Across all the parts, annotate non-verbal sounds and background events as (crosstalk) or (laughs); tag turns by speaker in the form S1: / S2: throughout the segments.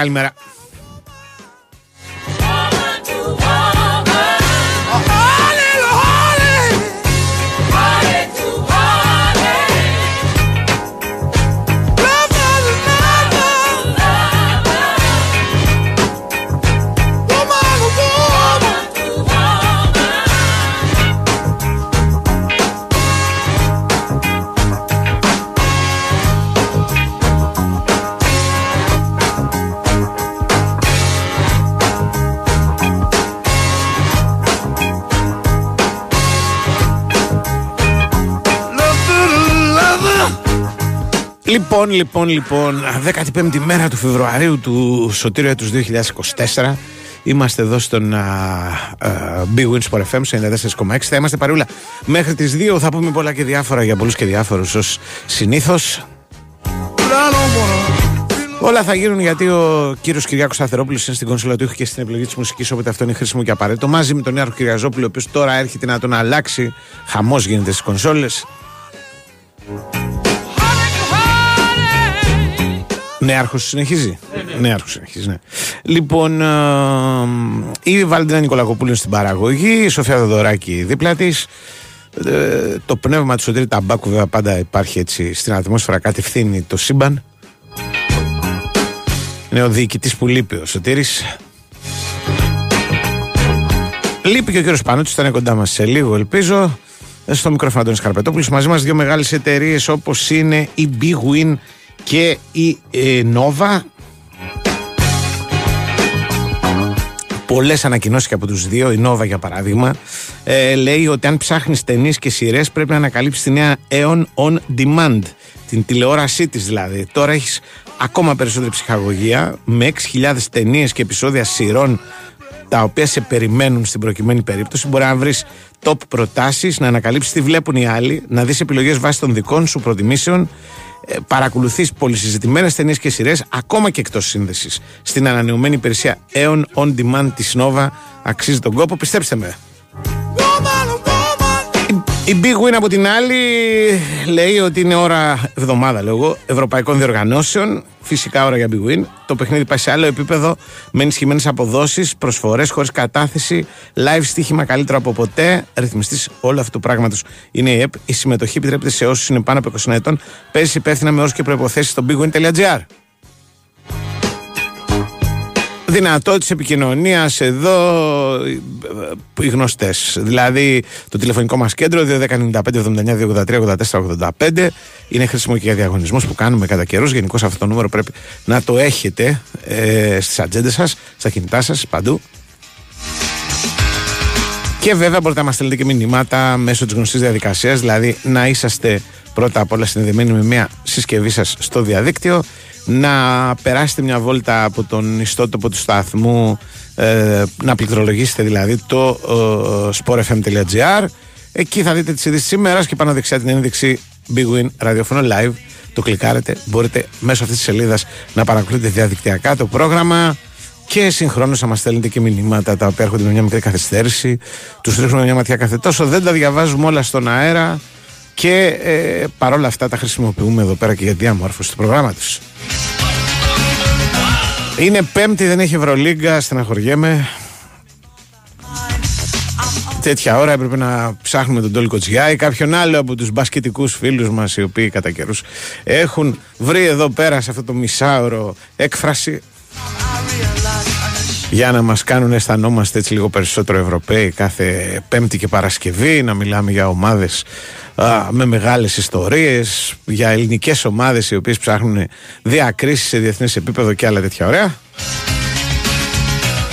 S1: Καλημέρα, Λοιπόν, λοιπόν, λοιπόν, 15η μέρα του Φεβρουαρίου του Σωτήριου του 2024. Είμαστε εδώ στον α, α, Big Win Sport FM 94,6. Θα είμαστε παρούλα μέχρι τις 2. Θα πούμε πολλά και διάφορα για πολλούς και διάφορους ως συνήθως. Όλα θα γίνουν γιατί ο κύριος Κυριάκος Σταθερόπουλο είναι στην κονσόλα του ήχου και στην επιλογή της μουσικής, όποτε αυτό είναι χρήσιμο και απαραίτητο. Μαζί με τον Νέαρχο Κυριαζόπουλο, ο οποίος τώρα έρχεται να τον αλλάξει. Χαμός γίνεται στις κονσόλες. Νέαρχος συνεχίζει; Νέαρχος συνεχίζει, ναι. Λοιπόν, ε, η Βαλντίνα Νικολακοπούλου είναι στην παραγωγή, η Σοφία Δοδωράκη δίπλα της. το πνεύμα του Σωτήρη Ταμπάκου βέβαια πάντα υπάρχει έτσι στην ατμόσφαιρα κατευθύνει το σύμπαν. Είναι ο διοικητής που λείπει ο Σωτήρης. Λείπει και ο κύριος Πανούτης, θα είναι κοντά μας σε λίγο, ελπίζω. Στο μικρόφωνο Αντώνης Καρπετόπουλος. Μαζί μας δύο μεγάλες εταιρείες όπως είναι η Big Win και η ε, Nova. Πολλές ανακοινώσεις και από τους δύο. Η Nova, για παράδειγμα, ε, λέει ότι αν ψάχνεις ταινίες και σειρές, πρέπει να ανακαλύψεις τη νέα Aeon On Demand. Την τηλεόρασή της δηλαδή. Τώρα έχεις ακόμα περισσότερη ψυχαγωγία με 6.000 ταινίες και επεισόδια σειρών τα οποία σε περιμένουν στην προκειμένη περίπτωση. Μπορεί να βρεις top προτάσεις, να ανακαλύψεις τι βλέπουν οι άλλοι, να δεις επιλογές βάσει των δικών σου προτιμήσεων, ε, παρακολουθείς πολυσυζητημένες ταινίες και σειρές, ακόμα και εκτός σύνδεσης. Στην ανανεωμένη υπηρεσία Aeon On Demand της Nova αξίζει τον κόπο, πιστέψτε με. Η Big Win από την άλλη λέει ότι είναι ώρα εβδομάδα λέω εγώ, ευρωπαϊκών διοργανώσεων. Φυσικά ώρα για Big Win. Το παιχνίδι πάει σε άλλο επίπεδο με ενισχυμένες αποδόσεις, προσφορές χωρίς κατάθεση, live στοίχημα καλύτερο από ποτέ. Ρυθμιστής όλο αυτό το πράγματο είναι η ΕΠ. Η συμμετοχή επιτρέπεται σε όσους είναι πάνω από 20 ετών. Παίζει υπεύθυνα με όρους και προποθέσει στο bigwin.gr. δυνατότητε επικοινωνίας εδώ οι γνωστές. Δηλαδή το τηλεφωνικό μας κέντρο 2.195.79.283.84.85 είναι χρήσιμο και για διαγωνισμούς που κάνουμε κατά καιρούς. Γενικώ αυτό το νούμερο πρέπει να το έχετε ε, στις ατζέντες σας, στα κινητά σας, παντού. Και βέβαια μπορείτε να μας στείλετε και μηνύματα μέσω της γνωστής διαδικασίας, δηλαδή να είσαστε πρώτα απ' όλα συνδεδεμένοι με μια συσκευή σας στο διαδίκτυο να περάσετε μια βόλτα από τον ιστότοπο του σταθμού ε, να πληκτρολογήσετε δηλαδή το ε, sportfm.gr εκεί θα δείτε τις ειδήσεις σήμερα και πάνω δεξιά την ένδειξη Big Win ραδιοφωνο live το κλικάρετε μπορείτε μέσω αυτής της σελίδας να παρακολουθείτε διαδικτυακά το πρόγραμμα και συγχρόνως να μας στέλνετε και μηνύματα τα οποία έρχονται με μια μικρή καθυστέρηση. Τους ρίχνουμε μια ματιά κάθε τόσο. Δεν τα διαβάζουμε όλα στον αέρα και ε, παρόλα αυτά τα χρησιμοποιούμε εδώ πέρα και για διαμόρφωση του προγράμματος. Είναι πέμπτη, δεν έχει Ευρωλίγκα, στεναχωριέμαι. Τέτοια ώρα έπρεπε να ψάχνουμε τον Τόλι Κοτσιά ή κάποιον άλλο από τους μπασκετικούς φίλους μας οι οποίοι κατά καιρούς έχουν βρει εδώ πέρα σε αυτό το μισάωρο έκφραση για να μας κάνουν αισθανόμαστε έτσι λίγο περισσότερο Ευρωπαίοι κάθε Πέμπτη και Παρασκευή να μιλάμε για ομάδες α, με μεγάλες ιστορίες για ελληνικές ομάδες οι οποίες ψάχνουν διακρίσεις σε διεθνές επίπεδο και άλλα τέτοια. Ωραία.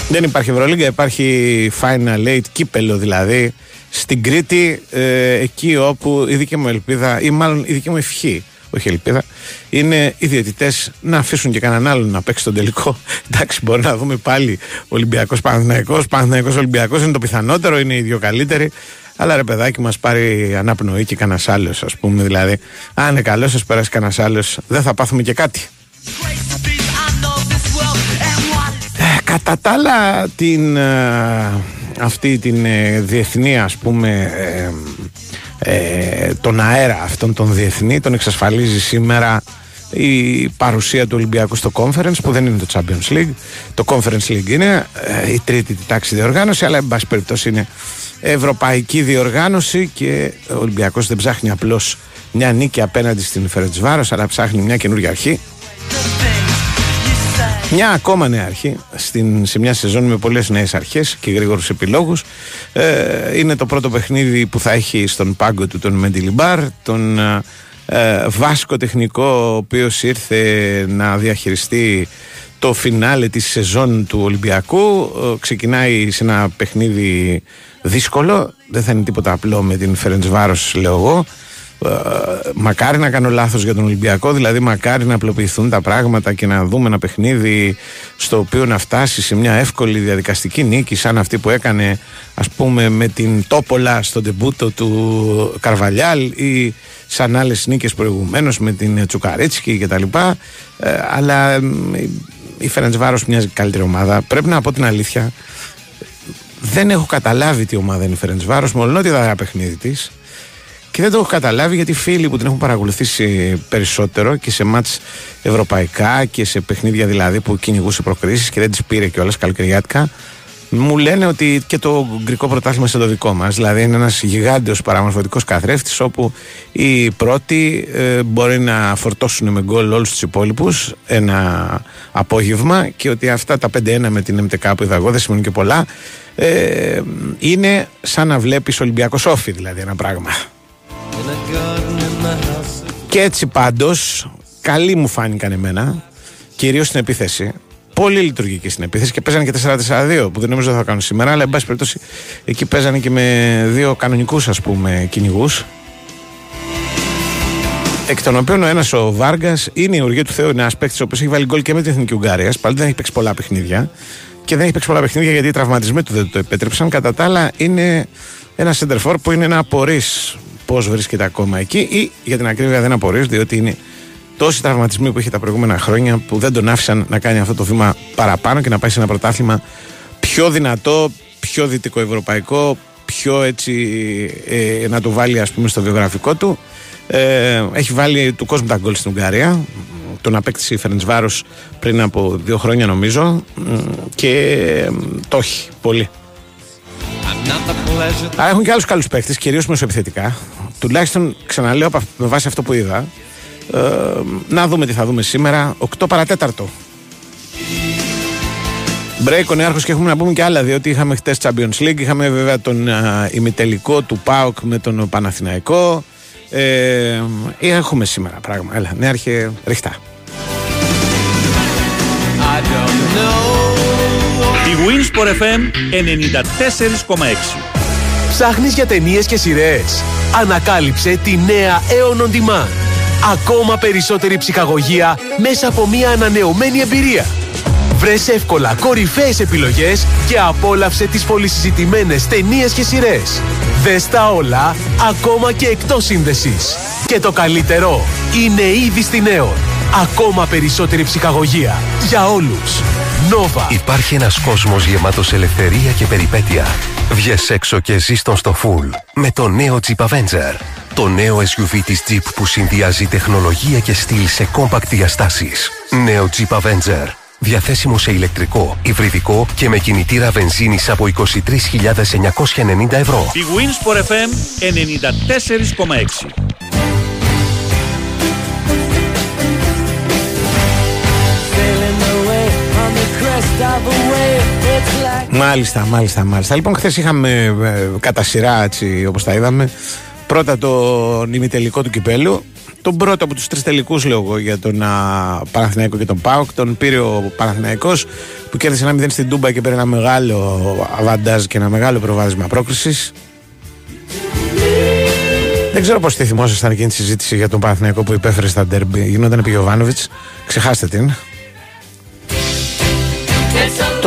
S1: Δεν υπάρχει Ευρωλίγκα, υπάρχει Final Eight, κύπελο δηλαδή στην Κρήτη ε, εκεί όπου η δική μου ελπίδα ή μάλλον η δική μου ευχή όχι ελπίδα, είναι οι διαιτητές να αφήσουν και κανέναν άλλον να παίξει τον τελικό. (laughs) Εντάξει, μπορεί να δούμε πάλι Ολυμπιακός Παναθυναϊκό. Παναθυναϊκό Ολυμπιακός είναι το πιθανότερο, είναι οι δύο καλύτεροι. Αλλά ρε παιδάκι, μας πάρει αναπνοή και κανένας άλλος, ας πούμε. Δηλαδή, αν είναι καλός, σα περάσει κανένας άλλος, δεν θα πάθουμε και κάτι. Κατά τα άλλα την, αυτή την διεθνή ας πούμε ε, τον αέρα αυτόν τον διεθνή τον εξασφαλίζει σήμερα η παρουσία του Ολυμπιακού στο Conference που δεν είναι το Champions League. Το Conference League είναι ε, η τρίτη τάξη διοργάνωση, αλλά εν πάση περιπτώσει είναι ευρωπαϊκή διοργάνωση και ο Ολυμπιακός δεν ψάχνει απλώς μια νίκη απέναντι στην Φερετσβάρος, αλλά ψάχνει μια καινούργια αρχή. Μια ακόμα νέα αρχή. Στην, σε μια σεζόν με πολλές νέες αρχές και γρήγορους επιλόγους. Ε, είναι το πρώτο παιχνίδι που θα έχει στον πάγκο του τον Μεντιλιμπάρ τον ε, ε, βάσκο τεχνικό ο οποίος ήρθε να διαχειριστεί το φινάλε της σεζόν του Ολυμπιακού. Ε, ξεκινάει σε ένα παιχνίδι δύσκολο. Δεν θα είναι τίποτα απλό με την Φερεντσβάρος λέω εγώ. ε, μακάρι να κάνω λάθος για τον Ολυμπιακό δηλαδή μακάρι να απλοποιηθούν τα πράγματα και να δούμε ένα παιχνίδι στο οποίο να φτάσει σε μια εύκολη διαδικαστική νίκη σαν αυτή που έκανε ας πούμε με την Τόπολα στο τεμπούτο του Καρβαλιάλ ή σαν άλλες νίκες προηγουμένως με την Τσουκαρέτσκι κτλ. Ε, αλλά η Φερεντζβάρο μοιάζει καλύτερη ομάδα. Πρέπει να πω την αλήθεια. Δεν έχω καταλάβει τι ομάδα είναι η Φερεντζβάρο, μόνο ότι είδα ένα παιχνίδι της. Και δεν το έχω καταλάβει γιατί φίλοι που την έχουν παρακολουθήσει περισσότερο και σε μάτς ευρωπαϊκά και σε παιχνίδια δηλαδή που κυνηγούσε προκρίσεις και δεν τις πήρε κιόλας καλοκαιριάτικα μου λένε ότι και το γκρικό πρωτάθλημα είναι το δικό μας. Δηλαδή είναι ένας γιγάντιος παραμορφωτικός καθρέφτης όπου οι πρώτοι ε, μπορεί να φορτώσουν με γκολ όλους τους υπόλοιπους ένα απόγευμα και ότι αυτά τα 5-1 με την MTK που είδα εγώ δεν σημαίνουν και πολλά. Ε, είναι σαν να βλέπεις Ολυμπιακό Σόφι, δηλαδή ένα πράγμα. Και έτσι πάντως καλή μου φάνηκαν εμένα, κυρίως στην επίθεση πολύ λειτουργική στην επίθεση και παίζανε και 4-4-2 που δεν νομίζω θα κάνουν σήμερα. Αλλά εν πάση περιπτώσει εκεί παίζανε και με δύο κανονικούς ας πούμε κυνηγούς. Εκ των οποίων ο ένας ο Βάργας είναι η οργή του Θεού, είναι ένας παίκτης ο οποίος έχει βάλει γκολ και με την Εθνική Ουγγάρια. Πάλι δεν έχει παίξει πολλά παιχνίδια. Και δεν έχει παίξει πολλά παιχνίδια γιατί οι τραυματισμοί του δεν το επέτρεψαν. Κατά τα άλλα είναι ένα σεντερφόρ που είναι ένα απορρίς πώς βρίσκεται ακόμα εκεί ή για την ακρίβεια δεν απορρεί διότι είναι τόσοι τραυματισμοί που είχε τα προηγούμενα χρόνια που δεν τον άφησαν να κάνει αυτό το βήμα παραπάνω και να πάει σε ένα πρωτάθλημα πιο δυνατό, πιο δυτικοευρωπαϊκό, πιο έτσι ε, να το βάλει ας πούμε στο βιογραφικό του. Ε, έχει βάλει του κόσμου τα γκολ στην Ουγγαρία. Τον απέκτησε η Φερεντσβάρος πριν από δύο χρόνια νομίζω και το έχει πολύ. Άρα έχουν και άλλους καλούς παίκτες, κυρίως μεσοεπιθετικά. Τουλάχιστον ξαναλέω με βάση αυτό που είδα ε, να δούμε τι θα δούμε σήμερα. 8 παρατέταρτο. Break ο νέαρχος και έχουμε να πούμε και άλλα διότι είχαμε χτες Champions League είχαμε βέβαια τον uh, ημιτελικό του ΠΑΟΚ με τον Παναθηναϊκό ε, έχουμε σήμερα πράγμα έλα νέαρχε ριχτά
S2: Η Winsport FM 94,6
S3: Ψάχνεις για ταινίες και σειρές Ανακάλυψε τη νέα Aeon On Demand Ακόμα περισσότερη ψυχαγωγία μέσα από μια ανανεωμένη εμπειρία. Βρες εύκολα κορυφαίες επιλογές και απόλαυσε τις πολυσυζητημένες ταινίες και σειρές. Δες τα όλα, ακόμα και εκτός σύνδεσης. Και το καλύτερο είναι ήδη στη Νέο. Ακόμα περισσότερη ψυχαγωγία για όλους. Νόβα.
S4: Υπάρχει ένας κόσμος γεμάτος ελευθερία και περιπέτεια. Βγες έξω και ζεις τον στο full με το νέο Jeep Avenger. Το νέο SUV της Jeep που συνδυάζει τεχνολογία και στυλ σε compact διαστάσεις. Νέο Jeep Avenger. Διαθέσιμο σε ηλεκτρικό, υβριδικό και με κινητήρα βενζίνης από 23.990 ευρώ.
S2: Η Wins FM 94,6
S1: Μάλιστα, μάλιστα, μάλιστα. Λοιπόν, χθες είχαμε ε, κατά σειρά, έτσι όπως τα είδαμε, Πρώτα το ημιτελικό του κυπέλου. Τον πρώτο από τους τρεις τελικούς, λέω εγώ, για τον α, Παναθηναϊκό και τον Πάοκ. Τον πήρε ο Παναθηναϊκός που κέρδισε ένα 0 στην Τούμπα και πήρε ένα μεγάλο αβαντάζ και ένα μεγάλο προβάδισμα πρόκρισης. Δεν ξέρω πώς τη θυμόσασταν εκείνη τη συζήτηση για τον Παναθηναϊκό που υπέφερε στα ντέρμπι. Γινόταν επί Γιωβάνοβιτς. Ξεχάστε την.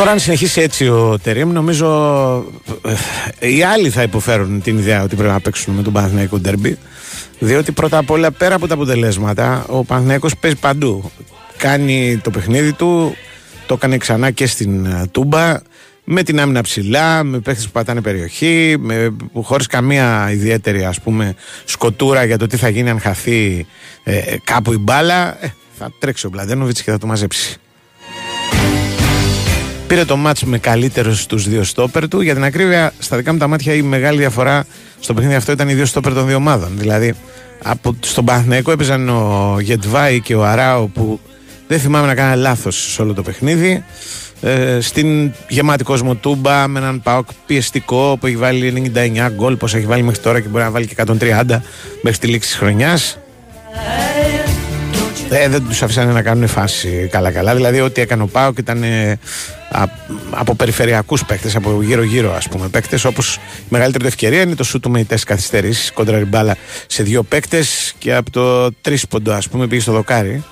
S1: Τώρα, αν συνεχίσει έτσι ο Τερήμ, νομίζω ε, οι άλλοι θα υποφέρουν την ιδέα ότι πρέπει να παίξουν με τον Παναθηναϊκό Ντερμπι. Διότι πρώτα απ' όλα, πέρα από τα αποτελέσματα, ο Παναθηναϊκός παίζει παντού. Κάνει το παιχνίδι του, το έκανε ξανά και στην ε, Τούμπα με την άμυνα ψηλά, με παίχτες που πατάνε περιοχή, με, χωρίς καμία ιδιαίτερη ας πούμε σκοτούρα για το τι θα γίνει αν χαθεί ε, κάπου η μπάλα. Ε, θα τρέξει ο Μπλαντένοβιτς και θα το μαζέψει. Πήρε το μάτς με καλύτερο στους δύο στόπερ του. Για την ακρίβεια, στα δικά μου τα μάτια η μεγάλη διαφορά στο παιχνίδι αυτό ήταν οι δύο στόπερ των δύο ομάδων. Δηλαδή, από, στον Παναθηναϊκό έπαιζαν ο Γετβάη και ο Αράο που δεν θυμάμαι να κάνει λάθος σε όλο το παιχνίδι. Ε, στην γεμάτη κόσμο Τούμπα με έναν Πάοκ πιεστικό που έχει βάλει 99 γκολ, πως έχει βάλει μέχρι τώρα και μπορεί να βάλει και 130 μέχρι τη λήξη της χρονιάς. Ε, δεν τους αφήσανε να κάνουν φάση καλά-καλά. Δηλαδή, ό,τι έκανε ο Πάοκ ήταν ε, από περιφερειακούς παίκτες, από γύρω-γύρω ας πούμε παίκτες. Όπως η μεγαλύτερη ευκαιρία είναι το σου του με τέσσερι καθυστερήσεις, κόντρα ριμπάλα σε δύο παίκτες και από το τρίσποντο, ας πούμε, πήγε στο δοκάρι.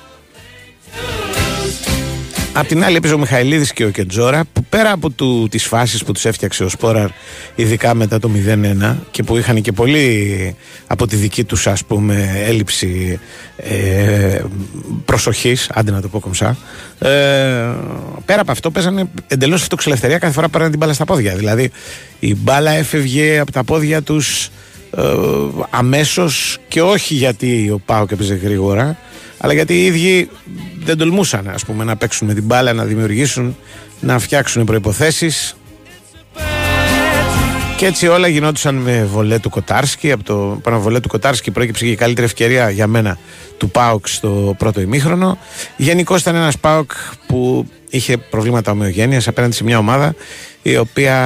S1: Απ' την άλλη έπαιζε ο Μιχαηλίδης και ο Κεντζόρα που πέρα από του, τις φάσεις που τους έφτιαξε ο Σπόραρ ειδικά μετά το 0-1 και που είχαν και πολύ από τη δική τους ας πούμε έλλειψη ε, προσοχής, άντε να το πω κομψά ε, πέρα από αυτό παίζανε εντελώς αυτοξελευθερία κάθε φορά πέραν την μπάλα στα πόδια. Δηλαδή η μπάλα έφευγε από τα πόδια τους ε, αμέσως και όχι γιατί ο Πάο έπαιζε γρήγορα αλλά γιατί οι ίδιοι δεν τολμούσαν ας πούμε, να παίξουν με την μπάλα, να δημιουργήσουν, να φτιάξουν προϋποθέσεις και έτσι όλα γινόντουσαν με βολέ του Κοτάρσκι. Από το πάνω βολέ του Κοτάρσκι προέκυψε και η καλύτερη ευκαιρία για μένα του Πάοκ στο πρώτο ημίχρονο. Γενικώ ήταν ένας Πάοκ που είχε προβλήματα ομοιογένειας απέναντι σε μια ομάδα η οποία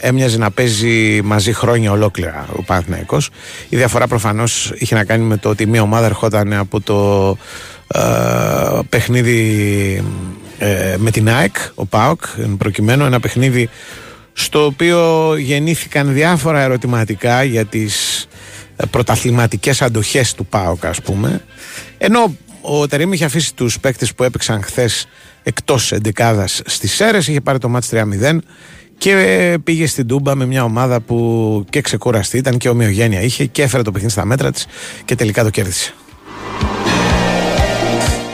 S1: έμοιαζε να παίζει μαζί χρόνια ολόκληρα ο Παναθηναϊκός. Η διαφορά προφανώς είχε να κάνει με το ότι μια ομάδα ερχόταν από το ε, παιχνίδι ε, με την ΑΕΚ, ο ΠΑΟΚ, προκειμένου ένα παιχνίδι στο οποίο γεννήθηκαν διάφορα ερωτηματικά για τις πρωταθληματικές αντοχές του ΠΑΟΚ ας πούμε. Ενώ ο Τερήμ είχε αφήσει τους παίκτες που έπαιξαν χθες εκτός εντεκάδας στις ΣΕΡΕΣ είχε πάρει το μάτς 3-0 και πήγε στην Τούμπα με μια ομάδα που και ξεκουραστή ήταν και ομοιογένεια είχε και έφερε το παιχνίδι στα μέτρα της και τελικά το κέρδισε.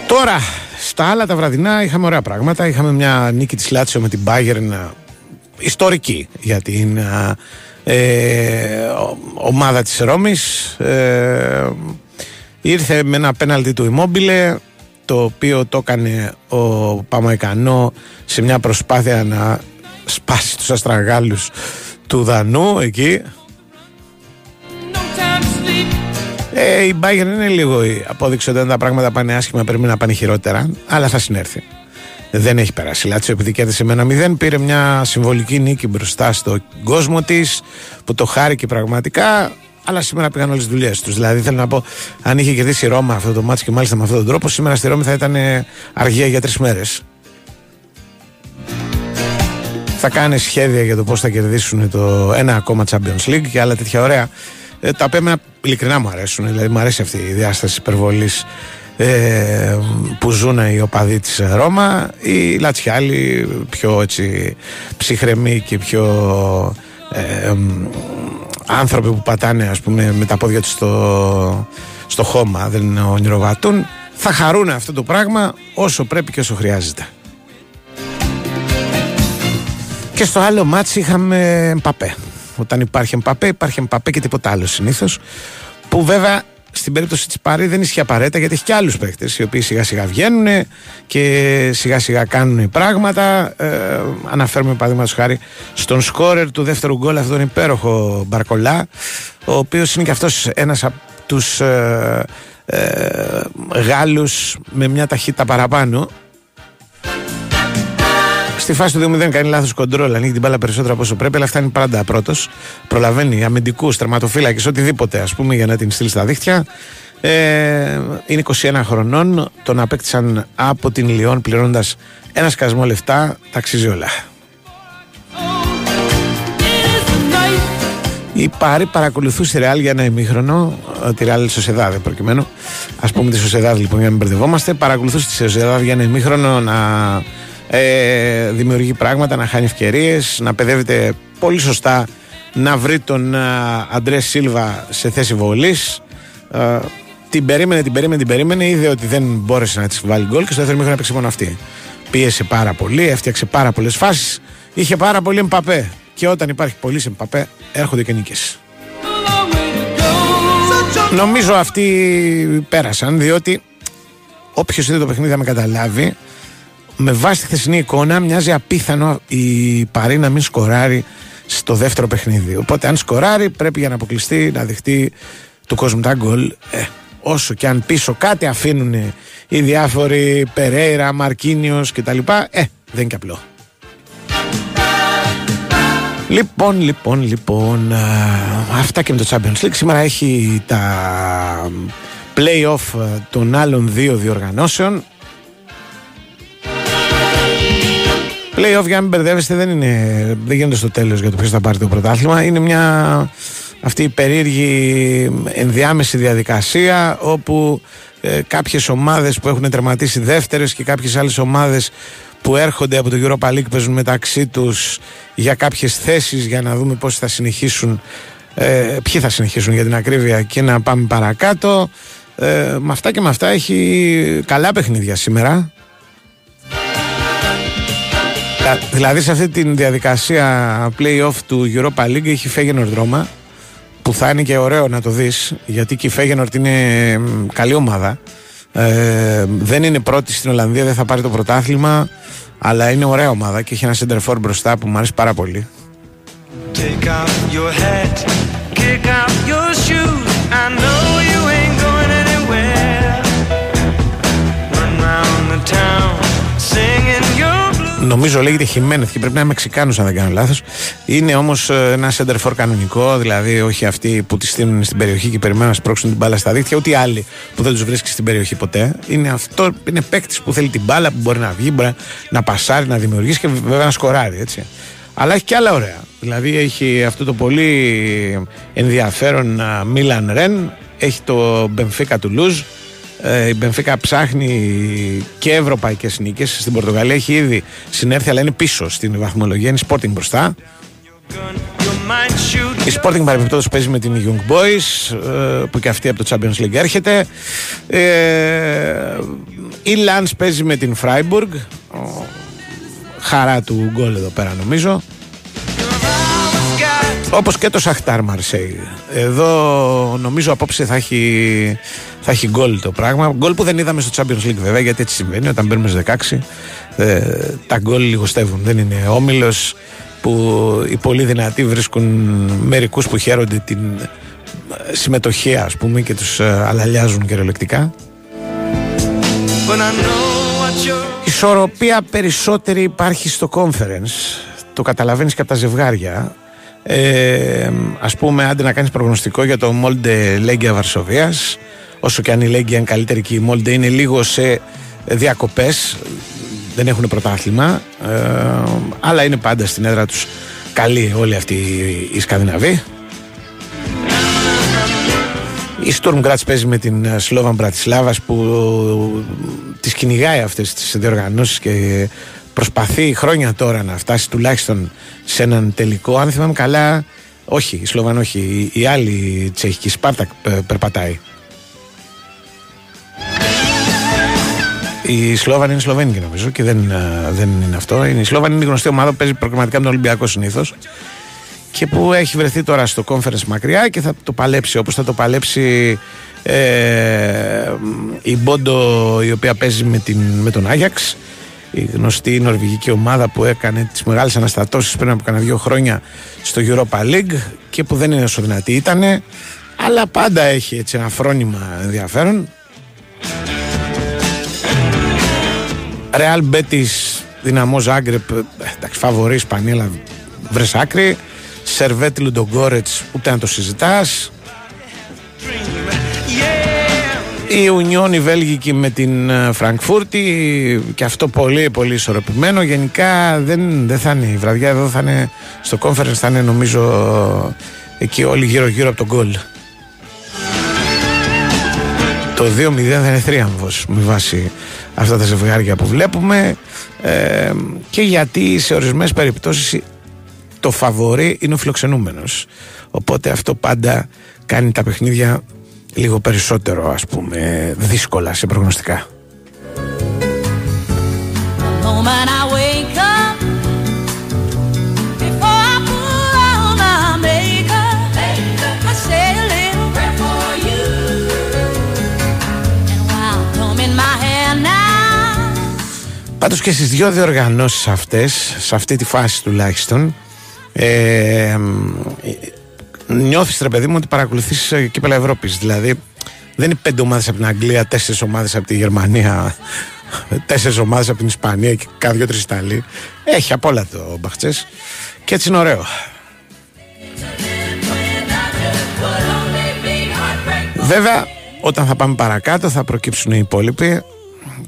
S1: Τώρα στα άλλα τα βραδινά είχαμε ωραία πράγματα. Είχαμε μια νίκη της Λάτσιο με την Bayern ιστορική για την ε, ομάδα της Ρώμης. Ε, ήρθε με ένα πέναλτι του Immobile το οποίο το έκανε ο Παμαϊκανό σε μια προσπάθεια να σπάσει τους αστραγάλους του Δανού εκεί. Ε, η Bayern είναι λίγο η απόδειξη ότι τα πράγματα πάνε άσχημα πρέπει να πάνε χειρότερα αλλά θα συνέρθει δεν έχει περάσει. Η Λάτσιο επειδή κέρδισε με ένα μηδέν πήρε μια συμβολική νίκη μπροστά στον κόσμο της που το χάρηκε πραγματικά. Αλλά σήμερα πήγαν όλες τις δουλειές τους. Δηλαδή θέλω να πω, αν είχε κερδίσει η Ρώμα αυτό το μάτσο και μάλιστα με αυτόν τον τρόπο, σήμερα στη Ρώμη θα ήταν αργία για τρεις μέρες. Θα κάνει σχέδια για το πώς θα κερδίσουν το ένα ακόμα Champions League και άλλα τέτοια ωραία. Ε, τα οποία ειλικρινά μου αρέσουν. Δηλαδή μου αρέσει αυτή η διάσταση υπερβολής ε, που ζουν οι οπαδοί της Ρώμα οι Λατσιάλοι πιο έτσι ψυχρεμοί και πιο ε, άνθρωποι που πατάνε ας πούμε με τα πόδια τους στο, στο χώμα δεν ονειροβατούν θα χαρούν αυτό το πράγμα όσο πρέπει και όσο χρειάζεται. Και στο άλλο μάτς είχαμε Μπαπέ όταν υπάρχει Μπαπέ υπάρχει Μπαπέ και τίποτα άλλο συνήθως που βέβαια στην περίπτωση της Πάρη δεν ισχύει απαραίτητα γιατί έχει και άλλους παίχτε οι οποίοι σιγά σιγά βγαίνουν και σιγά σιγά κάνουν πράγματα. Ε, αναφέρουμε παραδείγματος χάρη στον σκόρερ του δεύτερου γκολ αυτόν τον υπέροχο Μπαρκολά, ο οποίος είναι και αυτός ένας από τους ε, ε, Γάλλους με μια ταχύτητα παραπάνω Στη φάση του 2-0 κάνει λάθος κοντρόλ, ανοίγει την μπάλα περισσότερο από όσο πρέπει, αλλά φτάνει πάντα πρώτος. Προλαβαίνει αμυντικούς, τερματοφύλακες, οτιδήποτε ας πούμε για να την στείλει στα δίχτυα. Ε, είναι 21 χρονών. Τον απέκτησαν από την Λιόν πληρώνοντας ένα σκασμό λεφτά. Τα αξίζει όλα. Η Πάρη παρακολουθούσε τη Ρεάλ για ένα ημίχρονο, ε, τη Ρεάλ Σοσεδάδε προκειμένου. Α πούμε τη Σοσεδάδε λοιπόν για να μην μπερδευόμαστε. Παρακολουθούσε τη Σοσεδάδε για ένα ημίχρονο να ε, δημιουργεί πράγματα, να χάνει ευκαιρίες, να παιδεύεται πολύ σωστά να βρει τον Αντρέ Σίλβα σε θέση βολής. Ε, την περίμενε, την περίμενε, την περίμενε. Είδε ότι δεν μπόρεσε να της βάλει γκολ και στο δεύτερο μήχρονο έπαιξε μόνο αυτή. πίεσε πάρα πολύ, έφτιαξε πάρα πολλές φάσεις, είχε πάρα πολύ Εμπαπέ. Και όταν υπάρχει πολύ Εμπαπέ, έρχονται και νίκες. Νομίζω αυτοί πέρασαν, διότι όποιος είδε το παιχνίδι θα με καταλάβει, με βάση τη χθεσινή εικόνα μοιάζει απίθανο η Παρή να μην σκοράρει στο δεύτερο παιχνίδι. Οπότε αν σκοράρει πρέπει για να αποκλειστεί να δεχτεί του κόσμου τα γκολ. Ε, όσο και αν πίσω κάτι αφήνουν οι διάφοροι Περέιρα, Μαρκίνιος κτλ. Ε, δεν είναι και απλό. Λοιπόν, λοιπόν, λοιπόν, αυτά και με το Champions League. Σήμερα έχει τα play-off των άλλων δύο διοργανώσεων. Play-off για να μην μπερδεύεστε δεν, είναι, δεν γίνεται στο τέλος για το ποιος θα πάρει το πρωτάθλημα. Είναι μια αυτή η περίεργη ενδιάμεση διαδικασία όπου ε, κάποιες ομάδες που έχουν τερματίσει δεύτερες και κάποιες άλλες ομάδες που έρχονται από το Europa League παίζουν μεταξύ τους για κάποιες θέσεις για να δούμε πώς θα συνεχίσουν ε, ποιοι θα συνεχίσουν για την ακρίβεια και να πάμε παρακάτω ε, με αυτά και με αυτά έχει καλά παιχνίδια σήμερα Δηλαδή σε αυτή τη διαδικασία play-off του Europa League έχει φέγει δρόμα που θα είναι και ωραίο να το δεις γιατί και η Φέγενορτ είναι καλή ομάδα. Ε, δεν είναι πρώτη στην Ολλανδία δεν θα πάρει το πρωτάθλημα αλλά είναι ωραία ομάδα και έχει ένα center for μπροστά που μου αρέσει πάρα πολύ. Take off your hat, Νομίζω λέγεται Χιμένεθ και πρέπει να είναι Μεξικάνος, αν δεν κάνω λάθος. Είναι όμως ε, ένα center for κανονικό, δηλαδή όχι αυτοί που τη στείλουν στην περιοχή και περιμένουν να σπρώξουν την μπάλα στα δίχτυα, ούτε οι άλλοι που δεν τους βρίσκει στην περιοχή ποτέ. Είναι αυτό, είναι παίκτης που θέλει την μπάλα, που μπορεί να βγει, μπορεί να πασάρει, να δημιουργήσει και βέβαια να σκοράρει. Έτσι. Αλλά έχει και άλλα ωραία. Δηλαδή έχει αυτό το πολύ ενδιαφέρον Μίλαν Ρεν, έχει το Μπενφίκα του Λουζ, ε, η Μπενφίκα ψάχνει και ευρωπαϊκές νίκες. Στην Πορτογαλία έχει ήδη συνέρθει, αλλά είναι πίσω στην βαθμολογία. Είναι Sporting μπροστά. Η Sporting παρεμπιπτόντως παίζει με την Young Boys, ε, που και αυτή από το Champions League έρχεται. Ε, η Lance παίζει με την Freiburg. Χαρά του γκολ εδώ πέρα νομίζω. Όπως και το Σαχτάρ Μαρσέη. Εδώ νομίζω απόψε θα έχει, θα έχει γκολ το πράγμα. Γκολ που δεν είδαμε στο Champions League βέβαια γιατί έτσι συμβαίνει όταν μπαίνουμε στις 16. Ε, τα γκολ λιγοστεύουν. Δεν είναι όμιλος που οι πολύ δυνατοί βρίσκουν μερικούς που χαίρονται την συμμετοχή ας πούμε και τους ε, αλαλιάζουν κυριολεκτικά. Ισορροπία περισσότερη υπάρχει στο conference το καταλαβαίνεις και από τα ζευγάρια ε, ας πούμε άντε να κάνεις προγνωστικό για το Μόλντε Λέγκια Βαρσοβίας όσο και αν η Λέγκια είναι καλύτερη και η Μόλντε είναι λίγο σε διακοπές δεν έχουν πρωτάθλημα ε, αλλά είναι πάντα στην έδρα τους καλοί όλοι αυτοί οι Σκανδιναβοί η Storm Graz παίζει με την Σλόβαν Μπρατισλάβας που τις κυνηγάει αυτές τις διοργανώσεις και προσπαθεί χρόνια τώρα να φτάσει τουλάχιστον σε έναν τελικό. Αν θυμάμαι καλά, όχι, η Σλοβαν όχι, η, άλλη τσεχική Σπάρτακ περπατάει. Η Σλόβαν είναι Σλοβένικη νομίζω και δεν, ε, δεν είναι αυτό. Η Σλόβαν είναι η γνωστή ομάδα που παίζει προγραμματικά με τον Ολυμπιακό συνήθως και που έχει βρεθεί τώρα στο conference μακριά και θα το παλέψει όπως θα το παλέψει ε, η Μπόντο η οποία παίζει με, την, με τον Άγιαξ η γνωστή νορβηγική ομάδα που έκανε τις μεγάλες αναστατώσεις πριν από κανένα δύο χρόνια στο Europa League και που δεν είναι όσο δυνατή ήτανε αλλά πάντα έχει έτσι ένα φρόνημα ενδιαφέρον. Real Betis Δυναμό Ζάγκρεπ εντάξει φαβορή Ισπανία αλλά βρες άκρη. Σερβέτ Λουντογκόρετς ούτε να το συζητάς η Ουνιόν η Βέλγικη με την ε, Φραγκφούρτη και αυτό πολύ πολύ ισορροπημένο. Γενικά δεν, δεν θα είναι η βραδιά εδώ, θα είναι στο conference, θα είναι νομίζω εκεί όλοι γύρω γύρω από τον γκολ. Το 2-0 θα είναι θρίαμβος με βάση αυτά τα ζευγάρια που βλέπουμε ε, και γιατί σε ορισμένες περιπτώσεις το φαβορή είναι ο φιλοξενούμενος. Οπότε αυτό πάντα κάνει τα παιχνίδια λίγο περισσότερο ας πούμε δύσκολα σε προγνωστικά.
S5: moment I wake up, before I put on my makeup, I say a little prayer for you. And while combing my hair now.
S1: Πάντως και στις δύο διοργανώσεις αυτές, σε αυτή τη φάση τουλάχιστον, ε, νιώθεις ρε παιδί μου ότι παρακολουθείς κύπελα Ευρώπης. Δηλαδή, δεν είναι πέντε ομάδες από την Αγγλία, τέσσερις ομάδες από τη Γερμανία, τέσσερις ομάδες από την Ισπανία και κάθε δύο-τρει Ιταλοί. Έχει απ' όλα το μπαχτσές. Και έτσι είναι ωραίο. Βέβαια, όταν θα πάμε παρακάτω θα προκύψουν οι υπόλοιποι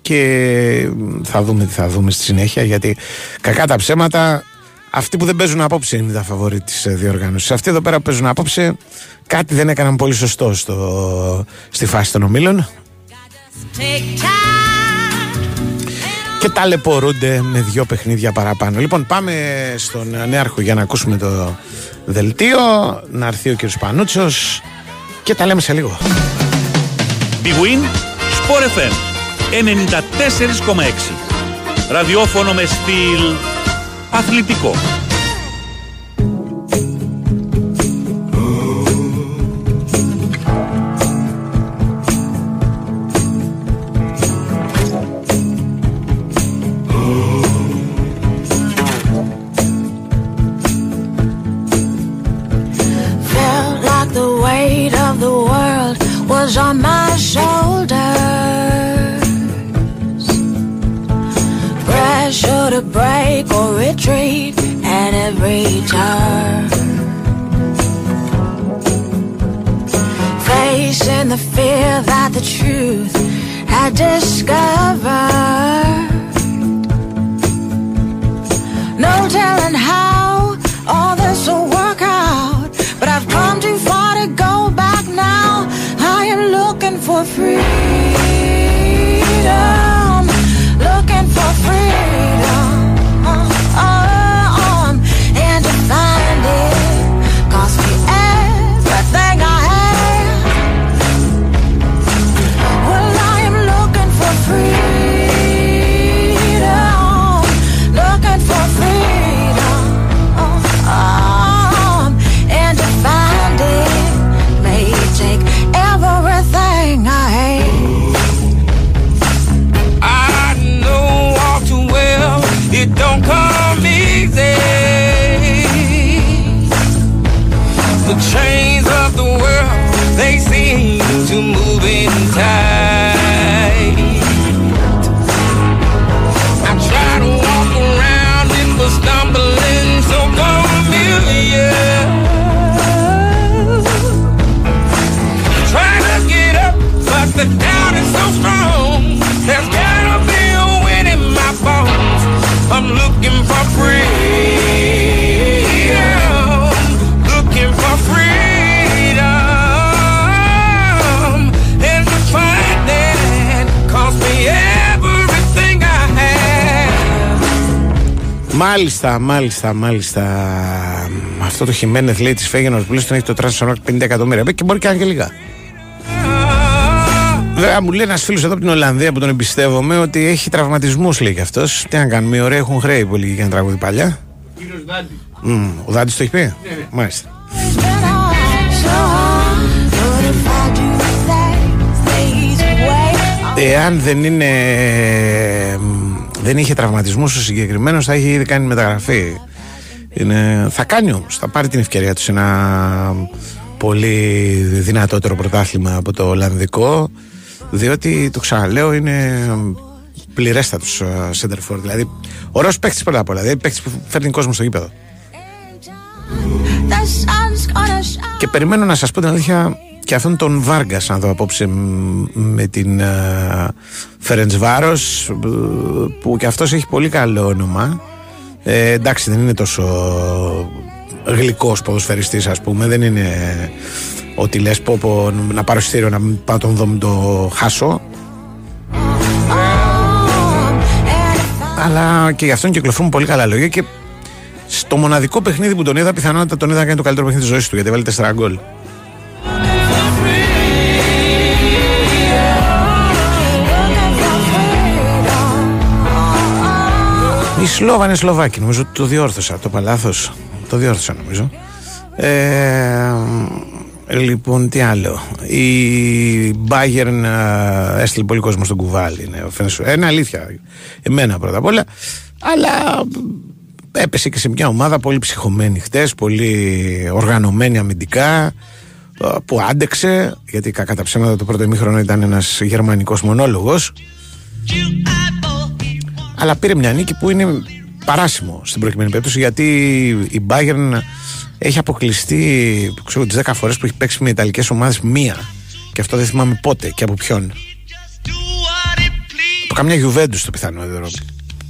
S1: και θα δούμε τι θα δούμε στη συνέχεια γιατί κακά τα ψέματα αυτοί που δεν παίζουν απόψε είναι τα φαβορή της ε, διοργάνωσης αυτοί εδώ πέρα που παίζουν απόψε κάτι δεν έκαναν πολύ σωστό στο, στη φάση των ομίλων
S5: Take time.
S1: και ταλαιπωρούνται με δύο παιχνίδια παραπάνω. Λοιπόν, πάμε στον Νέαρχο για να ακούσουμε το δελτίο, να έρθει ο κύριος Πανούτσος και τα λέμε σε λίγο.
S2: Big Win, Sport FM 94,6. Ραδιόφωνο με στυλ αθλητικό.
S6: discover
S1: Μάλιστα, μάλιστα, μάλιστα. Αυτό το Χιμένεθ λέει της Φέγενορ που λέει τον έχει το τράσο 50 εκατομμύρια. Και μπορεί και αν και λίγα. Βέβαια, μου λέει ένας φίλος εδώ από την Ολλανδία που τον εμπιστεύομαι ότι έχει τραυματισμούς, λέει και αυτός. Τι να κάνουμε, οι ωραίοι έχουν χρέη που έλεγε για να τραγουδί παλιά. Μμ, ο Δάντης το έχει πει; Μάλιστα.
S5: It's been all so hard, but if I do things the easy way,
S1: Εάν δεν είναι. Μ, Δεν είχε τραυματισμούς ο συγκεκριμένος, θα είχε ήδη κάνει μεταγραφή. Είναι, θα κάνει όμως. Θα πάρει την ευκαιρία του σε ένα πολύ δυνατότερο πρωτάθλημα από το Ολλανδικό. Διότι το ξαναλέω είναι πληρέστατος center for. Δηλαδή, ωραίος παίκτης πρώτα απ' όλα. Δηλαδή, παίκτης που φέρνει κόσμο στο γήπεδο.
S5: the sun's gonna shine.
S1: Και περιμένω να σας πω την αλήθεια και αυτόν τον Βάργας, να δω απόψε μ, με την Φερεντ Βάρος, που και αυτός έχει πολύ καλό όνομα. Ε, εντάξει, δεν είναι τόσο γλυκός ποδοσφαιριστής ας πούμε. Δεν είναι ότι λες πω, πω να πάρω εισιτήριο να μην πάω τον δω μην το χάσω. Αλλά και γι' αυτόν κυκλοφορούν πολύ καλά λόγια και στο μοναδικό παιχνίδι που τον είδα, πιθανότατα τον είδα να κάνει το καλύτερο παιχνίδι της ζωής του γιατί βάλει 4 γκολ. Η Σλόβα είναι Σλοβάκη, νομίζω ότι το διόρθωσα. Το παλάθος. Το διόρθωσα νομίζω. Ε, λοιπόν, τι άλλο. Η Bayern ε, έστειλε πολύ κόσμο στον κουβάλι. Είναι, φαίνεται- είναι αλήθεια. Εμένα πρώτα απ' όλα. Αλλά έπεσε και σε μια ομάδα πολύ ψυχωμένη χτες, πολύ οργανωμένη αμυντικά, ε, που άντεξε, γιατί κακά τα ψέματα το πρώτο ημίχρονο ήταν ένας γερμανικός μονόλογος, αλλά πήρε μια νίκη που είναι παράσημο στην προκειμένη περίπτωση, γιατί η Bayern έχει αποκλειστεί ξέρω, τις 10 φορές που έχει παίξει με Ιταλικές ομάδες μία. Και αυτό δεν θυμάμαι πότε και από ποιον. Από καμιά Juventus το πιθανότερο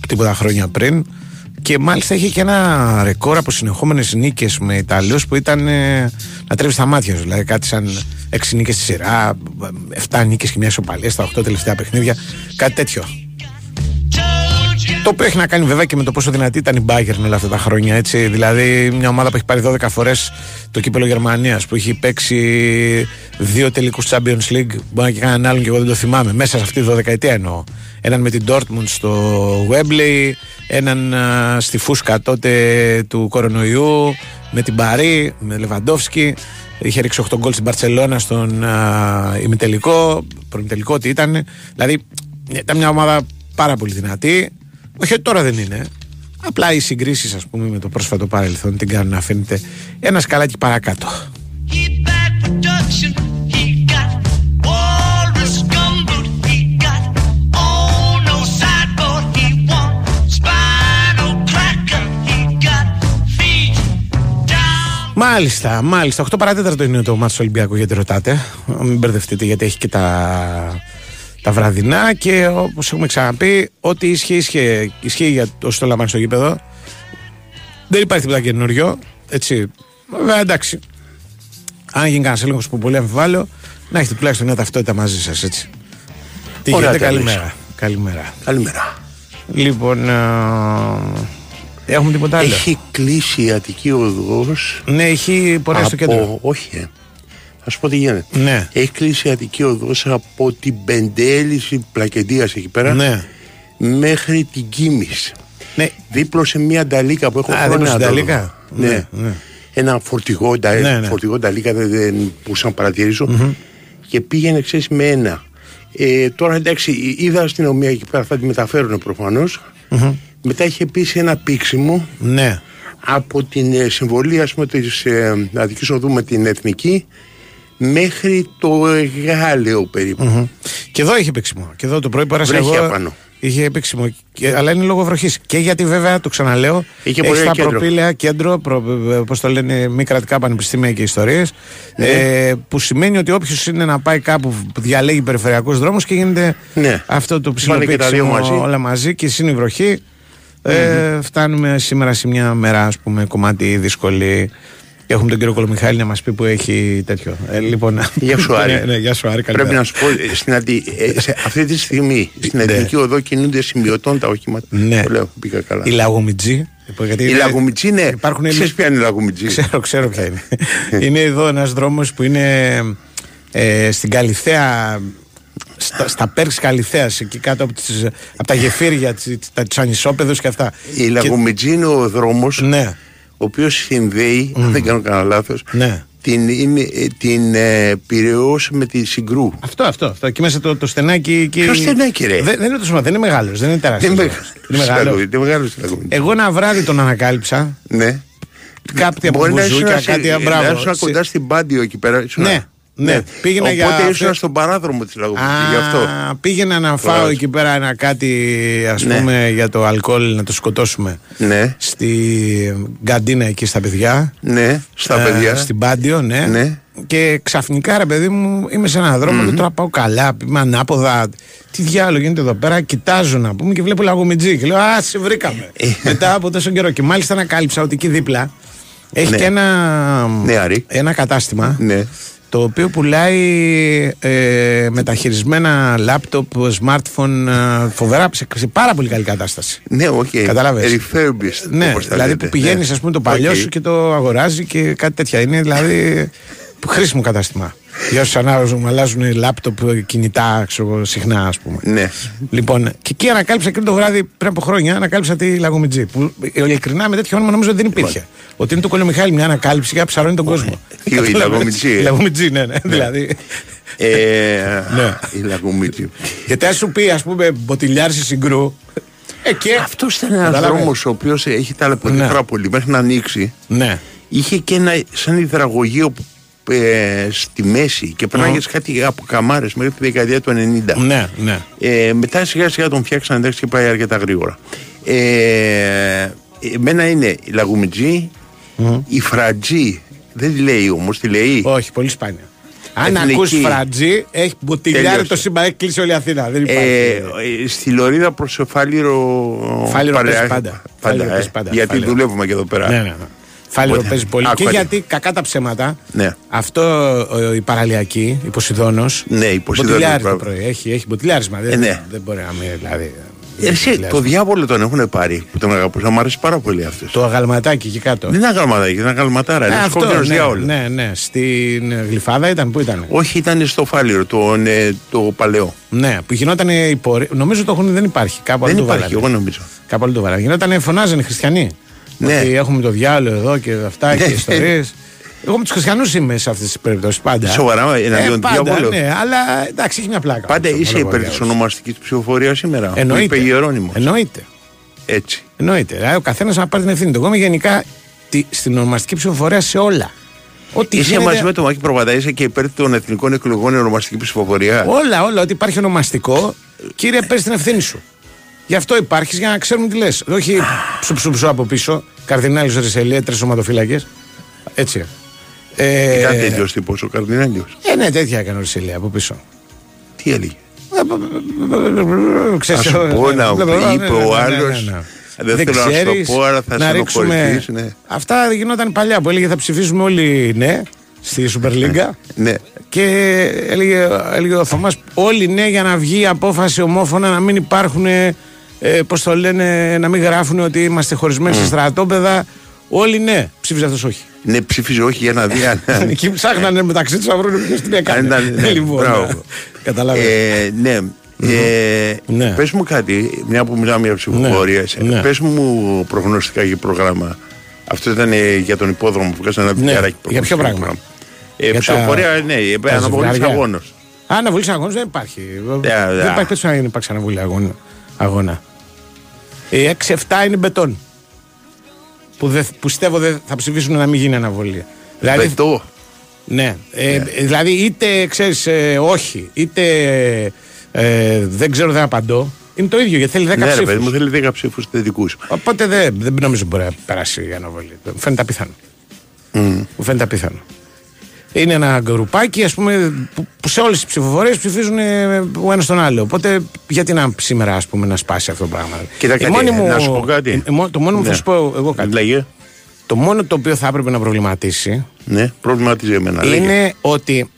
S1: τίποτα χρόνια πριν και μάλιστα είχε και ένα ρεκόρ από συνεχόμενες νίκες με Ιταλούς που ήταν ε, να τρέβει στα μάτια σου δηλαδή κάτι σαν 6 νίκες στη σειρά 7 νίκες και μια ισοπαλία στα 8 τελευταία παιχνίδια κάτι τέτοιο το οποίο έχει να κάνει βέβαια και με το πόσο δυνατή ήταν η Bayern όλα αυτά τα χρόνια. Έτσι. Δηλαδή, μια ομάδα που έχει πάρει 12 φορές το κύπελο Γερμανίας, που έχει παίξει δύο τελικούς Champions League, μπορεί να και κανέναν άλλον και εγώ δεν το θυμάμαι, μέσα σε αυτή τη 12 ετία εννοώ. Έναν με την Dortmund στο Wembley, έναν α, στη φούσκα τότε του κορονοϊού, με την Παρή, με Λεβαντόφσκι. Είχε ρίξει 8 γκολ στην Παρσελώνα στον α, ημιτελικό, προημιτελικό τι ήταν. Δηλαδή, ήταν μια ομάδα πάρα πολύ δυνατή. Όχι ότι τώρα δεν είναι. Απλά οι συγκρίσεις, ας πούμε, με το πρόσφατο παρελθόν την κάνουν να φαίνεται ένα σκαλάκι παρακάτω. Μάλιστα, μάλιστα. 8 παράτεταρτο είναι το μάτι του Ολυμπιακού, γιατί ρωτάτε. Μην μπερδευτείτε, γιατί έχει και τα, τα βραδινά και όπως έχουμε ξαναπεί, ό,τι ισχύει, ισχύει, ισχύει για όσο το λαμβάνεις στο γήπεδο. Δεν υπάρχει τίποτα καινούριο. Έτσι. Βέβαια, εντάξει. Αν γίνει κανένα έλεγχος που πολύ αμφιβάλλω, να έχετε τουλάχιστον μια ταυτότητα μαζί σας, έτσι. Τι
S7: Ωραία
S1: γίνεται,
S7: τα λες.
S1: καλημέρα. Καλημέρα.
S7: Καλημέρα.
S1: Λοιπόν, ε, έχουμε τίποτα άλλο;
S7: Έχει κλείσει η Αττική Οδός
S1: Ναι, έχει πορεία στο κέντρο.
S7: από... Όχι, ε. Θα σου πω τι γίνεται.
S1: Ναι.
S7: Έχει κλείσει η Αττική Οδός από την Πεντέληση Πλακεντίας εκεί πέρα
S1: Ναι.
S7: μέχρι την Κίμης.
S1: Ναι.
S7: Δίπλωσε μια νταλίκα που έχω
S1: Α,
S7: χρόνια
S1: δίπλωσε
S7: να το
S1: νταλίκα;
S7: δω.
S1: Ναι,
S7: Ναι.
S1: ναι.
S7: Ένα φορτηγό, ντα-
S1: Ναι, ναι.
S7: φορτηγό νταλίκα δεν, δεν μπορούσα να παρατηρησω και πήγαινε ξέρεις με ένα. Ε, τώρα εντάξει, είδα αστυνομία εκεί πέρα, θα τη μεταφέρουν προφανώς. Μετά είχε επίσης ένα πήξιμο
S1: Ναι.
S7: από την ε, συμβολή ας πούμε της ε, Αττικής Οδού με την Εθνική μέχρι το Εγάλεο περίπου.
S1: Μμμ. Και εδώ είχε παίξιμο. Και εδώ το πρωί πέρασα
S7: Βρέχει
S1: εγώ.
S7: απάνω.
S1: Είχε παίξιμο. Και, αλλά είναι λόγω βροχής. Και γιατί βέβαια, το ξαναλέω,
S7: Είχε
S1: έχει
S7: πορεία
S1: τα
S7: κέντρο.
S1: προπήλαια κέντρο, προ, πώς το λένε, μη κρατικά πανεπιστήμια και ιστορίες.
S7: Ναι.
S1: Ε, που σημαίνει ότι όποιος είναι να πάει κάπου που διαλέγει περιφερειακούς δρόμους και γίνεται
S7: Ναι.
S1: αυτό το ψηλό
S7: Πάνε και τα δύο
S1: παίξιμο
S7: μαζί.
S1: όλα μαζί και είναι η βροχή. Ε, φτάνουμε σήμερα σε μια μέρα, ας πούμε, κομμάτι δύσκολη. Και Έχουμε τον κύριο Κολομιχάλη να μας πει που έχει τέτοιο. Ε, λοιπόν, (laughs)
S7: Γεια σου (laughs) Άρη.
S1: ναι, ναι, γεια σου Άρη, καλημέρα.
S7: Πρέπει να σου πω, ε, στην Αντι... ε, σε αυτή τη στιγμή στην
S1: Ναι.
S7: Εθνική Οδό κινούνται σημειωτών τα οχήματα.
S1: Ναι.
S7: Το λέω, πήγα καλά.
S1: Η Λαγομιτζή. γιατί
S7: Η
S1: είναι-
S7: Λαγουμιτζή είναι.
S1: Υπάρχουν
S7: Ξέρεις ποια είναι η Λαγουμιτζή;
S1: Ξέρω, ξέρω ποια είναι. (laughs) είναι εδώ ένας δρόμος που είναι ε, στην Καλιθέα. Στα, στα Πέρξ Καλιθέα, εκεί κάτω από, τις, από τα γεφύρια, τις, τα, τους ανισόπεδους και αυτά.
S7: Η Λαγουμιτζή είναι ο δρόμος
S1: Ναι,
S7: ο οποίος συνδέει, αν δεν κάνω κανένα λάθος,
S1: ναι.
S7: την, είναι, ε, την ε, Πειραιώς με τη Συγκρού.
S1: Αυτό, αυτό. αυτό. Εκεί μέσα το, το στενάκι. Εκεί...
S7: Ποιος στενάκι, ρε;
S1: Δεν, δεν είναι το σώμα, δεν είναι μεγάλος, δεν είναι τεράστιος.
S7: Δεν
S1: είναι μεγάλος.
S7: είναι μεγάλος στη Λαγουμιτζή.
S1: Εγώ ένα βράδυ τον ανακάλυψα.
S7: Ναι.
S1: Κάτι από
S7: Μπορεί να
S1: μπουζούκια,
S7: ήσουν
S1: κάτι
S7: σε-
S1: αμπράβο.
S7: να ήσουν κοντά στην Πάντιο εκεί πέρα. ήσουν-
S1: Ναι, ναι. Πήγαινα
S7: Οπότε
S1: για-
S7: ήσουν στον παράδρομο της Λαγουμιτζή. Γι' αυτό.
S1: Α, πήγαινα να φάω
S7: Ωραία.
S1: εκεί πέρα ένα κάτι ας
S7: Ναι.
S1: πούμε για το αλκοόλ να το σκοτώσουμε
S7: Ναι.
S1: στη γκαντίνα εκεί στα παιδιά
S7: Ναι, στα
S1: Ε,
S7: παιδιά.
S1: στην Πάντιο ναι.
S7: Ναι.
S1: και ξαφνικά ρε παιδί μου είμαι σε έναν δρόμο και τώρα πάω καλά είμαι ανάποδα τι διάλογο γίνεται εδώ πέρα κοιτάζω να πούμε και βλέπω λαγομιτζή και λέω α σε βρήκαμε
S7: Ε.
S1: μετά από τόσο καιρό και μάλιστα ανακάλυψα ότι εκεί δίπλα έχει
S7: Ναι.
S1: και ένα,
S7: Ναι, Άρη.
S1: ένα κατάστημα
S7: Ναι.
S1: Το οποίο πουλάει ε, μεταχειρισμένα λάπτοπ, smartphone, ε, φοβερά, σε, σε πάρα πολύ καλή κατάσταση.
S7: Ναι, οκ.
S1: Κατάλαβες.
S7: Refurbished.
S1: Ναι,
S7: όπως τα
S1: δηλαδή
S7: λέτε.
S1: που πηγαίνεις,
S7: Ναι.
S1: ας πούμε, το παλιό
S7: Οκ.
S1: σου και το αγοράζει και κάτι τέτοια. Είναι δηλαδή χρήσιμο κατάστημα. Για όσους ανάβαζουν, αλλάζουν λάπτοπ, κινητά, ξέρω εγώ, συχνά, ας πούμε.
S7: Ναι.
S1: Λοιπόν, και εκεί ανακάλυψα και το βράδυ πριν από χρόνια, ανακάλυψα τη Λαγομιτζή. Που ειλικρινά με τέτοιο όνομα νομίζω ότι δεν υπήρχε. Ότι είναι το Κολομιχάλη μια ανακάλυψη για να ψαρώνει τον κόσμο.
S7: Η- η (laughs) Λαγομιτζή, ε.
S1: Η Λαγομιτζή, ναι, ναι. Δηλαδή.
S7: Ε, (laughs)
S1: Ναι.
S7: Η Λαγομίτη.
S1: Γιατί αν σου πει, ας πούμε, μποτιλιάρη συγκρού. Ε, και.
S7: Αυτός ήταν ένας
S1: Κατάλαβες.
S7: δρόμος ο οποίος έχει ταλαιπωρηθεί
S1: Ναι.
S7: πάρα πολύ μέχρι να ανοίξει.
S1: Ναι.
S7: Είχε και ένα σαν υδραγωγείο που, ε, στη μέση και περνάγε κάτι από καμάρες μέχρι τη δεκαετία του 90.
S1: Ναι, ναι.
S7: Ε, μετά σιγά σιγά τον φτιάξαν εντάξει και πάει αρκετά γρήγορα. Ε, εμένα είναι η λαγουμιτζή, η φρατζή. Δεν τη λέει όμως, τη λέει.
S1: Όχι, πολύ σπάνια. Αν
S7: Εθνική.
S1: ακούς φρατζή, έχει μποτιλιάρι
S7: Τελείωσε.
S1: το σύμπαν, έχει κλείσει όλη η Αθήνα. Δεν υπάρχει.
S7: Ε, ε, στη Λωρίδα προς Φάλιρο.
S1: Φάλιρο
S7: παρέα-
S1: παίζει πάντα. Φάλιρο
S7: ε,
S1: παίζει πάντα.
S7: Γιατί
S1: Φάλιρο.
S7: δουλεύουμε και εδώ πέρα.
S1: Ναι, ναι, ναι. Φάλιρο
S7: Οπότε,
S1: παίζει πολύ. Και
S7: άκουα τι.
S1: γιατί κακά τα ψέματα.
S7: Ναι.
S1: Αυτό ε, η παραλιακή, η Ποσειδόνο.
S7: Ναι, η Ποσειδώνος,
S1: Μποτιλιάρι το
S7: μπράβο.
S1: πρωί. Έχει, έχει μποτιλιάρισμα. Δεν,
S7: Ε, ναι.
S1: δεν μπορεί να μην. Δηλαδή,
S7: Ε, Εσύ, το
S1: μποτιλιάρισμα.
S7: διάβολο τον έχουν πάρει που τον αγαπούσα. Μου αρέσει πάρα πολύ αυτός.
S1: Το αγαλματάκι εκεί κάτω.
S7: Δεν είναι αγαλματάκι, είναι αγαλματάρα.
S1: Ε,
S7: Είναι
S1: αυτό,
S7: κόκκινο
S1: ναι,
S7: διάολος.
S1: ναι, ναι. Στην ε, Γλυφάδα ήταν, πού ήταν.
S7: Όχι, ήταν στο Φάλιρο, το, ναι, το παλαιό.
S1: Ναι, που γινόταν η πορεία. Νομίζω το έχουν, δεν υπάρχει. Κάπου
S7: Δεν
S1: αλλού το
S7: υπάρχει,
S1: βάλανε.
S7: εγώ νομίζω.
S1: Κάπου αλλού το βάλανε. Γινόταν, φωνάζανε οι χριστιανοί.
S7: Ναι.
S1: Ότι έχουμε το διάλογο εδώ και αυτά και
S7: Ναι.
S1: ιστορίες. Εγώ με τους χριστιανούς είμαι σε αυτές τις περιπτώσεις πάντα.
S7: Σοβαρά, εναντίον του
S1: πάντα,
S7: διαβόλου.
S1: Ναι, αλλά εντάξει, έχει μια πλάκα.
S7: Πάντα
S1: αυτό,
S7: είσαι
S1: μόνο
S7: υπέρ
S1: ο
S7: της
S1: διάβολος.
S7: ονομαστικής ψηφοφορίας σήμερα. Που
S1: Εννοείται.
S7: είπε Γερόνιμο.
S1: Εννοείται.
S7: Έτσι.
S1: Εννοείται. Δηλαδή, ο καθένας να πάρει την ευθύνη του. Εγώ είμαι γενικά τη- στην ονομαστική ψηφοφορία σε όλα. Ό,τι
S7: Είσαι
S1: γίνεται-
S7: μαζί με τον Μάκη Προβατά, είσαι και υπέρ των εθνικών εκλογών η ονομαστική ψηφοφορία.
S1: Όλα, όλα. Ό,τι υπάρχει ονομαστικό, κύριε, παίρνει την ευθύνη σου. Γι' αυτό υπάρχει για να ξέρουμε τι λε. Όχι ψου ψου ψου από πίσω, καρδινάλι Ρισελίε, τρει σωματοφύλακε. Έτσι. Ε,
S7: Ήταν τέτοιο τύπο ο Καρδινάλιο.
S1: ε, ναι, τέτοια έκανε ο Ρισελίε από πίσω.
S7: Τι έλεγε.
S1: Ξέρεις,
S7: Θα σου πω να
S1: ναι, ναι, ναι,
S7: είπε ο
S1: ναι, ναι,
S7: άλλος,
S1: ναι, ναι.
S7: δεν θέλω να σου το
S1: ξέρεις,
S7: πω, αλλά θα
S1: να
S7: στενοχωρηθείς,
S1: ρίξουμε-
S7: ναι.
S1: Αυτά γινόταν παλιά που έλεγε θα ψηφίσουμε όλοι ναι στη Super League.
S7: Ναι.
S1: Και έλεγε, έλεγε ο Θωμάς όλοι ναι για να βγει η απόφαση ομόφωνα να μην υπάρχουν ε, πώς το λένε να μην γράφουν ότι είμαστε χωρισμένοι σε στρατόπεδα όλοι ναι ψήφιζε αυτός όχι
S7: Ναι, ψήφιζε όχι για να δει αν. (laughs)
S1: Εκεί ψάχνανε μεταξύ τους να βρουν ποιος την
S7: αν
S1: έκανε
S7: ήταν, ναι,
S1: λοιπόν,
S7: μπράβο.
S1: καταλάβες
S7: Ε, ναι. Ε,
S1: Ναι.
S7: Πες μου κάτι, μια που μιλάμε για ψηφοφορία.
S1: Ναι.
S7: Πες μου προγνωστικά για πρόγραμμα. Αυτό ήταν ε, για τον υπόδρομο που βγάζανε ένα
S1: Ναι.
S7: βιντεάκι.
S1: Για ποιο πράγμα;
S7: Ε,
S1: Για τα-
S7: ψηφοφορία, ναι, ε,
S1: τα
S7: αναβολής
S1: ζευγάρια.
S7: αγώνο.
S1: Αναβολής αγώνα δεν υπάρχει.
S7: ναι.
S1: δεν υπάρχει περίπτωση να υπάρξει αναβολή αγώνα. Αγώνα. Οι 6-7 είναι μπετόν. Που, δεν, που πιστεύω δεν θα ψηφίσουν να μην γίνει αναβολή. Δηλαδή,
S7: Πετώ.
S1: ναι, ε, δηλαδή είτε ξέρεις όχι, είτε ε, δεν ξέρω, δεν απαντώ. Είναι το ίδιο γιατί θέλει 10
S7: Ναι, ρε
S1: ψήφους.
S7: παιδί μου, θέλει 10 ψήφους θετικούς.
S1: Οπότε δεν, δεν νομίζω μπορεί να περάσει η αναβολή. Μου φαίνεται απίθανο. Μου φαίνεται απίθανο. Είναι ένα γκρουπάκι ας πούμε, που, που σε όλες τις ψηφοφορίες ψηφίζουν ε, ο ένας τον άλλο. Οπότε γιατί να σήμερα ας πούμε, να σπάσει αυτό το πράγμα;
S7: Κοίτα
S1: Η
S7: κάτι,
S1: μόνη μου-
S7: να σου πω κάτι.
S1: η- η μο- το μόνο μου θα
S7: Ναι.
S1: σου πω εγώ κάτι.
S7: Λέγε.
S1: Το μόνο το οποίο θα έπρεπε να προβληματίσει
S7: Ναι, προβληματίζει εμένα. λέγε.
S1: είναι ότι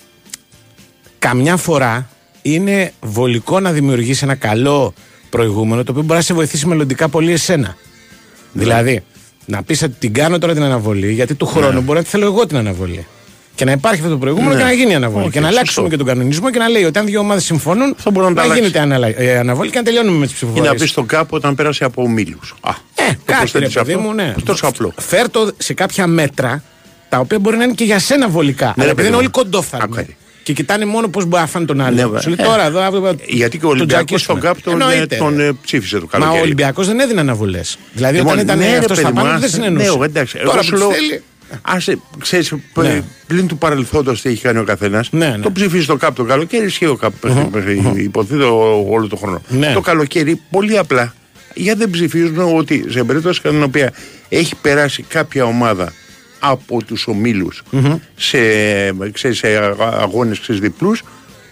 S1: καμιά φορά είναι βολικό να δημιουργήσει ένα καλό προηγούμενο το οποίο μπορεί να σε βοηθήσει μελλοντικά πολύ εσένα. Δηλαδή, να πεις ότι την κάνω τώρα την αναβολή, γιατί του χρόνου μπορεί να τη θέλω εγώ την αναβολή. Και να υπάρχει αυτό το προηγούμενο
S7: Ναι.
S1: και να γίνει η αναβολή.
S7: Όχι,
S1: και να
S7: σωστό.
S1: αλλάξουμε και τον κανονισμό και να λέει ότι αν δύο ομάδες συμφωνούν,
S7: Θα μπορούν να τα
S1: να
S7: αλλάξει.
S1: γίνεται αναλα- ε, αναβολή και να τελειώνουμε με τις
S7: Ή
S1: ψηφοφορίες.
S7: να πεις στον κάπου όταν πέρασε από ομίλους. Α,
S1: Ε,
S7: το
S1: κάτι ρε
S7: προσθέτεις
S1: παιδί
S7: αυτό.
S1: μου, ναι.
S7: Τόσο απλό.
S1: Φέρ το σε κάποια μέτρα τα οποία μπορεί να είναι και για σένα βολικά. αλλά
S7: ρε
S1: επειδή
S7: παιδί
S1: είναι
S7: μου.
S1: όλοι
S7: Άκου
S1: κοντόφθαλμοι.
S7: κάτι.
S1: Και κοιτάνε μόνο πώς μπορεί να φάνε τον άλλο.
S7: Ναι,
S1: Σου λέει
S7: ε,
S1: τώρα εδώ. αύριο,
S7: Γιατί και ο
S1: τον
S7: Ολυμπιακός
S1: τζακίσουμε.
S7: στον κάπου τον, ε,
S1: Εννοείται,
S7: τον
S1: ρε.
S7: ε, ψήφισε το
S1: Μα ο
S7: καλοκαίρι.
S1: Ολυμπιακός δεν έδινε αναβολές. Δηλαδή
S7: Λοιπόν,
S1: όταν ήταν
S7: ναι, ρε
S1: αυτός στα
S7: παιδί μου,
S1: πάνω δεν
S7: άσε-
S1: συνενούσε.
S7: Ναι, εντάξει.
S1: Τώρα
S7: Εγώ
S1: που
S7: σου
S1: τις
S7: λέω,
S1: θέλει.
S7: Άσε, ξέρεις,
S1: Ναι.
S7: ε, πλην του παρελθόντος τι έχει κάνει ο καθένας.
S1: Ναι, ναι.
S7: Το ψηφίζει το κάπου το καλοκαίρι, ισχύει ο κάπου. Υποθέτω όλο το χρόνο.
S1: Ναι.
S7: Το καλοκαίρι, πολύ απλά. Γιατί δεν ψηφίζουν ότι σε περίπτωση κατά την οποία έχει περάσει κάποια ομάδα από τους ομίλους σε, ξέρεις, σε αγώνες διπλούς,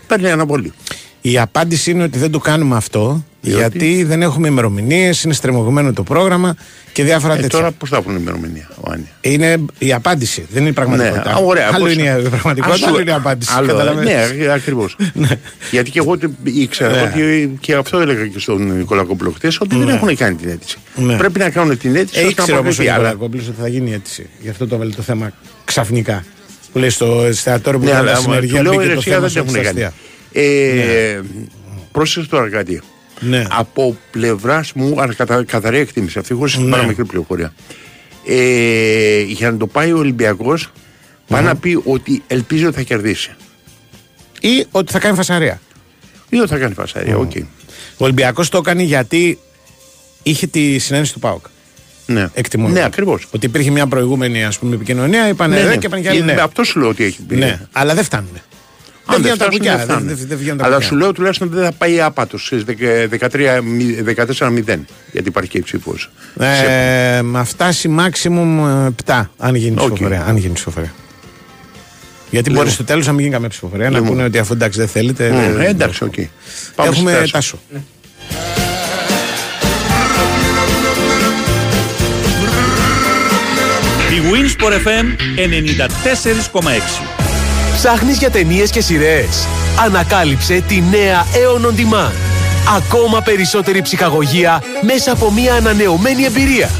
S7: παίρνει αναβολή.
S1: Η απάντηση είναι ότι δεν το κάνουμε αυτό
S7: Διότι;
S1: γιατί δεν έχουμε ημερομηνίες, είναι στριμωγμένο το πρόγραμμα και διάφορα
S7: Ε,
S1: τέτοια.
S7: τώρα πώς θα έχουν ημερομηνία, ο Άνια.
S1: Είναι η απάντηση, δεν είναι η πραγματικότητα.
S7: Ναι, α, ωραία,
S1: άλλο
S7: πώς-
S1: είναι η πραγματικότητα,
S7: Ας σου-
S1: άλλο είναι η απάντηση.
S7: άλλο,
S1: καταλαβαίνεις.
S7: ναι, ακριβώς. (laughs) Γιατί και εγώ τε- ήξερα
S1: Ναι.
S7: ότι και αυτό έλεγα και στον Νικολακόπουλο χθες, ότι δεν έχουν κάνει την αίτηση.
S1: Ναι.
S7: Πρέπει να κάνουν την αίτηση
S1: Ε,
S7: ώστε να
S1: ήξερε όμως ο
S7: αποφευθεί. Αλλά
S1: Νικολακόπουλος ότι θα γίνει αίτηση. Γι' αυτό το έβαλε το θέμα ξαφνικά. Που λέει στο εστιατόριο που
S7: Ναι,
S1: κάνει
S7: αλλά
S1: τα συνεργεία
S7: του λέω
S1: μπήκε
S7: ρε,
S1: το
S7: εσύ,
S1: θέμα
S7: δεν
S1: στα
S7: έχουν κάνει.
S1: αστεία.
S7: Ε, Πρόσεχε τώρα κάτι.
S1: Ναι.
S7: Από πλευράς μου, αλλά κατα, καθαρή εκτίμηση αυτή, χωρίς
S1: Ναι.
S7: παραμικρή πληροφορία. Ε, για να το πάει ο Ολυμπιακός, πάει να πει ότι ελπίζει ότι θα κερδίσει.
S1: Ή ότι θα κάνει φασαρία.
S7: Ή ότι θα κάνει φασαρία, οκ.
S1: Ο Ολυμπιακός το έκανε γιατί είχε τη συναίνεση του ΠΑΟΚ.
S7: Ναι,
S1: Εκτιμώ.
S7: ναι ακριβώς.
S1: Ότι υπήρχε μια προηγούμενη ας πούμε, επικοινωνία, είπανε ναι, και είπαν και άλλοι ναι.
S7: Αυτό σου λέω ότι έχει πει.
S1: ναι. Αλλά δεν φτάνουν.
S7: Αν
S1: δεν βγαίνουν τα
S7: φτάσουν,
S1: κουκιά.
S7: δεν
S1: Δεν,
S7: φτάνουν.
S1: δεν, δεν βγαίνουν τα
S7: Αλλά
S1: κουκιά.
S7: σου λέω τουλάχιστον δεν θα πάει άπατο στο 14-0. Γιατί υπάρχει και η ψήφο.
S1: Ε, να φτάσει maximum ε, 7 αν γίνει
S7: Οκ.
S1: ψηφοφορία. Αν γίνει ψηφοφορία. Γιατί
S7: Λέω.
S1: μπορεί στο τέλος να μην γίνει καμία ψηφοφορία. Να
S7: Λέω.
S1: πούνε ότι αφού εντάξει δεν θέλετε.
S7: Ε,
S1: ε,
S7: εντάξει, οκ. Πάμε
S1: Έχουμε
S7: στη τάση.
S1: τάσο.
S2: Η Winsport FM 94,6.
S3: Ψάχνεις για ταινίες και σειρές. Ανακάλυψε τη νέα Aeon On Demand. Ακόμα περισσότερη ψυχαγωγία μέσα από μια ανανεωμένη εμπειρία.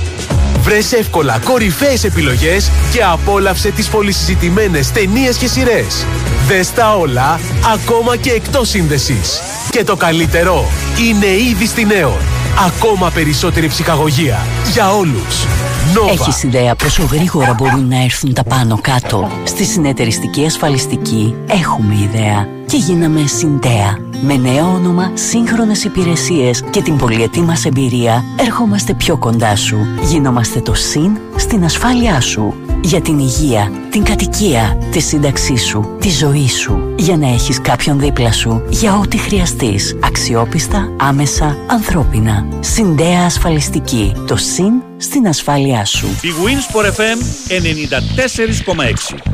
S3: Βρες εύκολα κορυφαίες επιλογές και απόλαυσε τις πολυσυζητημένες ταινίες και σειρές. Δες τα όλα, ακόμα και εκτός σύνδεσης. Και το καλύτερο, είναι ήδη στην Aeon. Ακόμα περισσότερη ψυχαγωγία για όλους. Nova.
S8: Έχεις ιδέα πόσο γρήγορα μπορούν να έρθουν τα πάνω κάτω; Στη συνεταιριστική ασφαλιστική έχουμε ιδέα και γίναμε Συντέα. Με νέο όνομα, σύγχρονες υπηρεσίες και την πολυετή μας εμπειρία, ερχόμαστε πιο κοντά σου. Γινόμαστε το ΣΥΝ στην ασφάλειά σου. Για την υγεία, την κατοικία, τη σύνταξή σου, τη ζωή σου. Για να έχεις κάποιον δίπλα σου, για ό,τι χρειαστείς. Αξιόπιστα, άμεσα, ανθρώπινα. Συντέα ασφαλιστική. Το ΣΥΝ στην ασφάλειά σου.
S2: Η Winsport FM 94,6.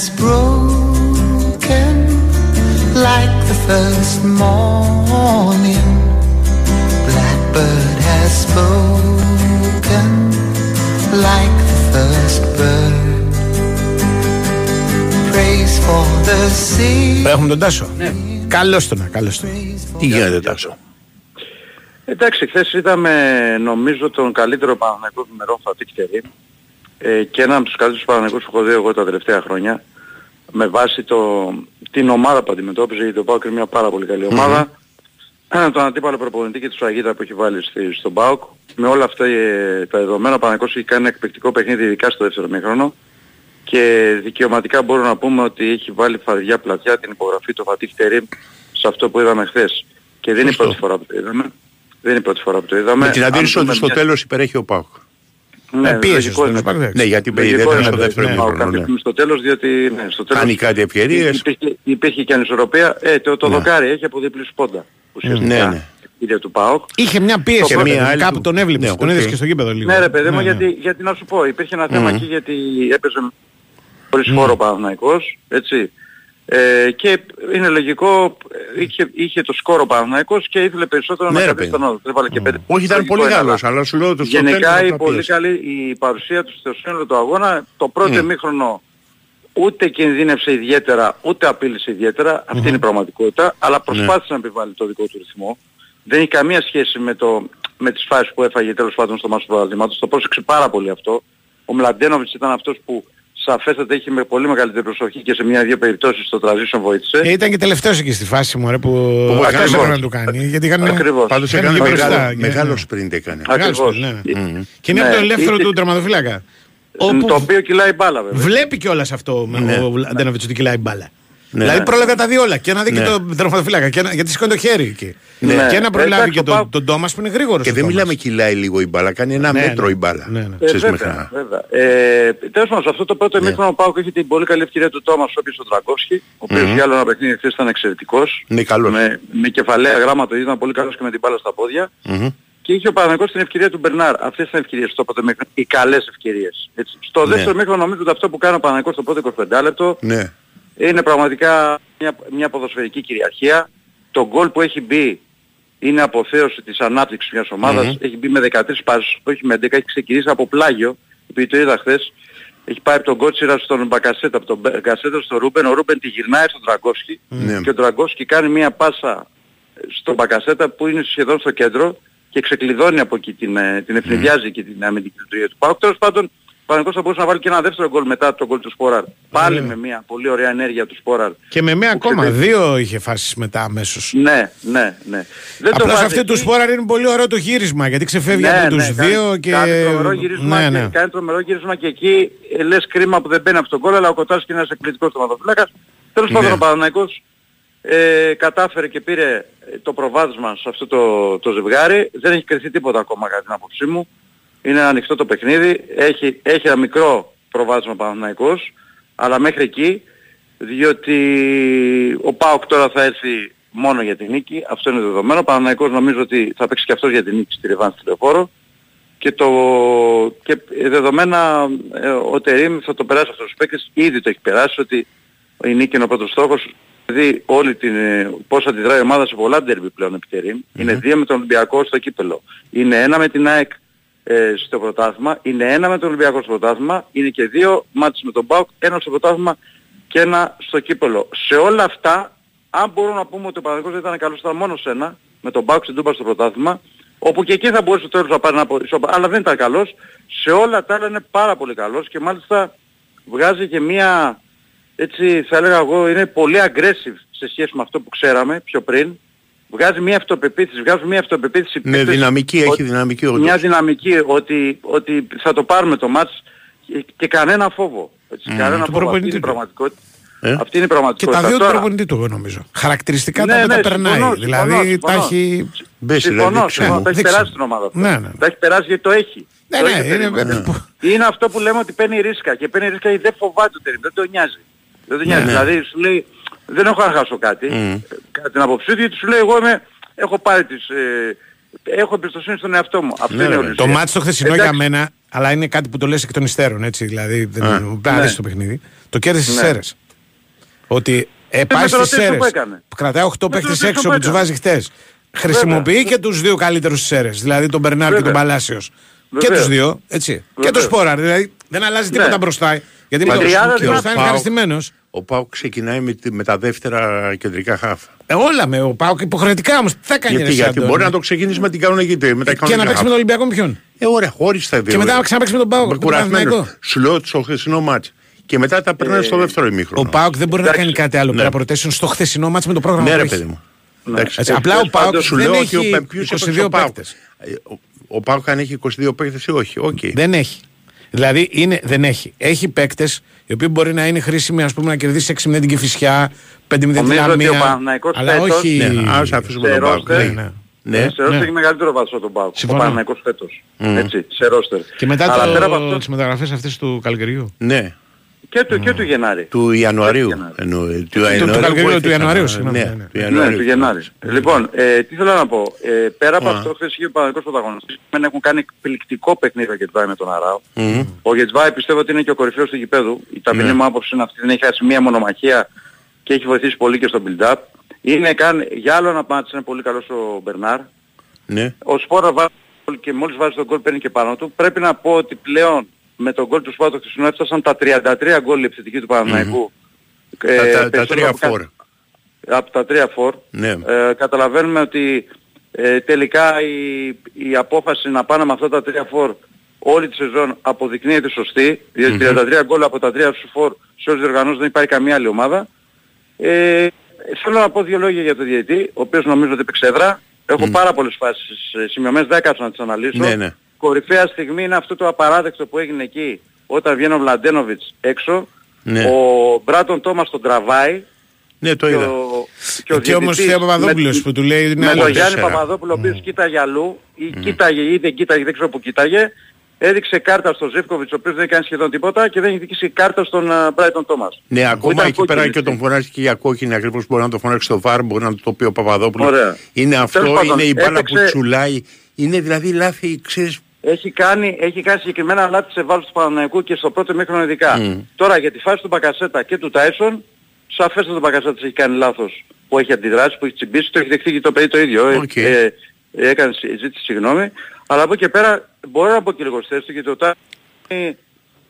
S9: Has broken like the first morning. Blackbird has spoken like the first bird. Praise for the sea.
S1: Έχουμε τον Τάσο. Ναι. Καλώς το να, καλώς το.
S7: Τι γίνεται, Τάσο;
S10: Εντάξει, χθες είδαμε νομίζω τον καλύτερο Παναθηναϊκό ημερών Φατίκ Τερίμ ε, και έναν από τους καλύτερους Παναθηναϊκούς που έχω δει εγώ τα τελευταία χρόνια με βάση το, την ομάδα που αντιμετώπιζε γιατί το ΠΑΟΚ είναι μια πάρα πολύ καλή ομάδα mm-hmm. τον αντίπαλο προπονητή και τη σφαγίδα που έχει βάλει στη, στον ΠΑΟΚ με όλα αυτά ε, τα δεδομένα ο Παναθηναϊκός έχει κάνει ένα εκπληκτικό παιχνίδι ειδικά στο δεύτερο μήχρονο και δικαιωματικά μπορούμε να πούμε ότι έχει βάλει φαρδιά πλατιά την υπογραφή του Φατίχ Τερίμ σε αυτό που είδαμε χθες. Και δεν είναι η
S7: Σωστό.
S10: πρώτη φορά που το είδαμε. Δεν είναι η πρώτη φορά που το είδαμε.
S7: Με την
S10: Αν
S7: αντίρρηση
S10: δούμε
S7: ότι στο
S10: μια-
S7: τέλος υπερέχει ο Πάουκ.
S10: Ναι,
S1: Ε, πίεση
S10: λογικό
S1: στο
S10: είναι.
S1: τέλος, εντάξει.
S7: Ναι, γιατί
S10: Λογικό
S7: δεν ήταν
S10: είναι
S7: στο
S10: το
S7: δεύτερο
S10: Πάουκ
S7: μήχρονο.
S10: κάποια
S7: ναι.
S10: στιγμή στο τέλος, διότι ναι, στο τέλος
S7: Κάνει κάτι ευκαιρίες.
S10: υπήρχε, υπήρχε και ανισορροπία. Ε, το, το
S7: Ναι.
S10: δοκάρι έχει από διπλή σπόντα. Ουσιαστικά.
S7: Ναι, ναι.
S10: Ευκαιρία του ΠΑΟΚ.
S1: Είχε μια πίεση
S10: Και
S1: πρώτα,
S7: μία άλλη
S1: κάπου
S7: του-
S1: τον έβλεπες.
S7: Ναι,
S1: τον
S7: οκ.
S1: είδες και στο γήπεδο λίγο.
S10: Ναι ρε παιδί μου,
S1: Ναι, ναι.
S10: γιατί, γιατί να σου πω, υπήρχε ένα θέμα
S7: Μμμ.
S10: εκεί γιατί έπαιζε χωρίς χώρο ο Παναθηναϊκός, έτσι. Ε, και είναι λογικό, ε, είχε, είχε το σκόρο ο Παναθηναϊκός και ήθελε περισσότερο
S7: Ναι,
S10: να
S7: ρε
S10: κρατήσει
S7: παιδί.
S10: τον άλλο. Έβαλε και πέντε.
S7: Όχι, ήταν
S10: Λογικό
S7: πολύ
S10: είναι,
S7: καλός,
S10: αλλά
S7: αλλά σου λέω το στο τέλος
S10: Γενικά η
S7: απλά
S10: πολύ
S7: πίεσε.
S10: καλή η παρουσία του στο σύνολο του αγώνα, το πρώτο
S7: Μμ.
S10: ημίχρονο ούτε κινδύνευσε ιδιαίτερα, ούτε απείλησε ιδιαίτερα, αυτή είναι η πραγματικότητα, αλλά προσπάθησε να επιβάλλει το δικό του ρυθμό. Δεν έχει καμία σχέση με, το, με τις φάσεις που έφαγε τέλος πάντων στο μάσο του πρωταθλήματος. Το πρόσεξε πάρα πολύ αυτό. Ο Μλαντένοβιτς ήταν αυτός που σαφέστατα είχε με πολύ μεγαλύτερη προσοχή και σε μια-δύο περιπτώσεις στο transition βοήθησε.
S1: Ε, ήταν και τελευταίος εκεί στη φάση μου, ρε, που
S7: Που
S1: αυτό
S7: ακριβώς.
S1: έπρεπε να του κάνει. Γιατί είχαν.
S10: Ακριβώς.
S7: Πάντως
S1: Έκανε
S7: έκανε
S1: και μπροστά,
S7: μεγάλο,
S1: και-
S7: μεγάλο
S1: ναι.
S7: sprint έκανε.
S1: Μεγάλος
S10: Ακριβώς.
S1: ναι, ναι.
S7: Μμμ.
S1: Και είναι
S10: Ναι,
S1: από το ελεύθερο
S10: είτε-
S1: του τερματοφύλακα.
S10: Το
S1: Όπου
S10: οποίο κυλάει μπάλα βέβαια.
S1: βλέπει κιόλας αυτό με
S7: Ναι.
S1: ο Αντένοβιτς ότι κυλάει μπάλα.
S7: Ναι.
S1: Δηλαδή πρόλαβε να τα δει όλα. Και να δει και
S7: Ναι.
S1: τον τερματοφύλακα. Και να- Γιατί σηκώνει το χέρι εκεί.
S10: Ναι.
S1: Και να προλάβει
S10: Εντάξει,
S1: και
S10: ο
S1: τον,
S10: Πάου-
S1: τον Τόμας που είναι γρήγορος.
S7: Και δεν μιλάμε κυλάει λίγο η μπάλα, κάνει ένα
S1: Ναι,
S7: μέτρο
S1: ναι.
S7: η μπάλα.
S1: Ναι, ναι.
S10: Ε,
S7: Ξέρεις,
S10: βέβαια,
S7: μέχρι να-
S10: βέβαια. Ε, τέλος πάντων, σε αυτό το πρώτο
S7: Ναι.
S10: εμίχρονο ο Πάουκ έχει την πολύ καλή ευκαιρία του Τόμας, ο οποίος ο Τραγκόφσκι, ο οποίος
S7: Μμμ.
S10: για άλλο ένα παιχνίδι χθες ήταν εξαιρετικός.
S7: Ναι, καλός.
S10: Με, με κεφαλαία γράμματα ήταν πολύ καλός και με την μπάλα στα πόδια.
S7: Μμμ.
S10: Και είχε ο Παναγικός την ευκαιρία του Μπερνάρ. Αυτές ήταν ευκαιρίες στο πρώτο μήχρονο. Οι καλές ευκαιρίες. Έτσι. Στο
S7: Ναι.
S10: δεύτερο μήχρονο νομίζω ότι αυτό που κάνει ο Παναγικός στο πρώτο 25 λεπτό
S7: Ναι.
S10: Είναι πραγματικά μια, μια ποδοσφαιρική κυριαρχία. Το γκολ που έχει μπει είναι αποθέωση της ανάπτυξης μιας ομάδας.
S7: Μμμ.
S10: Έχει μπει με 13 πάσεις, όχι με 11, έχει ξεκινήσει από πλάγιο, επειδή το είδα χθες. Έχει πάει από τον Κότσιρα στον Μπακασέτα, από τον Μπακασέτα στον Ρούμπεν, ο Ρούμπεν τη γυρνάει στον Ντραγκόφσκι
S7: Ναι.
S10: και ο Ντραγκόφσκι κάνει μία πάσα στον Μπακασέτα που είναι σχεδόν στο κέντρο και ξεκλειδώνει από εκεί την, ε, την αιφνιδιάζει και την αμυντική λειτουργία του ΠΑΟΚ. Τέλος πάντων, ο Παναγικός θα μπορούσε να βάλει και ένα δεύτερο γκολ μετά τον γκολ του Σπόραρ. Πάλι με μια πολύ ωραία ενέργεια του Σπόραρ.
S1: Και με μία
S10: Που
S1: ακόμα.
S10: ξεπε-
S1: Δύο είχε φάσεις μετά αμέσως.
S10: Ναι, ναι, ναι. Δεν
S1: Απλώς
S10: βάζει
S1: αυτή του
S10: εκεί.
S1: Σπόραρ είναι πολύ ωραίο το γύρισμα γιατί ξεφεύγει
S10: Ναι,
S1: από τους
S10: ναι,
S1: δύο
S10: κάνει,
S1: και.
S10: Κάνει τρομερό γύρισμα,
S1: ναι,
S10: και,
S1: ναι.
S10: κάνει τρομερό γύρισμα και εκεί ε, λες κρίμα που δεν μπαίνει από τον κόλλο, αλλά ο Κοτάς είναι ένας εκπληκτικός τοματοφύλακας. Τέλος πάντων
S7: Ναι.
S10: ο Παναθηναϊκός ε, κατάφερε και πήρε ε, το προβάδισμα σε αυτό το, το ζευγάρι. Δεν έχει κρυθεί τίποτα ακόμα κατά την άποψή μου. Είναι ανοιχτό το παιχνίδι. Έχει, έχει ένα μικρό προβάδισμα ο Παναθηναϊκός, αλλά μέχρι εκεί, διότι ο ΠΑΟΚ τώρα θα έρθει μόνο για την νίκη. Αυτό είναι δεδομένο. Ο Παναθηναϊκός νομίζω ότι θα παίξει και αυτός για την νίκη στη Ρεβάνη στη Λεωφόρο και, το, και δεδομένα ε, ο Τερίμ θα το περάσει αυτός τους παίκτες, ήδη το έχει περάσει ότι η νίκη είναι ο πρώτος στόχος. Δηλαδή όλη την, ε, πώς αντιδράει η ομάδα σε πολλά ντέρμπι πλέον επί Τερίμ. Είναι δύο με τον Ολυμπιακό στο κύπελο. Είναι ένα με την ΑΕΚ ε, στο πρωτάθλημα. Είναι ένα με τον Ολυμπιακό στο πρωτάθλημα. Είναι και δύο μάτς με τον ΠΑΟΚ, ένα στο πρωτάθλημα και ένα στο κύπελο. Σε όλα αυτά, αν μπορούμε να πούμε ότι ο Παναγικός δεν ήταν καλός, ήταν μόνο σε ένα, με τον ΠΑΟΚ στην Τούμπα στο πρωτάθλημα, όπου και εκεί θα μπορούσε το τέλος να πάρει ένα από ισόπα, αλλά δεν ήταν καλός. Σε όλα τα άλλα είναι πάρα πολύ καλός και μάλιστα βγάζει και μία, έτσι θα έλεγα εγώ, είναι πολύ aggressive σε σχέση με αυτό που ξέραμε πιο πριν. Βγάζει μια αυτοπεποίθηση, βγάζει μια αυτοπεποίθηση.
S7: Ναι,
S10: παίκτες
S7: δυναμική, έχει
S10: ότι-
S7: δυναμική όντως.
S10: Μια δυναμική ότι, ότι θα το πάρουμε το μάτς και, και κανένα φόβο. Έτσι, κανένα
S1: Του
S10: φόβο. Αυτή
S1: προπονητή
S10: είναι η
S1: του.
S10: πραγματικότητα.
S7: Ε;
S10: Αυτή είναι η
S1: Και
S10: πραγματικότητα.
S1: τα δύο του
S10: Τώρα-
S1: προπονητή του, εγώ νομίζω. Χαρακτηριστικά
S10: Ναι,
S1: τα δύο
S10: ναι,
S1: τα περνάει.
S10: συμφωνώ,
S1: δηλαδή
S10: συμφωνώ,
S1: τα
S10: συμφωνώ.
S1: έχει.
S7: Μπες,
S10: Συμφωνώ,
S7: δηλαδή,
S10: συμφωνώ.
S7: ξέρω.
S10: Τα έχει
S1: Δείξε.
S10: περάσει την ομάδα αυτό.
S1: Ναι, ναι.
S10: Τα έχει περάσει γιατί το έχει.
S1: Ναι,
S10: Το
S1: ναι,
S10: έχει
S1: είναι.
S10: περίπου. Είναι αυτό που λέμε ότι παίρνει ρίσκα και παίρνει ρίσκα γιατί δεν φοβάται το τερίμ, δεν το νοιάζει. Δεν το νοιάζει.
S7: ναι.
S10: Δηλαδή σου λέει δεν έχω να χάσω κάτι.
S7: Μμ.
S10: Ε, Κατά την άποψή του γιατί σου λέει εγώ είμαι, έχω πάρει τις, ε, έχω εμπιστοσύνη στον εαυτό μου. Αυτό
S7: Ναι,
S10: είναι
S7: ρε,
S10: όλη η
S1: Το
S10: ουσία.
S1: μάτι το χθεσινό για
S10: Εντάξει.
S1: μένα, αλλά είναι κάτι που το λες εκ των υστέρων, έτσι. Δηλαδή δεν
S7: Α.
S1: πρέπει να
S10: Ναι.
S1: δεις το παιχνίδι. Το κέρδισε στις
S10: Ναι.
S1: αίρε. Ότι ε,
S10: με
S1: πάει
S10: το
S1: στις
S10: rotation
S1: αίρε.
S10: που έκανε.
S1: Κρατάει 8
S10: Με το
S1: παίχτε
S10: rotation
S1: έξω
S10: που
S1: που τους
S10: έκανε.
S1: βάζει χτες. Χρησιμοποιεί και τους δύο καλύτερους στις αίρε. Δηλαδή τον Μπερνάρ και τον
S10: Βέβαια.
S1: Παλάσιος. Και
S10: Βεβαίως.
S1: τους δύο, έτσι. Και
S10: Βεβαίως.
S1: το Σπόραρ. Δηλαδή δεν αλλάζει τίποτα
S10: Ναι.
S1: μπροστά. Γιατί με
S10: Η
S1: το
S10: τριάδα
S1: μπροστά
S10: δυνατά.
S1: είναι ευχαριστημένος.
S7: Ο Πάουκ ξεκινάει με, τη- με τα δεύτερα κεντρικά χάφ.
S1: Ε, όλα με ο Πάουκ υποχρεωτικά όμως. Τι θα κάνει
S7: Γιατί,
S1: ρε,
S7: γιατί
S1: Σάντο,
S7: μπορεί
S1: ρε.
S7: να το ξεκινήσει με την κανονική με τα
S1: Και να
S7: κανονικά
S1: παίξει με τον
S7: χαφ.
S1: Ολυμπιακό με ποιον;
S7: Ε, ωραία, χωρίς τα δύο.
S1: Και μετά να ξαναπέξει με τον Πάουκ.
S7: Με
S1: τον Παναθηναϊκό.
S7: κουρασμένο. Σου λέω το χθεσινό μάτς. Και μετά τα περνάει στο δεύτερο
S1: Ο
S7: ημίχρονο.
S1: Πάουκ δεν μπορεί να
S10: Εντάξει.
S1: κάνει κάτι άλλο
S7: Ναι.
S1: πέρα από rotation στο χθεσινό μάτς με το πρόγραμμα
S7: Ναι,
S1: που
S7: ρε
S1: έχει.
S7: παιδί μου. Εντάξει.
S1: Έτσι,
S7: Ε,
S1: απλά ο
S10: τέλος
S1: Πάουκ
S10: πάντων,
S7: σου
S1: δεν
S7: λέω ότι ο
S1: έχει
S7: Πεμπιούς έπαιξε
S1: 22
S7: ο Πάουκ.
S1: παίκτες.
S7: Ε, ο- Ο Πάουκ αν έχει 22 παίκτες ή όχι. Οκ.
S1: Δεν έχει. Δηλαδή είναι, δεν έχει. Έχει παίκτες οι οποίοι μπορεί να είναι χρήσιμοι ας πούμε, να κερδίσει 6-0 την Κεφισιά, 5-0 την
S10: Νομίζω ότι ο
S1: Λαμία.
S10: Παναθηναϊκός
S1: Αλλά
S10: φέτος-
S1: όχι.
S7: Ναι, ας αφήσουμε
S10: Σε
S7: τον Πάουκ.
S10: ρόστερ.
S7: Ναι,
S1: Ναι, ναι.
S7: ναι.
S10: Σε ρόστερ
S1: Ναι.
S10: έχει μεγαλύτερο βαθμό από τον Πάουκ. Ο
S1: Συμφωνώ.
S10: Παναθηναϊκός φέτος. Έτσι, σε ρόστερ.
S1: Και μετά
S10: Αλλά πέρα από
S1: το,
S10: αυτό
S1: τις μεταγραφές αυτές του Καλοκαιριού.
S7: Ναι.
S10: Και του, και του Γενάρη.
S7: Του Ιανουαρίου.
S10: Γενάρη.
S7: εννοώ, Του
S1: του
S7: Ιανουαρίου
S1: καλοκαιριού,
S7: που
S1: του
S7: έφυγαν.
S1: Ιανουαρίου, συγγνώμη,
S7: Ναι,
S1: ναι, ναι.
S7: του
S10: Ναι,
S7: Ιανουαρίου.
S10: του Γενάρη. Λοιπόν, ε, τι θέλω να πω. Ε, πέρα από
S7: Α.
S10: αυτό, χθες είχε ο Παναγικός πρωταγωνιστής. Μεν έχουν κάνει εκπληκτικό παιχνίδι ο Γετβάη με τον Αράο.
S7: Μμμ.
S10: Ο Γετβάη πιστεύω ότι είναι και ο κορυφαίος του γηπέδου. Η ταπεινή
S7: Ναι.
S10: μου άποψη είναι αυτή. Δεν έχει χάσει μία μονομαχία και έχει βοηθήσει πολύ και στο build-up. Είναι καν, για άλλο ένα μάτς είναι πολύ καλός ο Μπερνάρ.
S7: Ναι.
S10: Ο Σπόρα βάζει γκολ και μόλις βάζει τον γκολ παίρνει και πάνω του. Πρέπει να πω ότι πλέον με τον γκολ του Σπόρα το χθεσινό έφτασαν τα 33 γκολ επιθετική του Παναθηναϊκού. Ε,
S7: Τα- τα- Τα
S10: περισσότερο
S7: τρία
S10: από κα-
S7: φόρ.
S10: από τα τρία φορ.
S7: Ναι.
S10: Ε, καταλαβαίνουμε ότι ε, τελικά η, η απόφαση να πάνε με αυτά τα τρία φορ όλη τη σεζόν αποδεικνύεται σωστή, διότι 33 γκολ από τα τρία σου φορ σε όλες τις οργανώσεις δεν υπάρχει καμία άλλη ομάδα. Ε, θέλω να πω δύο λόγια για τον διαιτή, ο οποίος νομίζω ότι έπαιξε έδρα. Έχω πάρα πολλές φάσεις ε, σημειωμένες, δεν έκαψα να τις αναλύσω.
S7: Ναι, ναι.
S10: Κορυφαία στιγμή είναι αυτό το απαράδεκτο που έγινε εκεί όταν βγαίνει ο Βλαντένοβιτς έξω.
S7: Ναι.
S10: Ο Μπράτον Τόμας τον τραβάει
S7: Ναι, το
S10: και
S7: είδα.
S10: ο,
S1: Και όμως
S10: διαιτητής
S1: ο Παπαδόπουλος
S10: με-
S1: που του λέει είναι
S10: με
S1: άλλο
S10: τον Γιάννη
S7: τέσσερα.
S10: Παπαδόπουλο ο οποίος κοίταγε αλλού ή κοίταγε ή δεν κοίταγε, δεν ξέρω που κοίταγε έδειξε κάρτα στον Ζεύκοβιτς ο οποίος δεν έκανε σχεδόν τίποτα και δεν έχει δείξει κάρτα στον Μπράιτον Τόμας.
S7: Ναι, ακόμα
S10: Ήταν
S7: εκεί πέρα
S10: κόκκινη
S7: και τον
S10: αυτή.
S7: φωνάζει και για κόκκινη ακριβώς μπορεί να το φωνάξει στο VAR, μπορεί να το πει ο Παπαδόπουλος.
S10: Ωραία.
S7: Είναι αυτό,
S10: Τέλος πάντων,
S7: είναι η μπάλα που
S10: έπαιξε-
S7: τσουλάει. Είναι δηλαδή λάθη, ξέρεις,
S10: Έχει κάνει, έχει κάνει συγκεκριμένα λάθη σε βάρος του Παναθηναϊκού και στο πρώτο ημίχρονο ειδικά. Τώρα για τη φάση του Μπακασέτα και του Τάισον, σαφέστατα ο Μπακασέτας έχει κάνει λάθος που έχει αντιδράσει, που έχει τσιμπήσει, το έχει δεχτεί και το παιδί το ίδιο. Ε,
S7: Οκ.
S10: Ε, έκανε συ- ζήτηση συγγνώμη. Αλλά από εκεί και πέρα μπορώ να πω και λίγο στη θέση του γιατί ο Τάισον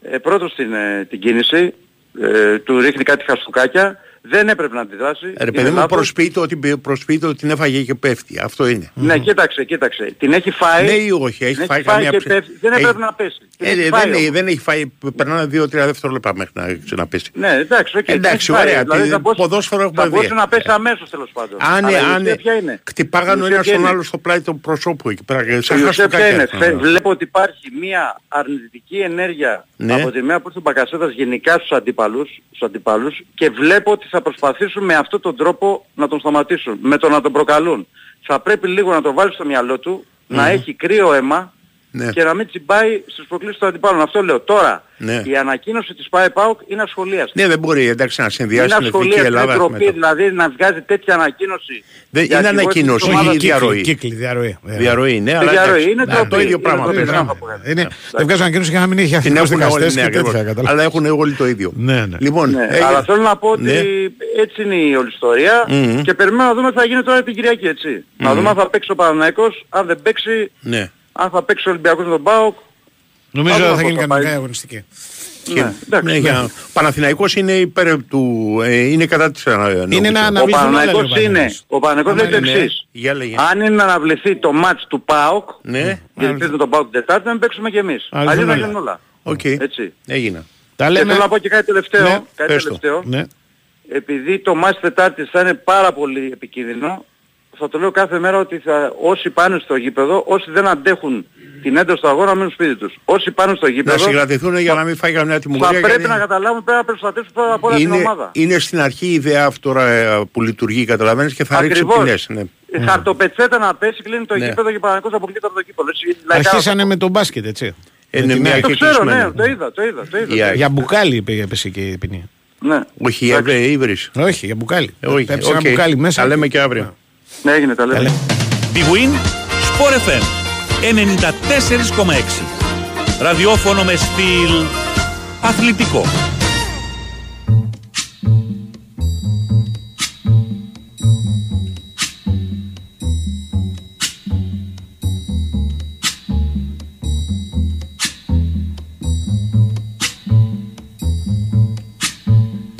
S10: ε, πρώτος την, ε, την κίνηση, ε, του ρίχνει κάτι χαστούκάκια, δεν έπρεπε να αντιδράσει.
S7: Ρε
S10: είναι
S7: παιδί μου,
S10: λάθος.
S7: προσποιείται ότι, προσποιείται ότι την έφαγε και πέφτει. Αυτό είναι.
S10: Ναι, κοίταξε, κοίταξε. Την έχει φάει.
S7: Ναι ή όχι, έχει
S10: την
S7: φάει
S10: έχει φάει
S7: καμία
S10: και
S7: ψη-
S10: πέφτει. Δεν
S7: έχει-
S10: έπρεπε να πέσει. Την
S7: Ε,
S10: έχει
S7: ε,
S10: φάει
S7: δεν,
S10: όμως.
S7: δεν έχει φάει, περνάνε 2-3 δευτερόλεπτα μέχρι να ξαναπέσει.
S10: Ναι, εντάξει, οκ. την
S7: Εντάξει,
S10: έχει φάει.
S7: ωραία,
S10: Δηλαδή
S7: τι-
S10: θα μπορούσε-
S7: ποδόσφαιρο έχουμε
S10: Θα
S7: δει.
S10: μπορούσε να πέσει αμέσως τέλος πάντων.
S7: Αν,
S10: Αλλά η
S7: αν
S10: ουσία ποια είναι;
S7: κτυπάγανε ο
S10: Η ουσία
S7: ένας
S10: ποια
S7: τον
S10: είναι.
S7: άλλο στο πλάι του προσώπου εκεί πέρα. και Σαν
S10: Η ουσία ποια
S7: χαστούκάκια.
S10: είναι;
S7: έρχονταν.
S10: Φε- Βλέπω ότι υπάρχει μια αρνητική ενέργεια
S7: Ναι.
S10: από τη μέρα που ήρθε ο Μπακασέτας γενικά στους αντίπαλους, στους αντίπαλους και βλέπω ότι θα προσπαθήσουν με αυτόν τον τρόπο να τον σταματήσουν, με το να τον προκαλούν. Θα πρέπει λίγο να το βάλει στο μυαλό του, να έχει κρύο αίμα
S7: Ναι.
S10: και να μην τσιμπάει στις προκλήσεις των αντιπάλων. Αυτό λέω. Τώρα,
S7: Ναι.
S10: η ανακοίνωση της ΠΑΕ ΠΑΟΚ είναι ασχολίαστη.
S7: Ναι, δεν μπορεί εντάξει να συνδυάσει
S10: είναι
S7: την εθνική
S10: ασχολίαστη, είναι
S7: Ελλάδα. με
S10: ντροπή,
S7: το-
S10: δηλαδή να βγάζει τέτοια ανακοίνωση.
S7: Δεν-
S10: για
S7: είναι
S10: αρχηγό της
S7: ανακοίνωση,
S10: ομάδας.
S7: όχι
S1: Κύκλη,
S7: διαρροή.
S1: Κύκλη, διαρροή.
S7: Διαρροή, ναι,
S10: Τη
S7: αλλά
S10: διαρροή,
S7: εντάξει.
S10: είναι
S7: Ναι,
S10: ντροπή,
S7: το ίδιο
S10: είναι
S7: πράγμα
S10: ντροπή,
S7: παίζει.
S10: δεν
S1: Μπράβο.
S10: θα πω κάτι.
S1: Είναι, δεν βγάζω ανακοίνωση για να μην έχει
S7: Την
S1: εθνικούς
S7: έχουν όλοι,
S1: δικαστές
S7: ναι,
S1: και
S7: ακριβώς.
S1: τέτοια. κατάλαβα.
S7: Αλλά έχουν όλοι το ίδιο.
S1: Ναι, ναι.
S7: Λοιπόν,
S10: Ναι,
S7: έγινε-
S10: αλλά θέλω να πω ότι
S7: Ναι.
S10: έτσι είναι η όλη ιστορία
S7: Μμμ.
S10: και περιμένω να δούμε τι θα γίνει τώρα την Κυριακή, έτσι. Να δούμε αν θα παίξει ο Παναθηναϊκός, αν δεν παίξει,
S7: Ναι.
S10: Αν θα παίξει ο Ολυμπιακός με τον ΠΑΟΚ.
S1: Νομίζω
S10: Θα
S1: ότι
S10: δούμε
S1: θα
S10: πώς
S1: γίνει
S10: θα
S1: κανονικά
S10: πάει.
S1: η αγωνιστική.
S7: Και-
S10: Ναι, εντάξει,
S7: ναι,
S10: ναι.
S7: για- Παναθηναϊκός είναι υπέρ του, ε, είναι κατά της αναβλήσεως.
S1: Είναι να
S10: Ο
S1: αναβληθούν όλα, λέει ο
S10: Παναθηναϊκός είναι,
S1: Παναθηναϊκός.
S10: ο Παναθηναϊκός λέει το
S7: Ναι,
S10: εξής.
S7: για λέγε.
S10: Αν είναι να αναβληθεί το ματς του ΠΑΟΚ,
S7: Ναι,
S10: γιατί παίζουμε τον ΠΑΟΚ την Τετάρτη, να μην παίξουμε κι εμείς.
S1: Αλλιώς
S10: Αλλιώς θα
S1: όλα.
S10: γίνουν όλα.
S7: οκ.
S10: Έτσι.
S7: Έγινα.
S1: Τα
S10: Και
S1: λέμε.
S10: θέλω να πω και κάτι τελευταίο.
S1: Ναι,
S10: κάτι
S7: πες το.
S10: τελευταίο.
S1: Ναι.
S10: επειδή το μάτς Τετάρτης θα είναι πάρα πολύ επικίνδυνο, θα το λέω κάθε μέρα ότι θα, όσοι πάνε στο γήπεδο, όσοι δεν αντέχουν την ένταση του αγώνα, να μείνουν σπίτι τους. Όσοι πάνε στο
S7: Να
S10: γήπεδο,
S7: συγκρατηθούν για να μην φάει καμιά
S10: θα
S7: τιμωρία.
S10: πρέπει
S7: γιατί
S10: να καταλάβουν πρέπει να προστατεύσουν πρώτα απ' όλα την
S7: είναι,
S10: ομάδα.
S7: είναι στην αρχή η ιδέα αυτό τώρα ε, που λειτουργεί, καταλαβαίνεις, και θα ρίξει
S10: Ακριβώς.
S7: ποινές. Ναι.
S10: Η Χαρτοπετσέτα να πέσει, κλείνει το
S7: Ναι.
S10: γήπεδο και παραγωγικός αποκλείται από το κήπο. Έτσι, λαϊκά
S1: Αρχίσανε
S10: θα
S1: με τον μπάσκετ, έτσι.
S7: Είναι
S1: Με την
S7: μια
S1: ΑΕΚ.
S10: Το
S7: και
S10: ξέρω,
S7: κλεισμένο.
S10: ναι, το είδα, το είδα, το είδα.
S7: Η ΑΕΚ.
S1: Για μπουκάλι είπε έπεσε και η ποινή.
S10: Ναι,
S7: Όχι, η Εύρε- η Ύβρις.
S1: Όχι, για μπουκάλι.
S7: Ε, όχι,
S1: Πέψε ένα
S7: οκ.
S1: μπουκάλι μέσα.
S7: Τα λέμε και αύριο.
S10: Ναι, έγινε τα λέμε.
S1: Τα λέμε.
S2: Big Win, Sport FM 94,6. Ραδιόφωνο με στυλ αθλητικό.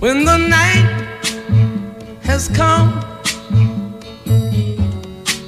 S9: When the night has come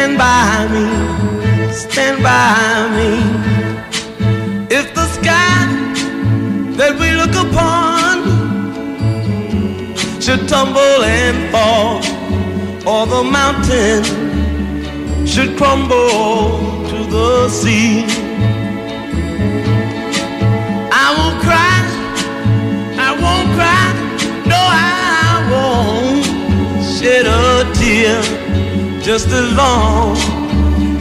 S9: stand by me. Stand by me. If the sky that we look upon should tumble and fall, or the mountain should crumble to the sea. I won't cry, I won't cry, no, I won't shed a tear just as long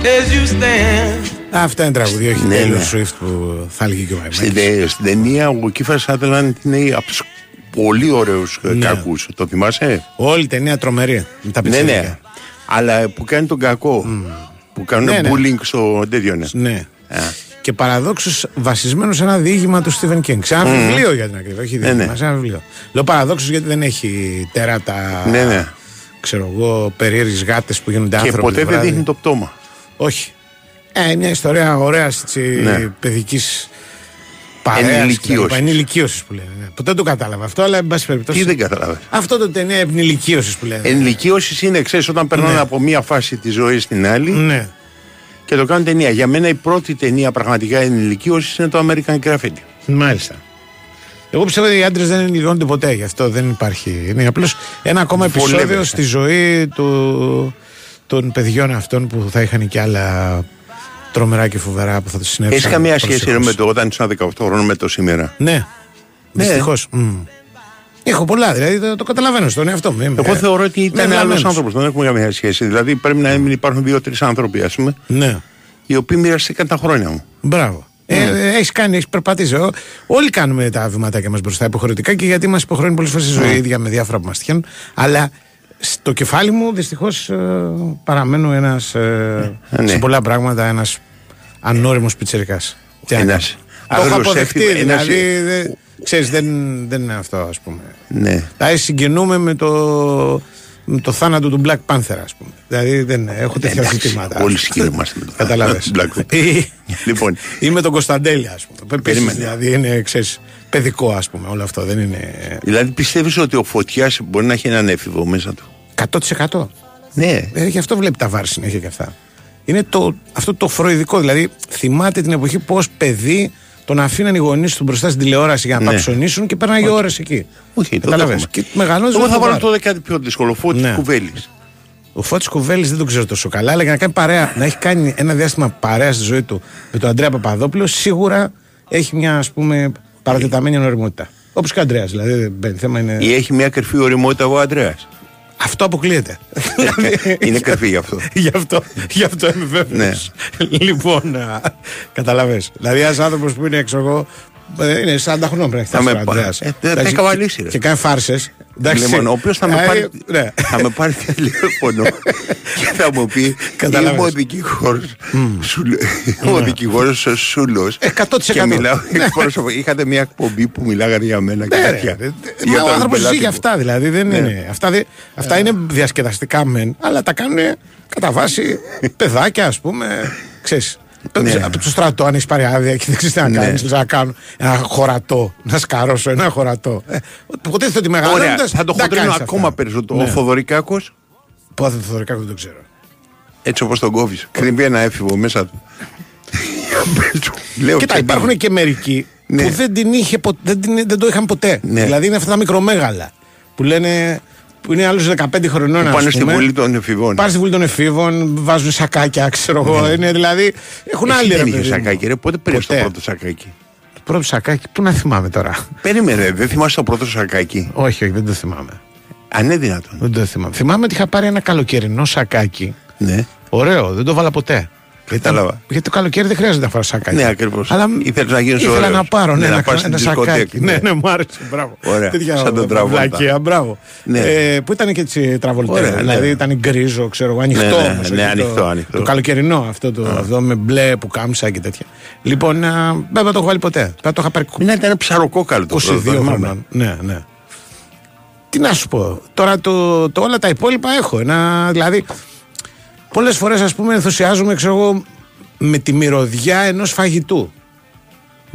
S9: as you stand.
S1: Αυτά είναι τραγουδία, όχι
S7: Ναι,
S1: Taylor
S7: ναι.
S1: Swift που θα έλεγε και ο
S7: Στην,
S1: Μαϊμάκης.
S7: τε- στην ταινία ο Κίφας Σάτελαν είναι από τους πολύ ωραίους ναι.
S1: Ναι.
S7: κακούς. Το θυμάσαι;
S1: Όλη η ταινία τρομερή. Με τα
S7: Ναι,
S1: πιτσιρίκια.
S7: ναι. Αλλά που κάνει τον κακό. Που κάνουν
S1: Ναι, ναι.
S7: bullying στο τέτοιο. Ναι.
S1: Ναι.
S7: Α.
S1: Και παραδόξως βασισμένο σε ένα διήγημα του Stephen King. Σε ένα βιβλίο για την ακρίβεια. Όχι διήγημα,
S7: ναι.
S1: σε ένα βιβλίο. Λέω παραδόξως γιατί δεν έχει τεράτα.
S7: Ναι, ναι.
S1: Ξέρω εγώ, περίεργες γάτες που γίνονται
S7: Και
S1: άνθρωποι.
S7: ποτέ
S1: το
S7: δεν
S1: βράδυ.
S7: δείχνει το πτώμα.
S1: Όχι. Ε, μια ιστορία ωραίας
S7: Ναι.
S1: παιδικής παρέας.
S7: Ενηλικίωσης.
S1: Ενηλικίωσης που λένε. Ναι. Ποτέ το κατάλαβα αυτό, αλλά εν πάση περιπτώσει.
S7: Τι δεν καταλάβες.
S1: Αυτό το ταινία ευνηλικίωση που λένε.
S7: Ενηλικίωσης είναι, ξέρεις, όταν περνάνε
S1: Ναι.
S7: από μία φάση της ζωής στην άλλη
S1: Ναι.
S7: και το κάνουν ταινία. Για μένα η πρώτη ταινία πραγματικά ενηλικίωσης είναι το American Graffiti.
S1: Μάλιστα. Εγώ πιστεύω ότι οι άντρες δεν ενηλικιώνονται ποτέ, γι' αυτό δεν υπάρχει. Είναι απλώς ένα ακόμα επεισόδιο
S7: Βολεύεσαι.
S1: στη ζωή του, των παιδιών αυτών που θα είχαν και άλλα τρομερά και φοβερά που θα τους συνέβησαν.
S7: Έχεις καμία σχέση ρε,
S1: προσεχώς.
S7: με το όταν ήσουν 18 χρόνο με το σήμερα;
S1: Ναι,
S7: Ναι.
S1: δυστυχώς. Έχω πολλά, δηλαδή το, το καταλαβαίνω στον εαυτό μου. Είμαι-
S7: Εγώ θεωρώ ότι ήταν
S1: είμαι
S7: άλλος
S1: βλαμμένος.
S7: άνθρωπος, δεν έχουμε καμία σχέση. Δηλαδή πρέπει να μην υπάρχουν δύο-τρεις άνθρωποι, ας πούμε,
S1: Ναι.
S7: οι οποίοι μοιραστήκαν τα χρόνια μου.
S1: Μπράβο.
S7: Ναι.
S1: Ε, έχεις κάνει, έχεις περπατήσει. Ο- Όλοι κάνουμε τα βηματάκια μας μπροστά υποχρεωτικά και γιατί μας υποχρεώνει πολλές φορές η ζωή
S7: Ναι.
S1: ίδια με διάφορα που μας τυχαίνουν. Αλλά στο κεφάλι μου δυστυχώς παραμένω ένας.
S7: ναι.
S1: σε πολλά πράγματα ένας ανώριμος πιτσερικά.
S7: Ένας
S1: Το έχω
S7: αγρός
S1: αποδεχτεί.
S7: έφηβος, ένας-
S1: Δηλαδή, δε- ξέρεις, δεν, δεν είναι αυτό, ας πούμε.
S7: Ναι.
S1: Δηλαδή συγκινούμε με το, με το θάνατο του Black Panther, ας πούμε. Δηλαδή δεν έχω τέτοια
S7: Εντάξει,
S1: ζητήματα.
S7: Όλοι συγκινούμαστε με το (laughs)
S1: Καταλάβες. (laughs)
S7: Black Panther.
S1: Ή-
S7: Λοιπόν,
S1: ή με τον Κωνσταντέλη, ας πούμε. Επίσης,
S7: Περίμενε.
S1: Δηλαδή είναι, ξέρεις, παιδικό, ας πούμε, όλο αυτό. Δεν είναι.
S7: δηλαδή πιστεύεις ότι ο φωτιάς μπορεί να έχει έναν έφηβο μέσα του;
S1: 100%.
S7: Ναι.
S1: Ε, γι' αυτό βλέπει τα βάρη συνέχεια και αυτά. Είναι το, αυτό το φροηδικό. Δηλαδή, θυμάται την εποχή πώς παιδί τον αφήναν οι γονείς του μπροστά στην τηλεόραση για να
S7: Ναι.
S1: παψονίσουν και πέρναγε ώρες εκεί.
S7: Όχι, το
S1: Καταλαβες.
S7: δέχομαι.
S1: Και μεγαλώνεις
S7: Εγώ
S1: με
S7: θα
S1: το
S7: βάλω
S1: βάρ.
S7: το κάτι πιο δύσκολο. Φώτης
S1: Ναι.
S7: κουβέλης.
S1: Ο Φώτης Κουβέλης δεν τον ξέρω τόσο καλά, αλλά για να κάνει παρέα, να έχει κάνει ένα διάστημα παρέα στη ζωή του με τον Αντρέα Παπαδόπουλο, σίγουρα έχει μια ας πούμε παρατεταμένη ονοριμότητα. Όπως και ο Αντρέας, δηλαδή δεν μπαίνει. Θέμα είναι.
S7: Ή έχει μια κρυφή οριμότητα ο Αντρέας.
S1: Αυτό αποκλείεται. (laughs)
S7: Είναι κρυφή γι' αυτό. (laughs)
S1: γι' αυτό, γι' αυτό είμαι βέβαιος.
S7: Ναι.
S1: λοιπόν, καταλαβέ. Δηλαδή, ένας άνθρωπος που είναι έξω εγώ. ε, Είναι 40 χρονών πρέπει να έχει
S7: Θα
S1: φτάσει
S7: με
S1: ο
S7: πά-
S1: Ανδρέας.
S7: Ε, θα- θα
S1: Εντάξει,
S7: καβαλήσει,
S1: και-
S7: ρε.
S1: Και κάνει φάρσες.
S7: Λοιπόν, ο οποίος θα, με πάρει-
S1: Ναι.
S7: θα με πάρει τηλέφωνο και θα μου πει
S1: Καταλάβες.
S7: Είμαι ο δικηγόρος. Ο δικηγόρος ο Σούλος.
S1: 100%.
S7: Και μιλάω
S1: Ναι.
S7: εκπρόσωπο. Είχατε μια εκπομπή που μιλάγατε για μένα και
S1: Ναι, ρε.
S7: τέτοια.
S1: Ε,
S7: Για
S1: Μα ο
S7: τον
S1: άνθρωπος ζει
S7: πελάτη
S1: για
S7: μου.
S1: αυτά δηλαδή. Δεν
S7: Ναι.
S1: είναι. Αυτά, δεν- αυτά είναι διασκεδαστικά μεν, αλλά τα κάνουν κατά βάση (laughs) παιδάκια, ας πούμε. Ξέρεις,
S7: Ναι.
S1: Από το στρατό, αν έχεις πάρει άδεια και δεν ξέρεις τι να
S7: Ναι.
S1: κάνεις, να κάνω ένα χωρατό, να σκαρώσω ένα χωρατό. Ε, Υποτίθεται ότι
S7: Ωραία,
S1: μεγαλώνοντας,
S7: θα το
S1: τα
S7: χοντρίνω
S1: κάνεις
S7: ακόμα
S1: αυτά.
S7: περισσότερο. Ο
S1: Ναι.
S7: Θοδωρικάκος,
S1: Πότε το Θοδωρικάκος δεν το ξέρω.
S7: έτσι όπως τον κόβεις, κρύβει ένα έφηβο μέσα του. Λέω
S1: Κοίτα,
S7: και
S1: υπάρχουν και μερικοί
S7: Ναι.
S1: που δεν, την είχε, πο- δεν, την- δεν το είχαν ποτέ.
S7: Ναι.
S1: Δηλαδή είναι αυτά τα μικρομέγαλα που λένε. Που είναι άλλους 15 χρονών.
S7: Που
S1: ας
S7: πάνε στη
S1: πούμε.
S7: βουλή των εφηβών.
S1: Πάνε στη βουλή των εφήβων, βάζουν σακάκια, ξέρω εγώ. Είναι δηλαδή. Έχουν
S7: Ναι. Εσύ
S1: άλλη
S7: δεν
S1: ρε
S7: είχες
S1: παιδί μου.
S7: σακάκι, ρε. Πότε πήρες το
S1: Ποτέ.
S7: πρώτο σακάκι;
S1: Το πρώτο σακάκι, πού να θυμάμαι τώρα.
S7: Περίμενε, δεν θυμάσαι το πρώτο σακάκι;
S1: όχι, όχι, δεν το θυμάμαι.
S7: Αν είναι δυνατόν.
S1: Δεν το θυμάμαι. Θυμάμαι ότι είχα πάρει ένα καλοκαιρινό σακάκι.
S7: Ναι.
S1: Ωραίο, δεν το βάλα ποτέ.
S7: Κατάλαβα.
S1: Γιατί το καλοκαίρι δεν χρειάζεται να φάω σακάκι.
S7: Ναι, ακριβώς.
S1: Αλλά
S7: Ήθελες να γίνεις
S1: ήθελα
S7: ωραίος.
S1: να πάρω ναι,
S7: Ναι, να
S1: ένα,
S7: πας στην
S1: ένα
S7: δισκοτέκη,
S1: σακάκι.
S7: ναι.
S1: Ναι, ναι, μου άρεσε. Μπράβο.
S7: Ωραία,
S1: Τέτοια
S7: σαν τον Τραβόλτα.
S1: βλακεία, μπράβο.
S7: Ναι.
S1: Ε, που ήταν και έτσι τραβολτέρα.
S7: Ωραία,
S1: δηλαδή
S7: ναι.
S1: ήταν γκρίζο, ξέρω εγώ, ανοιχτό.
S7: Ναι, ναι,
S1: όμως,
S7: ναι,
S1: όχι
S7: ανοιχτό,
S1: το,
S7: ανοιχτό.
S1: Το καλοκαιρινό αυτό, το, αυτό με μπλε που κάμψα και τέτοια. Λοιπόν, α, δεν θα το έχω βάλει ποτέ. Πρέπει να το είχα πάρει
S7: Μην ήταν ψαροκόκαλο το
S1: 22
S7: πρώτο. το θυμάμαι.
S1: χρονών. Ναι, ναι. Τι να σου πω. Τώρα το, το όλα τα υπόλοιπα έχω. Ένα, δηλαδή, πολλές φορές ας πούμε ενθουσιάζομαι, ξέρω εγώ, με τη μυρωδιά ενός φαγητού.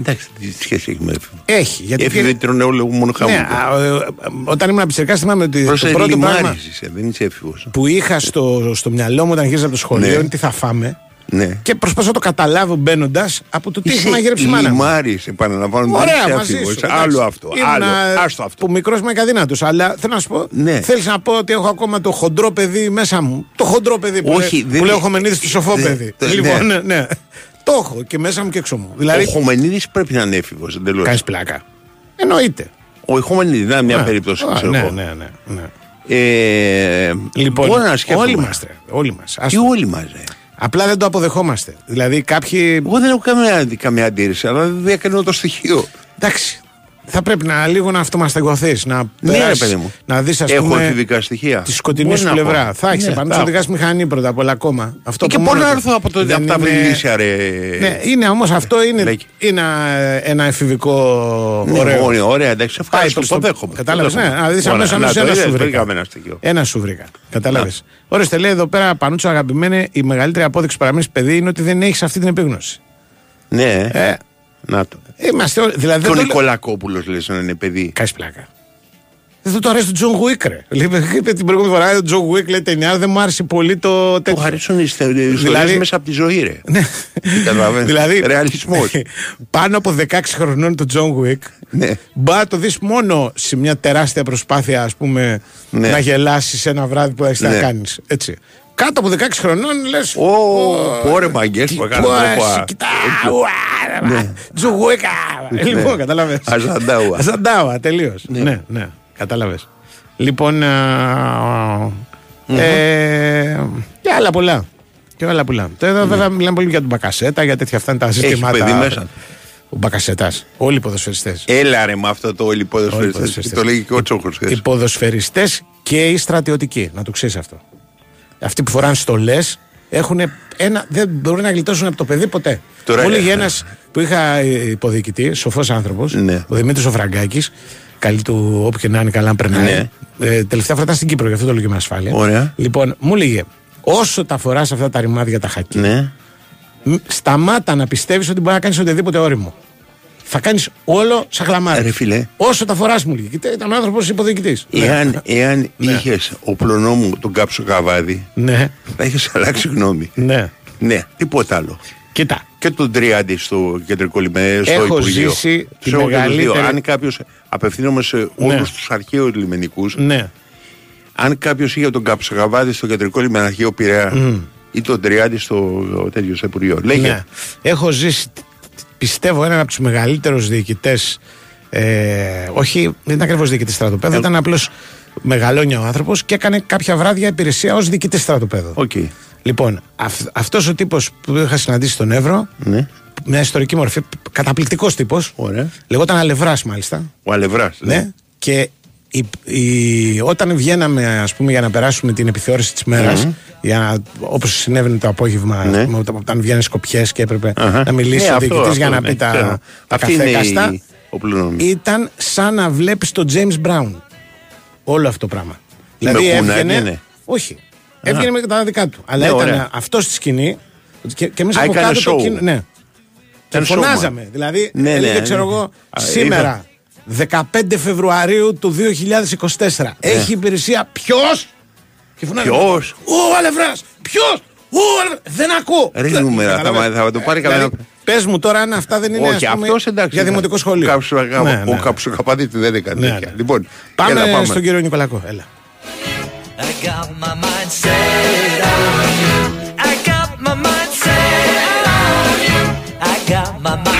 S7: Εντάξει, τι σχέση έχει με έφηβο.
S1: Έχει. Γιατί
S7: Έφηβοι τρώνε όλο μόνο
S1: ναι,
S7: χαμό.
S1: α, ε, ε, όταν ήμουν πιτσερικά θυμάμαι ότι το
S7: Πρόσεχε
S1: πρώτο πράγμα
S7: λιμάρις είσαι, δεν είσαι έφηβος.
S1: που είχα στο, στο μυαλό μου όταν γύριζα από το σχολείο
S7: Ναι.
S1: είναι τι θα φάμε.
S7: Ναι.
S1: Και προσπαθώ να το καταλάβω μπαίνοντας από το τι έχει μαγειρέψει η μάνα μου.
S7: λιμάρις, επαναλαμβάνω, δεν
S1: Ωραία,
S7: είσαι
S1: μαζί σου.
S7: έφηβος.
S1: εντάξει.
S7: Άλλο αυτό. Άλλο.
S1: Ήμουνα-
S7: Άστο αυτό.
S1: Που μικρός είμαι και αδύνατος. Αλλά θέλω να σου πω,
S7: Ναι.
S1: θέλεις να πω ότι έχω ακόμα το χοντρό παιδί μέσα μου. Το χοντρό παιδί που,
S7: Όχι,
S1: λέει,
S7: δεν
S1: που λέω
S7: είναι-
S1: Χομενίδη στο σοφό
S7: δεν-
S1: παιδί.
S7: το-
S1: λοιπόν,
S7: ναι.
S1: ναι. ναι. Το έχω και μέσα μου και έξω μου.
S7: Ο
S1: Δηλαδή,
S7: Χομενίδης πρέπει να είναι έφηβος, εντελώς.
S1: κάνεις πλάκα. Εννοείται.
S7: Ο Χομενίδης, να είναι μια
S1: Ναι.
S7: περίπτωση,
S1: Α,
S7: ξέρω
S1: ναι,
S7: εγώ.
S1: ναι, ναι, ναι.
S7: Ε,
S1: Λοιπόν,
S7: μπορώ να σκέφτομαι.
S1: όλοι είμαστε. Όλοι μας.
S7: Και
S1: Άστο.
S7: όλοι μας, ρε.
S1: Απλά δεν το αποδεχόμαστε. Δηλαδή, κάποιοι.
S7: Εγώ δεν έχω καμία, καμία αντίρρηση, αλλά δεν διακρίνω το στοιχείο.
S1: Εντάξει. Θα πρέπει να λίγο να αυτομαστεγωθείς. Να
S7: Ναι, ρε
S1: περάσεις,
S7: παιδί μου.
S1: Να δεις, ας
S7: Έχω
S1: πούμε.
S7: εφηβικά στοιχεία.
S1: Τη σκοτεινή
S7: Μπορεί
S1: σου
S7: να
S1: πλευρά.
S7: έχω.
S1: Θα έχεις
S7: Ναι,
S1: επάνω
S7: θα
S1: σου
S7: έχω.
S1: οδηγά στη μηχανή πρώτα απ' όλα ακόμα. Αυτό
S7: Και
S1: από
S7: πώς
S1: μόνο
S7: να
S1: του
S7: έρθω από, το,
S1: δεν
S7: από τα
S1: είναι-
S7: βρυλίσια, ρε.
S1: Ναι, είναι όμως αυτό είναι,
S7: Λέκη.
S1: είναι ένα εφηβικό
S7: Ναι,
S1: ωραίο.
S7: ωραία, ωραία, εντάξει, ευχαριστώ,
S1: προς
S7: το δέχομαι.
S1: Κατάλαβες.
S7: Το
S1: Ναι,
S7: δέχομαι.
S1: να δεις
S7: Ωραία,
S1: αμέσως
S7: να το
S1: ένα
S7: είδες,
S1: σου βρήκα.
S7: βρήκαμε ένα στοιχείο.
S1: Ένα σου βρήκα. Κατάλαβες. Ορίστε, λέει εδώ πέρα Πανούτσο αγαπημένε, η μεγαλύτερη απόδειξη που παραμείνει παιδί είναι ότι δεν έχεις αυτή την επίγνωση.
S7: Ναι,
S1: Ε,
S7: να το.
S1: είμαστε όλοι. Δηλαδή
S7: Και ο
S1: δεν το λέω-
S7: Νικολακόπουλος λες να είναι παιδί.
S1: Κάνεις πλάκα. Δεν του αρέσει το John Wick, ρε. Λέει, Είπε την προηγούμενη φορά, ο John Wick λέει ταινία, δεν μου άρεσε πολύ το
S7: Του
S1: τέτοιο.
S7: αρέσουν οι ιστορίες
S1: Δηλαδή-
S7: μέσα από τη ζωή, ρε.
S1: Ναι.
S7: Καταλαβαίνεις.
S1: δηλαδή,
S7: Ρεαλισμός. (laughs)
S1: πάνω από 16 χρονών το John Wick,
S7: Ναι.
S1: μπα να το δεις μόνο σε μια τεράστια προσπάθεια, ας πούμε,
S7: Ναι.
S1: να γελάσεις ένα βράδυ που έχεις να
S7: Ναι.
S1: κάνεις. Έτσι. Κάτω από 16 χρονών λες.
S7: Ω, πόρε μαγκές που έκανε τρόπο.
S1: Κοιτά, ουα, Τζον Γουίκ. Λοιπόν, καταλαβες.
S7: Ναι. Αζαντάουα.
S1: Αζαντάουα, τελείως. Ναι, ναι. Κατάλαβε. Λοιπόν. α, ε, και άλλα πολλά. Και άλλα πολλά. Τώρα εδώ βέβαια μιλάμε πολύ για τον Μπακασέτα, για τέτοια αυτά είναι τα συστήματα.
S7: παιδί μέσα.
S1: Ο Μπακασέτας. Όλοι οι ποδοσφαιριστές.
S7: Έλα ρε με αυτό το όλοι ποδοσφαιριστές.
S1: ποδοσφαιριστές.
S7: Το λέγει και ο Τσόχος.
S1: Οι ποδοσφαιριστές και οι στρατιωτικοί. Να το ξέρεις αυτό. Αυτοί που φοράνε στολές έχουν ένα. Δεν μπορούν να γλιτώσουν από το παιδί ποτέ.
S7: Τώρα,
S1: Μου
S7: ε,
S1: έλεγε ένας που είχα υποδικητή, σοφός άνθρωπος,
S7: Ναι.
S1: ο Δημήτρης Οφραγκάκης. Καλή του όπου και να είναι καλά, αν περνάει. Ε, τελευταία φορά ήταν στην Κύπρο, γι' αυτό το λέω και με ασφάλεια.
S7: Ωραία.
S1: Λοιπόν, μου έλεγε, όσο τα φοράς αυτά τα ρημάδια τα χακί,
S7: Ναι.
S1: μ, σταμάτα να πιστεύεις ότι μπορεί να κάνεις οτιδήποτε όριμο. Θα κάνεις όλο σαν χλαμάρι.
S7: Ρε φίλε.
S1: Όσο τα φοράς μου λέει. Κοίτα, Ήταν ο άνθρωπος υποδικητή.
S7: Εάν, εάν είχες οπλονόμου τον κάψο καβάδι,
S1: Ναι,
S7: θα είχες αλλάξει γνώμη.
S1: ναι.
S7: Ναι, τίποτα άλλο.
S1: Κοίτα.
S7: Και τον Τριάντη στο κεντρικό λιμενικό, στο
S1: Έχω
S7: Υπουργείο.
S1: ζήσει τη
S7: Σε όλους τους
S1: μεγαλύτερη-
S7: δύο. Αν κάποιος απευθύνομαι σε όλους
S1: Ναι.
S7: τους αρχαίου λιμενικού,
S1: Ναι.
S7: αν κάποιος είχε τον Καψοκαβάδη στο κεντρικό λιμεναρχείο Πειραιά ή τον Τριάντη στο τέτοιο στο Υπουργείο. Λέγε.
S1: Ναι. Έχω ζήσει, πιστεύω, έναν από τους μεγαλύτερους διοικητές. Ε, όχι, δεν ήταν ακριβώς διοικητής στρατοπέδου, ήταν απλώς μεγαλώνια ο άνθρωπος και έκανε κάποια βράδια υπηρεσία ως διοικητής στρατοπέδου.
S7: Οκ.
S1: Λοιπόν, αυ, αυτός ο τύπος που είχα συναντήσει στον Εύρο,
S7: Ναι.
S1: μια ιστορική μορφή, καταπληκτικός τύπος,
S7: Ωραία.
S1: λεγόταν Αλευράς μάλιστα.
S7: Ο Αλευράς.
S1: Ναι. Και η, η, όταν βγαίναμε ας πούμε, για να περάσουμε την επιθεώρηση της μέρας, mm όπως συνέβαινε το απόγευμα, ας
S7: Ναι.
S1: πούμε, όταν, όταν βγαίνανε σκοπιές και έπρεπε
S7: Αχα.
S1: να μιλήσει
S7: Ναι,
S1: ο
S7: αυτό,
S1: διοικητής
S7: αυτό,
S1: για να
S7: ναι,
S1: πει τα,
S7: ξέρω.
S1: τα
S7: Αυτή είναι
S1: καθέκαστα,
S7: η οπλονόμη.
S1: ήταν σαν να βλέπεις τον James Brown. Όλο αυτό το πράγμα.
S7: Με
S1: δηλαδή
S7: κουνάκι,
S1: έβγαινε.
S7: ναι.
S1: Όχι. Έβγαινε με τα δικά του. Αλλά
S7: Ναι,
S1: ήταν
S7: ωραία.
S1: αυτός στη σκηνή και, και εμείς
S7: Α,
S1: από
S7: έκανε
S1: κάτω το
S7: show.
S1: κοινό. Ναι. Και
S7: Ήταν
S1: φωνάζαμε. Δηλαδή,
S7: Ναι, ναι,
S1: έλεγε,
S7: ναι.
S1: ξέρω εγώ,
S7: Α,
S1: σήμερα, 15 Φεβρουαρίου του 2024, έχει υπηρεσία ποιος; Και φωνάζει.
S7: Ποιος;
S1: Ο Αλευράς! Ποιος! Ο Αλευράς. Δεν ακούω!
S7: Ρε
S1: Δεν-
S7: νούμερα, θα,
S1: καταλαβαίνεις.
S7: θα το πάρει
S1: Δηλαδή,
S7: κανένα.
S1: Πες μου τώρα αν αυτά δεν είναι
S7: Όχι,
S1: ας πούμε,
S7: αυτός εντάξει.
S1: για δημοτικό σχολείο.
S7: Κάψο,
S1: Ναι, ναι,
S7: Ο
S1: ναι.
S7: Καψοκαπάδη δεν έκανε
S1: Ναι,
S7: τέτοια.
S1: ναι.
S7: Λοιπόν,
S1: Πάμε,
S7: έλα, πάμε.
S1: στον κύριο Νικολακό. Έλα.
S9: I got my mind set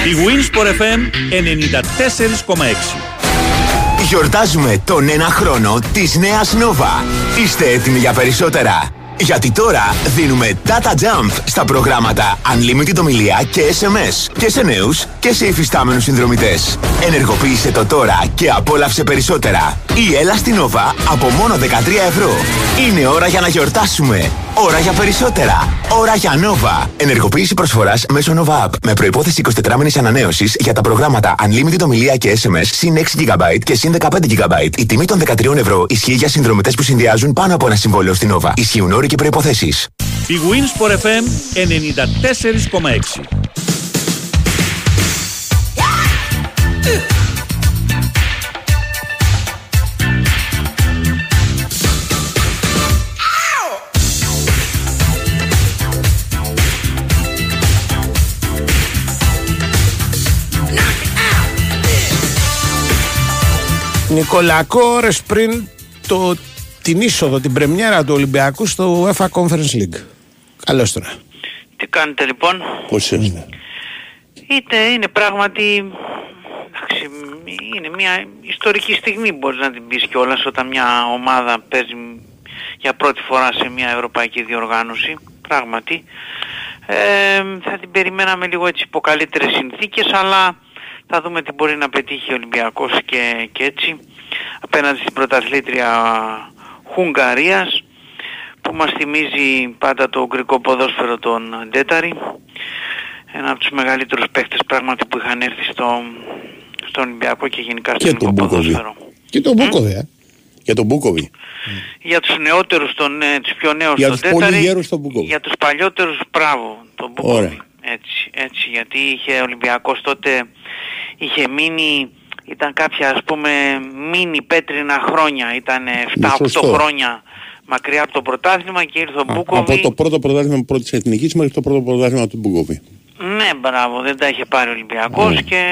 S2: Η Winsport FM 94,6.
S11: Γιορτάζουμε τον ένα χρόνο της νέας Nova. Είστε έτοιμοι για περισσότερα; Γιατί τώρα δίνουμε data jump στα προγράμματα Unlimited ομιλία και SMS και σε νέους και σε υφιστάμενους συνδρομητές. Ενεργοποίησε το τώρα και απόλαυσε περισσότερα. Ή έλα στην Nova από μόνο 13 ευρώ. Είναι ώρα για να γιορτάσουμε. Ώρα για περισσότερα. Ώρα για Nova. Ενεργοποίηση προσφοράς μέσω Nova App με προϋπόθεση 24 μήνες ανανέωσης για τα προγράμματα Unlimited ομιλία και SMS συν 6 GB και συν 15 GB. Η τιμή των 13 ευρώ ισχύει για συνδρομητές που συνδυάζουν πάνω από ένα συμβόλαιο στην Nova. Ισχύουν όροι και προϋποθέσεις.
S2: Η Winsport FM 94,6.
S1: Νικολακό ώρες πριν το, την είσοδο, την πρεμιέρα του Ολυμπιακού στο UEFA Conference League. Καλώς τώρα.
S12: Τι κάνετε λοιπόν;
S7: Πώς είστε;
S12: Είτε είναι πράγματι... εντάξει, είναι μια ιστορική στιγμή μπορείς να την πεις κιόλας όταν μια ομάδα παίζει για πρώτη φορά σε μια ευρωπαϊκή διοργάνωση. Πράγματι. Ε, θα την περιμέναμε λίγο έτσι υπό καλύτερες συνθήκες αλλά θα δούμε τι μπορεί να πετύχει ο Ολυμπιακός και, και έτσι απέναντι στην πρωταθλήτρια Χουγγαρίας που μας θυμίζει πάντα το γκρικό ποδόσφαιρο των Ντέταρη ένα από τους μεγαλύτερους παίχτες πράγματι που είχαν έρθει στο, στο Ολυμπιακό και γενικά στο
S7: Και
S12: ελληνικό
S7: τον Μπούκοβι.
S12: ποδόσφαιρο.
S1: Και τον Μπούκοβε. ε.
S7: Για τον Μπούκοβι.
S12: Για τους νεότερους, τον, ε, τους πιο νέους
S7: Για
S12: τον
S7: τους πολύ
S12: Τέταρη,
S7: γέρους τον Μπούκοβι.
S12: για τους παλιότερους μπράβο, τον Μπούκοβι.
S7: Ωραία.
S12: Έτσι, έτσι, γιατί είχε ο Ολυμπιακός τότε, είχε μείνει, ήταν κάποια ας πούμε μίνι πέτρινα χρόνια, ήταν 7-8
S7: Σωστό.
S12: χρόνια μακριά από το πρωτάθλημα και ήρθε ο Μπούκοβι.
S7: Από το πρώτο πρωτάθλημα πρώτης εθνικής μέχρι το πρώτο πρωτάθλημα του Μπούκοβι.
S12: Ναι, μπράβο, δεν τα είχε πάρει ο Ολυμπιακός και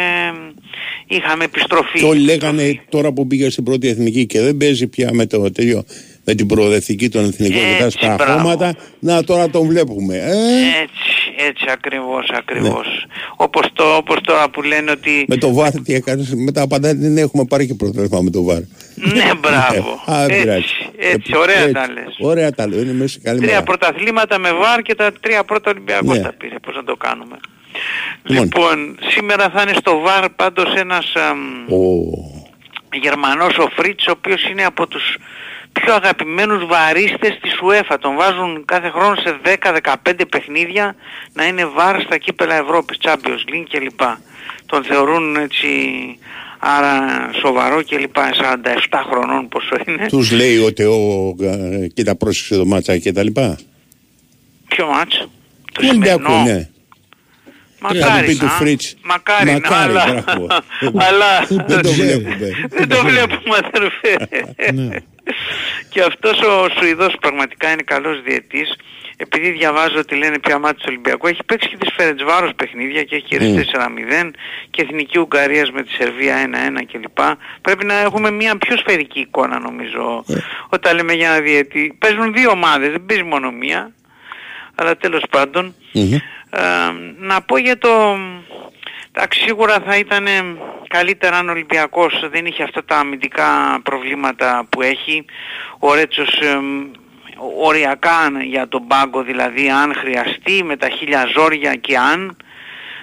S12: είχαμε επιστροφή.
S7: Και όλοι λέγανε τώρα που πήγε στην πρώτη εθνική και δεν παίζει πια με το τέτοιο. Με την προοδευτική των εθνικών
S12: Έτσι,
S7: μετά στα
S12: μπράβο.
S7: χώματα. Να τώρα τον βλέπουμε. Ε,
S12: Έτσι, έτσι ακριβώς, ακριβώς. Όπως, το, όπως τώρα που λένε ότι...
S7: με το βάρ τι έκανες, μετά απαντάει δεν έχουμε πάρει και πρωτεύσμα με το βάρ.
S12: ναι, μπράβο. (laughs)
S7: Α, δεν
S12: έτσι,
S7: πειράζει.
S12: έτσι, ωραία
S7: Έτσι.
S12: τα λες.
S7: Ωραία τα λέω, είναι μέσα σε καλή
S12: Τρία
S7: μέρα.
S12: πρωταθλήματα με βάρ και τα τρία πρώτα Ολυμπιακός
S7: Ναι.
S12: τα πήρε. Πώς να το κάνουμε.
S7: Λοιπόν.
S12: Λοιπόν, σήμερα θα είναι στο βάρ πάντως ένας αμ,
S7: Ο-
S12: Γερμανός ο Φρίτς, ο οποίος είναι από τους πιο αγαπημένους βαρίστες της UEFA. Τον βάζουν κάθε χρόνο σε 10-15 παιχνίδια να είναι βάρ στα κύπελα Ευρώπης, Champions League κλπ. Τον θεωρούν έτσι άρα σοβαρό κλπ. 47 χρονών πόσο είναι.
S7: Τους λέει ο Τεό, ε, κοίτα πρόσεξε το μάτσα και τα λοιπά.
S12: Ποιο μάτς; Το
S7: Του Ολυμπιακού,
S12: σημερινό.
S7: ναι. Θα του
S12: Μακάρι
S7: πει του
S12: να.
S7: Φρίτς.
S12: Μακάρι, να,
S7: Μακάρι,
S12: αλλά,
S7: μπράβο. (laughs)
S12: αλλά
S7: Δεν το βλέπουμε.
S12: δεν το βλέπουμε αδερφέ.
S7: Ναι.
S12: Και αυτός ο Σουηδός πραγματικά είναι καλός διετής. Επειδή διαβάζω ότι λένε πια μάτι του Ολυμπιακού, έχει παίξει και τις Φερετσβάρος παιχνίδια και έχει κερδίσει
S7: Mm.
S12: 4-0 και Εθνική Ουγγαρίας με τη Σερβία 1-1 κλπ. Πρέπει να έχουμε μια πιο σφαιρική εικόνα νομίζω
S7: Ε.
S12: όταν λέμε για ένα διετή. Παίζουν δύο ομάδες, δεν παίζει μόνο μία. Αλλά τέλος πάντων
S7: Μμμ.
S12: Ε, να πω για το... Εντάξει, σίγουρα θα ήταν καλύτερα αν ο Ολυμπιακός δεν είχε αυτά τα αμυντικά προβλήματα που έχει. Ο Ρέτσος ε, οριακά για τον πάγκο δηλαδή αν χρειαστεί με τα χίλια ζόρια και αν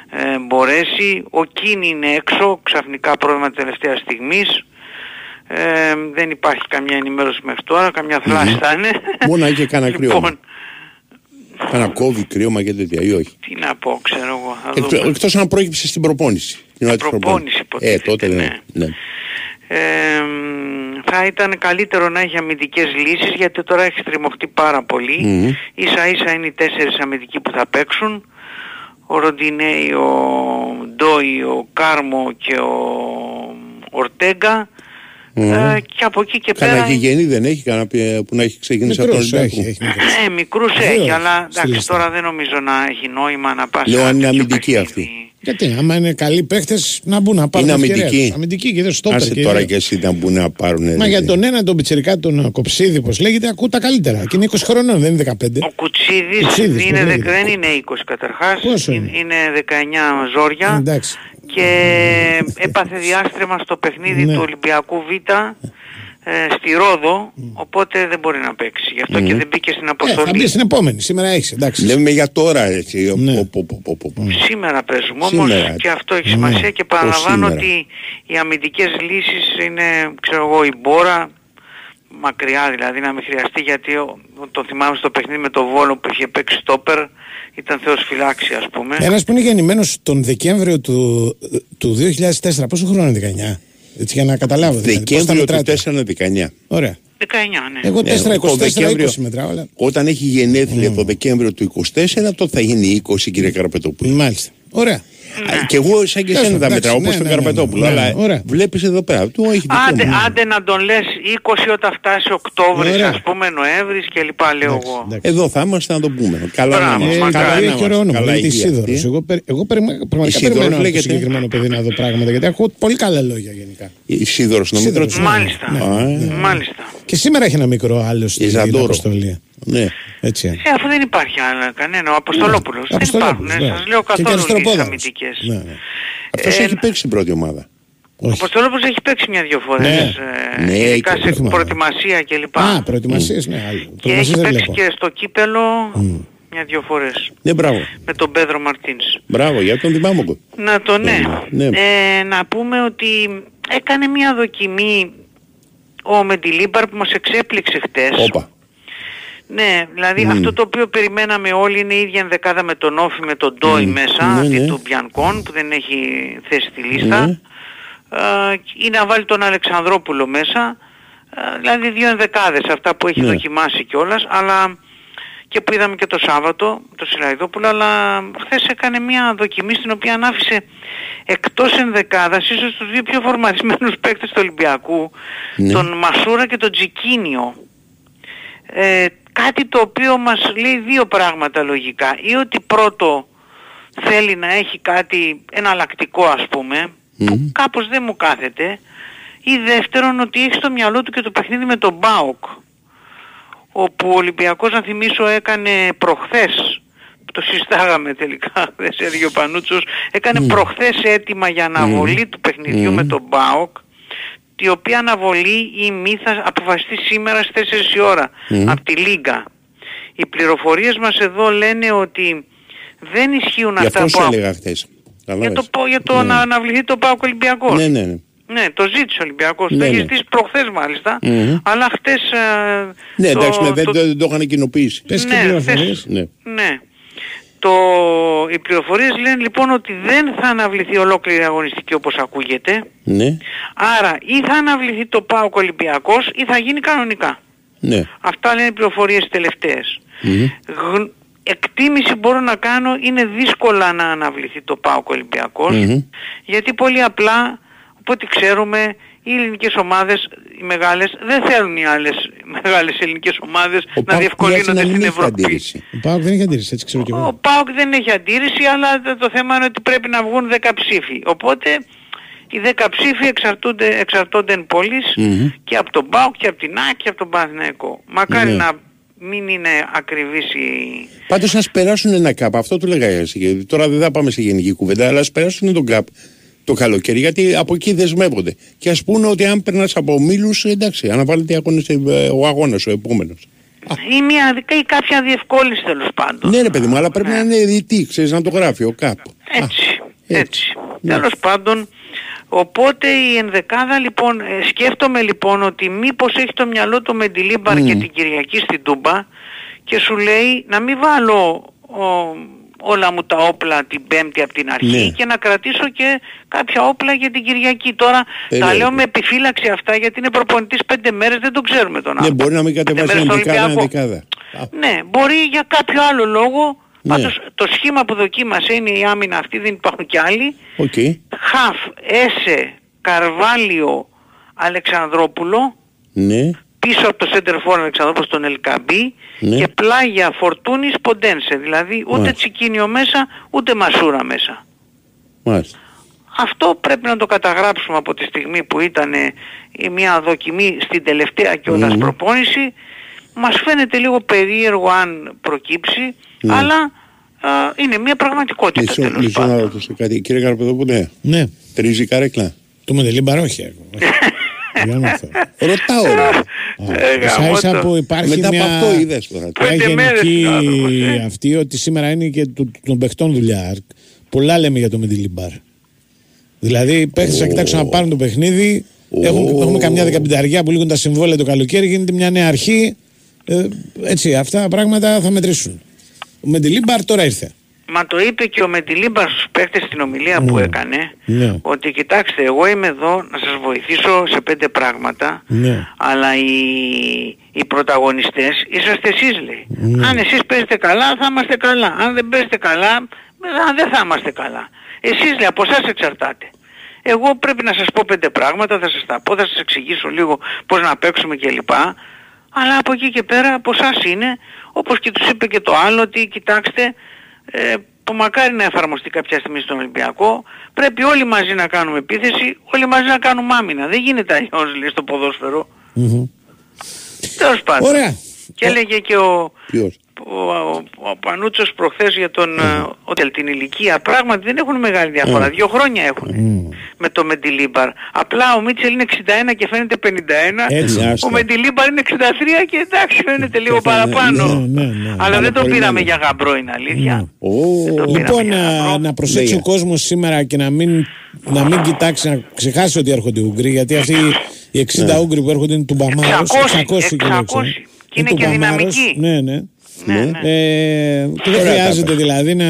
S12: ε, μπορέσει. Ο Κίνη είναι έξω, ξαφνικά πρόβλημα τελευταίας στιγμής. Ε, δεν υπάρχει καμιά ενημέρωση μέχρι τώρα, καμιά θλάση θα είναι.
S7: Μόνο να είχε κανένα κρύωμα.
S12: Λοιπόν,
S7: Κανένα κόβει, κρύωμα και τέτοια ή όχι;
S12: τι να πω, ξέρω εγώ. Θα
S7: Εκτός,
S12: δούμε.
S7: εκτός αν προέκυψε στην προπόνηση. Την ώρα της
S12: προπόνηση
S7: προπόνησης. Ε, τότε ναι.
S12: υποτίθεται,
S7: ναι.
S12: Ε, μ, θα ήταν καλύτερο να έχει αμυντικές λύσεις γιατί τώρα έχει στριμωχτεί πάρα πολύ.
S7: Μμμ.
S12: Ίσα ίσα είναι οι τέσσερις αμυντικοί που θα παίξουν. Ο Ροντινέη, ο Ντόι, ο Κάρμο και ο Ορτέγκα.
S7: Μμμ.
S12: Ε, και από εκεί και
S7: Κανένα
S12: πέρα...
S7: γηγενή δεν έχει κανένα πι- που να έχει ξεκινήσει από τον
S1: Μικρός
S7: Ολυμπιακό.
S1: έχει, έχει μικρός.
S12: Ε, μικρούς
S1: Βεβαίως,
S12: έχει, αλλά
S1: στη
S12: εντάξει
S1: λίστα.
S12: τώρα δεν νομίζω να έχει νόημα να πας
S7: Λέω
S12: σε
S7: αν είναι
S12: ένα τέτοιο
S7: αμυντική
S12: παιχνίδι.
S7: αυτή.
S1: Γιατί, άμα είναι καλοί παίχτε, να μπουν να πάρουν
S7: Είναι
S1: ευκαιρία
S7: αμυντική.
S1: τους. Αμυντική και δεν στόπερ.
S7: Άσε
S1: και
S7: τώρα
S1: δύο.
S7: και εσύ να μπουν να πάρουν.
S1: Μα για τον ένα τον πιτσερικά τον Κοψίδη, πώς λέγεται, ακού τα καλύτερα. Και είναι 20 χρονών, δεν είναι 15.
S12: Ο Κουτσίδης,
S1: Κουτσίδης,
S12: είναι,
S1: πώς
S12: δε-
S1: λέγεται.
S12: δεν είναι 20 καταρχάς,
S1: Πόσο
S12: είναι,
S1: είναι;
S12: είναι 19 ζόρια
S1: Εντάξει.
S12: Και έπαθε διάστρεμα στο παιχνίδι
S1: Ναι.
S12: του Ολυμπιακού Β ε, στη Ρόδο, οπότε δεν μπορεί να παίξει. Γι' αυτό και δεν μπήκε στην
S1: Ε, θα
S12: αποστολή.
S1: μπει στην επόμενη. Σήμερα έχεις. Εντάξει.
S7: Λέμε για τώρα έτσι.
S1: Ναι.
S7: Πω, πω, πω, πω, πω, πω.
S12: Σήμερα παίζουμε όμως
S7: Σήμερα.
S12: και αυτό έχει σημασία
S1: Ναι.
S12: και παραλαμβάνω
S7: σήμερα.
S12: ότι οι αμυντικές λύσεις είναι, ξέρω εγώ, η Μπόρα, μακριά δηλαδή να μην χρειαστεί γιατί ο- το θυμάμαι στο παιχνίδι με το Βόλο που είχε παίξει στόπερ ήταν θεός φυλάξη ας πούμε.
S1: Ένας που είναι γεννημένος τον Δεκέμβριο του, του 2004. Πόσο χρόνο είναι 19. Έτσι για να καταλάβω. Δηλαδή, πώς τα
S7: Δεκέμβριο του
S1: μετράτε.
S7: 4 19.
S1: Ωραία.
S12: 19 ναι.
S1: Εγώ
S7: Ναι,
S1: 4,
S7: το
S1: 24,
S7: Δεκέμβριο-
S1: 20 μετράω. Αλλά...
S7: Όταν έχει γενέθλια το Δεκέμβριο του 24, τότε θα γίνει 20 κύριε Καραπετόπουλο.
S1: Μάλιστα. Ωραία.
S7: Α, Και εγώ σαν και
S1: Τέλος
S7: εσένα τα
S1: πάντων,
S7: μετράω όπως
S1: εντάξει,
S7: τον
S1: ναι, ναι,
S7: Καραπετόπουλο.
S1: ναι, ναι,
S7: Αλλά
S1: ωραία.
S7: βλέπεις εδώ πέρα. Του έχει
S12: Άντε,
S7: δικαίωμα.
S12: άντε να τον λες 20 όταν φτάσει Οκτώβρης
S1: Ωραία.
S12: ας πούμε Νοέμβρης και λοιπά λέω
S1: Εντάξει,
S12: εγώ.
S1: εντάξει.
S7: Εδώ θα είμαστε να το πούμε. Καλά
S12: Μπράβο,
S7: να
S1: Ε,
S7: είμαστε.
S12: μακάρι.
S7: Καλά
S1: καλά,
S7: να
S1: έχει ωραίο
S7: είμαστε.
S1: όνομα.
S7: Καλά
S1: Λέγεται
S7: υγεία
S1: Ισίδωρος.
S7: αυτή.
S1: Εγώ, περι- εγώ περι- πραγματικά
S7: Ισίδωρος
S1: περιμένω από το
S7: λέγεται;
S1: συγκεκριμένο παιδί να δω πράγματα γιατί ακούω πολύ καλά λόγια γενικά.
S7: Ισίδωρος, το μικρό
S1: Ισίδωρος,
S7: του.
S1: ναι.
S12: Μάλιστα.
S7: Α, ε.
S12: Μάλιστα.
S1: Και σήμερα έχει ένα μικρό άλλο στην
S7: Ιζαντόρο.
S1: αποστολή.
S7: Ναι.
S1: Έτσι.
S12: Ε, αφού δεν υπάρχει άλλο κανένα, ο Αποστολόπουλος. Δεν
S1: Αποστολόπουλος,
S12: υπάρχουν, ε,
S1: ναι.
S12: σας λέω
S1: Και- και
S12: καθόλου τις
S1: αριστεροπόδαρος.
S12: αμυντικές.
S1: Ναι, ναι.
S7: Αυτός
S12: Ε,
S7: έχει παίξει στην πρώτη ομάδα.
S12: Ο
S1: Όχι.
S12: Αποστολόπουλος έχει παίξει μια-δυο φορές,
S1: Ναι.
S12: ε,
S7: Ναι,
S12: ειδικά
S7: και
S12: σε
S1: θυμάμαι.
S12: προετοιμασία κλπ.
S1: Α, προετοιμασίες, ναι, άλλο.
S12: Και
S1: Προετοιμασίες
S12: έχει
S1: δεν
S12: παίξει
S1: βλέπω.
S12: και στο κύπελο μια-δυο φορές.
S7: Ναι, μπράβο.
S12: Με τον Πέδρο Μαρτίνς.
S7: Μπράβο, για τον θυμάμαι εγώ.
S12: Να το ναι.
S7: Ναι.
S12: Ε, να πούμε ότι έκανε μια δοκιμή ο Μεντιλίμπαρ που μας εξέπληξε χτες.
S7: Όπα.
S12: Ναι, δηλαδή
S7: Μμμ.
S12: αυτό το οποίο περιμέναμε όλοι είναι η ίδια ενδεκάδα με τον Όφη, με τον Ντόι μέσα,
S7: Ναι,
S12: αντί
S7: ναι.
S12: του Μπιανκόν που δεν έχει θέση στη λίστα.
S7: Ναι.
S12: Ε, ή να βάλει τον Αλεξανδρόπουλο μέσα, ε, δηλαδή δύο ενδεκάδες αυτά που έχει
S7: Ναι.
S12: δοκιμάσει κιόλας, αλλά και που είδαμε και το Σάββατο, το Σιλαϊδόπουλο, αλλά χθες έκανε μια δοκιμή στην οποία άφησε εκτός ενδεκάδας ίσως τους δύο πιο φορμαρισμένους (laughs) παίκτες του Ολυμπιακού,
S7: Ναι.
S12: τον Μασούρα και τον Τζικίνιο. Ε, κάτι το οποίο μας λέει δύο πράγματα λογικά. Ή ότι πρώτο θέλει να έχει κάτι εναλλακτικό ας πούμε, που
S7: Μμμ.
S12: κάπως δεν μου κάθεται. Ή δεύτερον ότι έχει στο μυαλό του και το παιχνίδι με τον Μπάουκ. όπου ο Ολυμπιακός να θυμίσω έκανε προχθές το συστάγαμε τελικά, (laughs) δεν σε έδειξε ο Πανούτσος, έκανε προχθές έτοιμα για αναβολή του παιχνιδιού
S7: Μμμ.
S12: με τον ΠΑΟΚ, η οποία αναβολή η μη θα αποφασιστεί σήμερα στις 4 η ώρα
S7: Μμμ.
S12: από τη Λίγκα. Οι πληροφορίες μας εδώ λένε ότι δεν ισχύουν
S7: Γι'
S12: αυτά
S7: αυτό
S12: που...
S7: σου έλεγα χθες.
S12: Για το, πο- για το
S7: Ναι.
S12: να αναβληθεί το ΠΑΟΚ Ολυμπιακός.
S7: Ναι, ναι, ναι.
S12: Ναι, το ζήτησε ο Ολυμπιακός.
S7: Ναι,
S12: το είχε
S7: ναι.
S12: ζητήσει προχθές μάλιστα.
S7: Μμμ.
S12: Αλλά χτες... ε,
S7: Ναι,
S12: το-
S7: εντάξει, ναι, δεν
S12: το-
S7: το, δεν το είχαν κοινοποιήσει.
S1: Πες και
S12: Ναι,
S1: πληροφορίες.
S7: Ναι.
S12: ναι. Το, οι πληροφορίες λένε λοιπόν ότι δεν θα αναβληθεί ολόκληρη η αγωνιστική όπως ακούγεται.
S7: Ναι,
S12: Άρα ή θα αναβληθεί το ΠΑΟΚ Ολυμπιακός ή θα γίνει κανονικά.
S7: ναι.
S12: Αυτά λένε οι πληροφορίες τελευταίες.
S7: Μμμ.
S12: Γ- εκτίμηση μπορώ να κάνω είναι δύσκολα να αναβληθεί το ΠΑΟΚ Ολυμπιακός
S7: Μμμ.
S12: γιατί πολύ απλά από ό,τι ξέρουμε οι ελληνικές ομάδες οι μεγάλες δεν θέλουν οι άλλες μεγάλες ελληνικές ομάδες
S7: Ο
S12: να
S7: Πάοκ
S12: διευκολύνονται
S7: τουλάχιστον
S12: στην
S7: δεν είχε
S12: Ευρώπη.
S7: αντίρρηση.
S1: Ο Πάοκ δεν έχει αντίρρηση, έτσι ξέρω και
S12: Ο
S1: εγώ.
S12: ΠΑΟΚ δεν έχει αντίρρηση αλλά το- το θέμα είναι ότι πρέπει να βγουν 10 ψήφοι. Οπότε οι 10 ψήφοι εξαρτούνται, εξαρτώνται εν πολλής
S7: Μμμ.
S12: και από τον ΠΑΟΚ και από την ΑΕΚ και από τον Παναθηναϊκό. Μακάρι
S7: Ναι.
S12: να μην είναι ακριβής η...
S7: Πάντως ας περάσουν ένα καπ. Αυτό του λέγα εσύ. Τώρα δεν θα πάμε σε γενική κουβέντα, αλλά ας περάσουν τον καπ το καλοκαίρι, γιατί από εκεί δεσμεύονται. Και ας πούνε ότι αν περνάς από ομίλους, εντάξει, αναβάλλεται αγώνες, ε, ο αγώνας ο επόμενος.
S12: ή, μια, ή κάποια διευκόλυνση τέλος πάντων.
S7: Ναι, ρε παιδί μου, αλλά πρέπει να είναι ρητή, ξέρεις να το γράφει ο καπ.
S12: Έτσι, έτσι.
S7: Ναι.
S12: Τέλος πάντων, οπότε η ενδεκάδα λοιπόν, ε, σκέφτομαι λοιπόν ότι μήπως έχει το μυαλό του Μεντιλίμπαρ
S7: Μμ.
S12: και την Κυριακή στην Τούμπα και σου λέει να μην βάλω ο, όλα μου τα όπλα την Πέμπτη από την αρχή
S7: Ναι.
S12: και να κρατήσω και κάποια όπλα για την Κυριακή. Τώρα
S7: Ε,
S12: τα
S7: ναι.
S12: λέω με επιφύλαξη αυτά γιατί είναι προπονητής πέντε μέρες, δεν το ξέρουμε τον
S7: Ναι,
S12: άνθρωπο.
S7: μπορεί να μην κατεβάσει
S12: μέρες
S7: ένα
S12: στο
S7: δεκάδα, ένα
S12: Ολυμπιακό.
S7: δεκάδα.
S12: Ναι, μπορεί για κάποιο άλλο λόγο.
S7: Ναι.
S12: Πάντως το σχήμα που δοκίμασε είναι η άμυνα αυτή, δεν υπάρχουν κι άλλοι.
S7: Οκ.
S12: Χαφ, Έσε, Καρβάλιο, Αλεξανδρόπουλο,
S7: Ναι.
S12: Πίσω από το σέντερ φορ Αλεξανδρόπουλο στον Ελ Κααμπί
S7: Ναι.
S12: και πλάγια Φορτούνης Ποντένσε. Δηλαδή ούτε
S7: Μάλιστα.
S12: Τσικίνιο μέσα, ούτε Μασούρα μέσα.
S7: Μάλιστα.
S12: Αυτό πρέπει να το καταγράψουμε από τη στιγμή που ήταν ε, η μια δοκιμή στην τελευταία κιόλας
S7: Μμμ.
S12: προπόνηση. Μας φαίνεται λίγο περίεργο αν προκύψει,
S7: Ναι.
S12: αλλά α, είναι μια πραγματικότητα
S7: Μισό,
S12: τέλος
S7: μισό να
S12: πάντων.
S7: ρωτήσω κάτι. Κύριε Καρπεδόπουλε,
S1: Ναι,
S7: τρίζει καρέκλα.
S1: το Μεντελίμπαρ όχι. (laughs) εγώ. Για να μάθω.
S7: Ρωτάω. ρε.
S12: Ε,
S1: Ίσα
S12: γαμώτο.
S1: ίσα που υπάρχει
S7: Μετά
S1: μια,
S7: από αυτό είδες τώρα.
S1: μια
S12: Πέντε μέρες
S1: γενική
S12: άνθρωπος, ε.
S1: αυτή ότι σήμερα είναι και του- των παιχτών δουλειά. Πολλά λέμε για το Μεντιλιμπάρ. Δηλαδή οι παίχτες θα κοιτάξουν να πάρουν το παιχνίδι. Έχουν, έχουμε καμιά δεκαπενταριά που λήγουν τα συμβόλαια το καλοκαίρι, γίνεται μια νέα αρχή. Ε, έτσι, αυτά τα πράγματα θα μετρήσουν. Ο Μεντιλιμπάρ τώρα ήρθε.
S12: Μα το είπε και ο Μεντιλίμπαρ στους παίκτες στην ομιλία που έκανε
S1: Ναι.
S12: ότι κοιτάξτε εγώ είμαι εδώ να σας βοηθήσω σε πέντε πράγματα
S1: Ναι.
S12: αλλά οι, οι πρωταγωνιστές είσαστε εσείς λέει.
S1: Ναι.
S12: Αν εσείς παίζετε καλά θα είμαστε καλά. Αν δεν παίζετε καλά α, δεν θα είμαστε καλά. Εσείς λέει από εσάς εξαρτάται. Εγώ πρέπει να σας πω πέντε πράγματα, θα σας τα πω, θα σας εξηγήσω λίγο πώς να παίξουμε κλπ. Αλλά από εκεί και πέρα από εσάς είναι, όπως και τους είπε και το άλλο, ότι κοιτάξτε, ε, που μακάρι να εφαρμοστεί κάποια στιγμή στον Ολυμπιακό, πρέπει όλοι μαζί να κάνουμε επίθεση, όλοι μαζί να κάνουμε άμυνα. Δεν γίνεται αλλιώς λέει στο ποδόσφαιρο.
S1: Μμμ.
S12: Τέλος πάντων.
S1: Ωραία.
S12: Και έλεγε και ο,
S7: Ποιος;
S12: Ο, ο, ο Πανούτσος προχθές για τον ε, Ότελ την ηλικία. Πράγματι δεν έχουν μεγάλη διαφορά. Δύο χρόνια έχουν με το Μεντιλίμπαρ. Απλά ο Μίτσελ είναι 61 και φαίνεται 51.
S1: Έτσι,
S7: άστα.
S12: ο Μεντιλίμπαρ είναι 63 και εντάξει φαίνεται λίγο παραπάνω.
S1: ναι, ναι, ναι.
S12: Αλλά δεν τον
S7: πολύ
S12: πήραμε
S7: μέλλον.
S12: για γαμπρό είναι αλήθεια.
S7: Ω,
S12: Δεν το πήραμε
S1: Λοιπόν,
S12: για
S1: να,
S12: γαμπρό.
S1: να προσέξει
S7: Λέγε.
S1: ο κόσμος σήμερα και να μην, να μην κοιτάξει, να ξεχάσει ότι έρχονται οι Ούγγροι. Γιατί αυτοί οι 60
S7: Ναι.
S1: Ούγγροι που έρχονται είναι του Μπαμάρος.
S12: 600, 600. Και είναι και δυναμικοί.
S1: Ναι, ναι.
S12: Ναι, ναι.
S1: Ε, και δεν
S7: Ωραία τα
S1: χρειάζεται
S7: πες.
S1: δηλαδή να,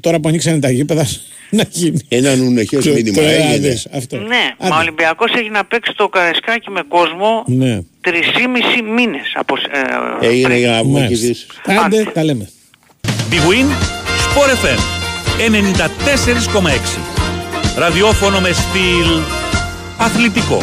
S1: τώρα που ανοίξανε τα γήπεδα να γίνει.
S7: Έναν ουνεχές
S1: Το-
S7: μήνυμα
S1: το
S7: έγινε.
S1: έδες, αυτό.
S12: Ναι,
S1: Άντε.
S12: μα ο Ολυμπιακός έχει να παίξει το Καρεσκάκι με κόσμο
S1: Ναι.
S12: 3,5 μήνες από, ε,
S7: Έγινε
S12: πριν.
S7: για να μου
S1: Μάλιστα.
S7: έχεις
S1: Άντε, τα λέμε.
S2: Big Win, Sport FM 94,6. Ραδιόφωνο με στυλ αθλητικό.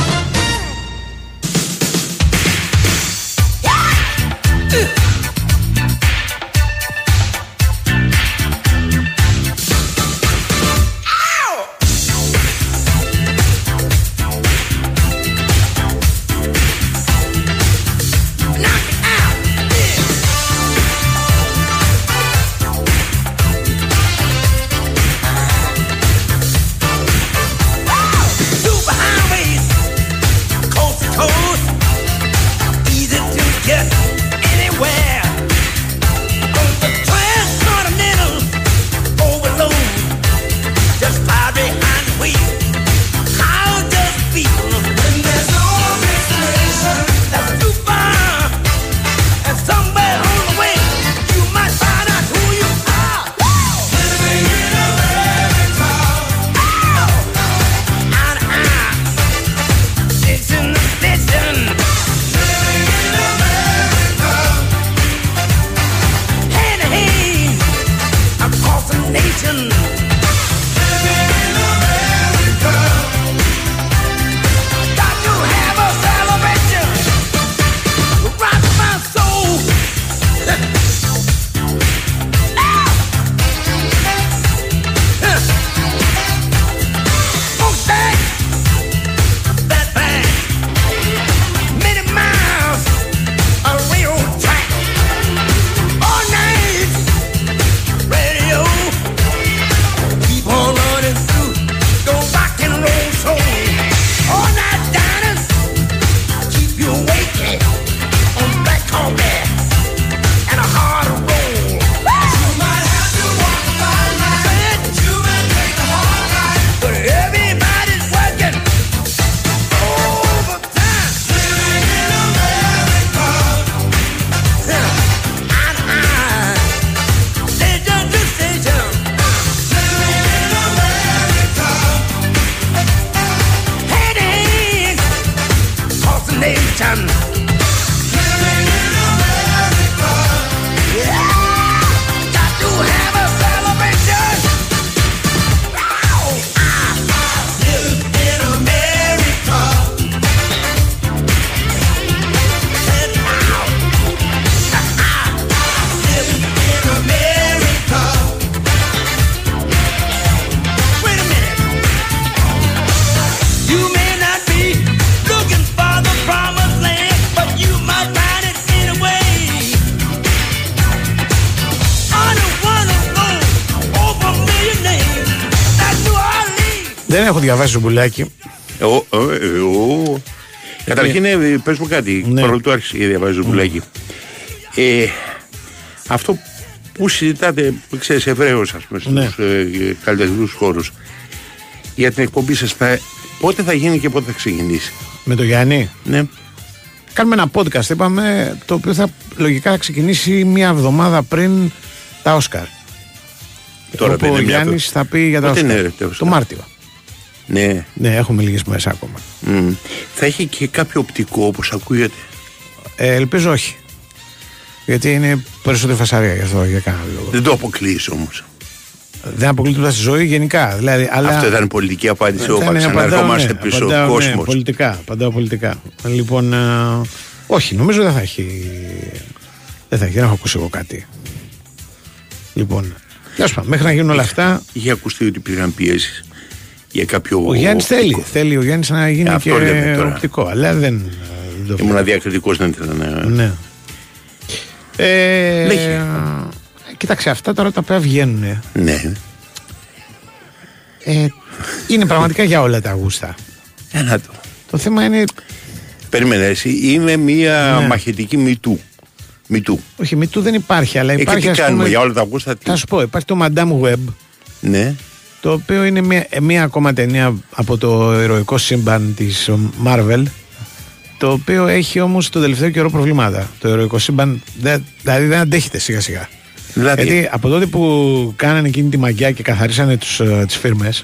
S1: Διαβάσει ζουμπουλάκι.
S7: Ο, ο, ε, ο. Καταρχήν, ε, πες μου κάτι,
S1: Ναι.
S7: παρόλο που άρχισε και διαβάζει ζουμπουλάκι. Ε, αυτό που συζητάτε, ξέρεις, ευρέως, ας πούμε, στους
S1: Ναι.
S7: ε, καλλιτεχνικούς χώρους, για την εκπομπή σας, θα, πότε θα γίνει και πότε θα ξεκινήσει;
S1: Με το Γιάννη;
S7: Ναι.
S1: Κάνουμε ένα podcast, είπαμε, το οποίο θα λογικά θα ξεκινήσει μία εβδομάδα πριν τα Όσκαρ.
S7: Τώρα
S1: Όπου
S7: δεν
S1: ο
S7: είναι μια
S1: Γιάννης
S7: εβδο-
S1: θα πει για τα
S7: Πότε
S1: Όσκαρ.
S7: είναι, ρε, τα Όσκαρ;
S1: Το Μάρτιο.
S7: Ναι.
S1: Ναι, έχουμε λίγες μέρες ακόμα.
S7: Μμ. Θα έχει και κάποιο οπτικό όπως ακούγεται;
S1: Ε, ελπίζω όχι. Γιατί είναι περισσότερη φασαρία γι' αυτό για κανένα λόγο.
S7: Δεν το αποκλείεις όμως.
S1: Δεν αποκλείται ούτε στη ζωή γενικά. Δηλαδή, αλλά...
S7: Αυτό ήταν πολιτική απάντηση.
S1: Θα
S7: Όπα,
S1: είναι,
S7: ξαναρχόμαστε
S1: απαντάω, ναι,
S7: πίσω.
S1: απαντάω, ναι,
S7: Κόσμος.
S1: πολιτικά. Απαντάω πολιτικά. Λοιπόν, ε, όχι, νομίζω δεν θα έχει. Δεν θα έχει, δεν έχω ακούσει εγώ κάτι. Λοιπόν, τέλος πάντων, μέχρι να γίνουν όλα αυτά,
S7: Είχε ακουστεί ότι υπήρχαν πιέσεις για κάποιο.
S1: ο Γιάννης
S7: οπτικό.
S1: θέλει. Θέλει ο Γιάννης να γίνει
S7: Ε,
S1: και
S7: αυτό λέμε τώρα.
S1: οπτικό. Αλλά δεν. δεν το
S7: Ήμουν διακριτικός, δεν ήθελα να.
S1: Ναι. Ε,
S7: Λέγε.
S1: κοίταξε, αυτά τώρα τα οποία βγαίνουν.
S7: Ναι.
S1: Ε, είναι πραγματικά για όλα τα γούστα.
S7: Ένα το.
S1: Το θέμα είναι.
S7: Περίμενε, εσύ. Είμαι μια
S1: Ναι.
S7: μαχητική μητού. Μητού.
S1: Όχι, μη του δεν υπάρχει, αλλά
S7: Ε, και
S1: υπάρχει.
S7: τι
S1: ας
S7: κάνουμε
S1: πούμε,
S7: για όλα τα γούστα, τι;
S1: Θα σου πω, υπάρχει το Madame Web,
S7: Ναι.
S1: Το οποίο είναι μια, ε, μια ακόμα ταινία από το ηρωικό σύμπαν της ε, Marvel, το οποίο έχει όμως το τελευταίο καιρό προβλήματα. Το ηρωικό σύμπαν δεν, δηλαδή δεν αντέχεται σιγά σιγά.
S7: Δηλαδή,
S1: Γιατί από τότε που κάνανε εκείνη τη μαγιά και καθαρίσανε τους, ε, τις φίρμες,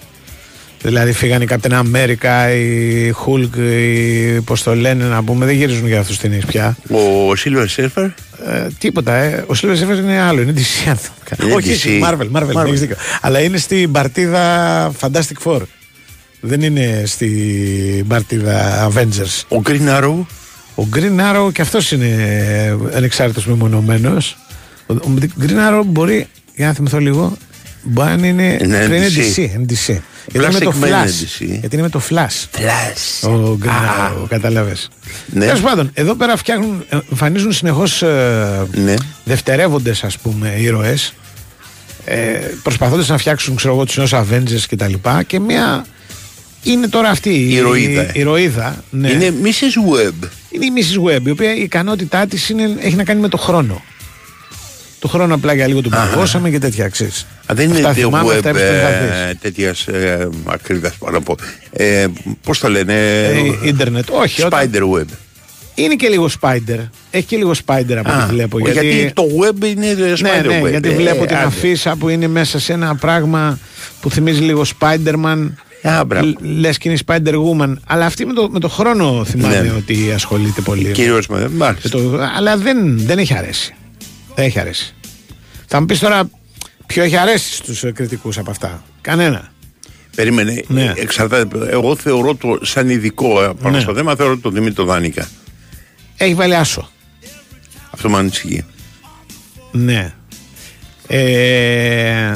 S1: δηλαδή φύγανε η Captain America, η Hulk, η, πώς το λένε να πούμε, δεν γυρίζουν για αυτούς ταινίες πια.
S7: ο Silver Surfer;
S1: Ε, τίποτα, ε. Ο Silver Surfer είναι άλλο, είναι DC. αν το-
S7: Είναι
S1: Όχι,
S7: DC.
S1: εσύ, Marvel, Marvel,
S7: Marvel.
S1: έχεις δίκιο. Αλλά είναι στην παρτίδα Fantastic Four. Δεν είναι στην παρτίδα Avengers.
S7: Ο Green Arrow;
S1: Ο Green Arrow και αυτός είναι ανεξάρτητος μεμονωμένος. Ο, ο Green Arrow μπορεί, για να θυμηθώ λίγο, μπορεί να είναι,
S7: Είναι
S1: πρέπει να είναι
S7: DC.
S1: DC. Είναι DC. Γιατί είναι με το
S7: Plastic Man είναι
S1: Flash.
S7: DC.
S1: Γιατί είναι με το Flash.
S7: Flash.
S1: Ο Green Arrow, κατάλαβες.
S7: Ναι.
S1: Τέλος πάντων, εδώ πέρα φτιάχνουν, ε, εμφανίζουν συνεχώς
S7: Ναι.
S1: δευτερεύοντες ας πούμε ήρωες. Ε, Προσπαθώντας να φτιάξουν ξέρω εγώ, τους νέους Avengers και τα λοιπά. Και μια. Είναι τώρα αυτή η
S7: Ηρωίδα.
S1: η ηρωίδα, ναι.
S7: Είναι Mrs. Webb.
S1: Είναι η Mrs. Webb, η οποία η ικανότητά της έχει να κάνει με το χρόνο. Το χρόνο απλά για λίγο τον
S7: Αχα.
S1: παγώσαμε και τέτοια ξέρεις.
S7: Α, δεν είναι
S1: Αυτά
S7: το
S1: θυμάμαι,
S7: web
S1: αυτά έπρεπε να τα δεις.
S7: ε, τέτοιας ε, ακρίβειας πάνω από. Ε, Πώς το λένε,
S1: Ε, ίντερνετ, όχι. όταν-
S7: Spider Web.
S1: Είναι και λίγο Spider. Έχει και λίγο Spider από ό,τι βλέπω.
S7: γιατί... το web είναι ε,
S1: Ναι,
S7: Spider
S1: ναι,
S7: Web.
S1: γιατί
S7: Ε,
S1: βλέπω την
S7: άντε.
S1: αφίσα που είναι μέσα σε ένα πράγμα που θυμίζει λίγο Spider-Man.
S7: Α, μπράβο.
S1: Λ- Λες και είναι Spider-Woman. Αλλά αυτή με το, με το χρόνο θυμάμαι
S7: Ναι.
S1: ότι ασχολείται πολύ.
S7: Κυρίως με.
S1: Με
S7: Μάλιστα.
S1: το- αλλά δεν, δεν έχει αρέσει. Δεν έχει αρέσει. Θα μου πεις τώρα ποιο έχει αρέσει στους κριτικούς από αυτά; Κανένα.
S7: Περίμενε.
S1: Ναι.
S7: Εξαρτάται. Εγώ θεωρώ το σαν ειδικό ε, πάνω
S1: Ναι.
S7: στο θέμα, θεωρώ τον Δημήτρη Δάνικα.
S1: Έχει βάλει άσο.
S7: Αυτό με ανησυχεί.
S1: Ναι. Ε,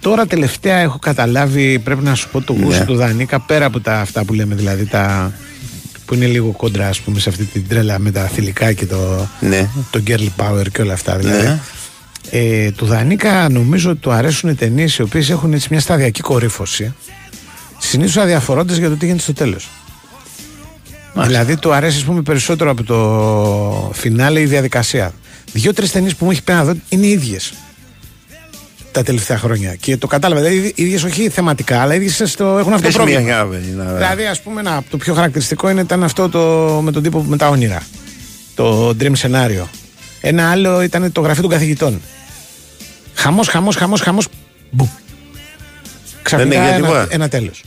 S1: τώρα τελευταία έχω καταλάβει, πρέπει να σου πω το γούστο
S7: Ναι.
S1: του Δανίκα πέρα από τα αυτά που λέμε, δηλαδή τα που είναι λίγο κόντρα ας πούμε σε αυτή την τρέλα με τα θηλυκά και το,
S7: Ναι.
S1: το girl power και όλα αυτά δηλαδή.
S7: Ναι.
S1: Ε, του Δανίκα νομίζω ότι του αρέσουν ταινίες οι οποίες έχουν έτσι μια σταδιακή κορύφωση συνήθως αδιαφορώντας για το τι γίνεται στο τέλος. Δηλαδή του αρέσει ας πούμε, περισσότερο από το φινάλε η διαδικασία. Δύο-τρεις ταινίες που μου έχει πει να δω είναι οι ίδιες τα τελευταία χρόνια. Και το κατάλαβα. Δηλαδή, οι ίδιες όχι θεματικά, αλλά οι ίδιες έχουν αυτό το
S7: Πες
S1: πρόβλημα.
S7: μια γάβη, να-
S1: Δηλαδή, ας πούμε, ένα, το πιο χαρακτηριστικό είναι, ήταν αυτό το, με τον τύπο με τα όνειρα. Το dream scenario. Ένα άλλο ήταν το γραφείο των καθηγητών. Χαμός, χαμός, χαμός, χαμός. Μπου. Ξαφνικά
S7: Δεν έγινε
S1: ένα,
S7: τίποτα.
S1: ένα τέλος.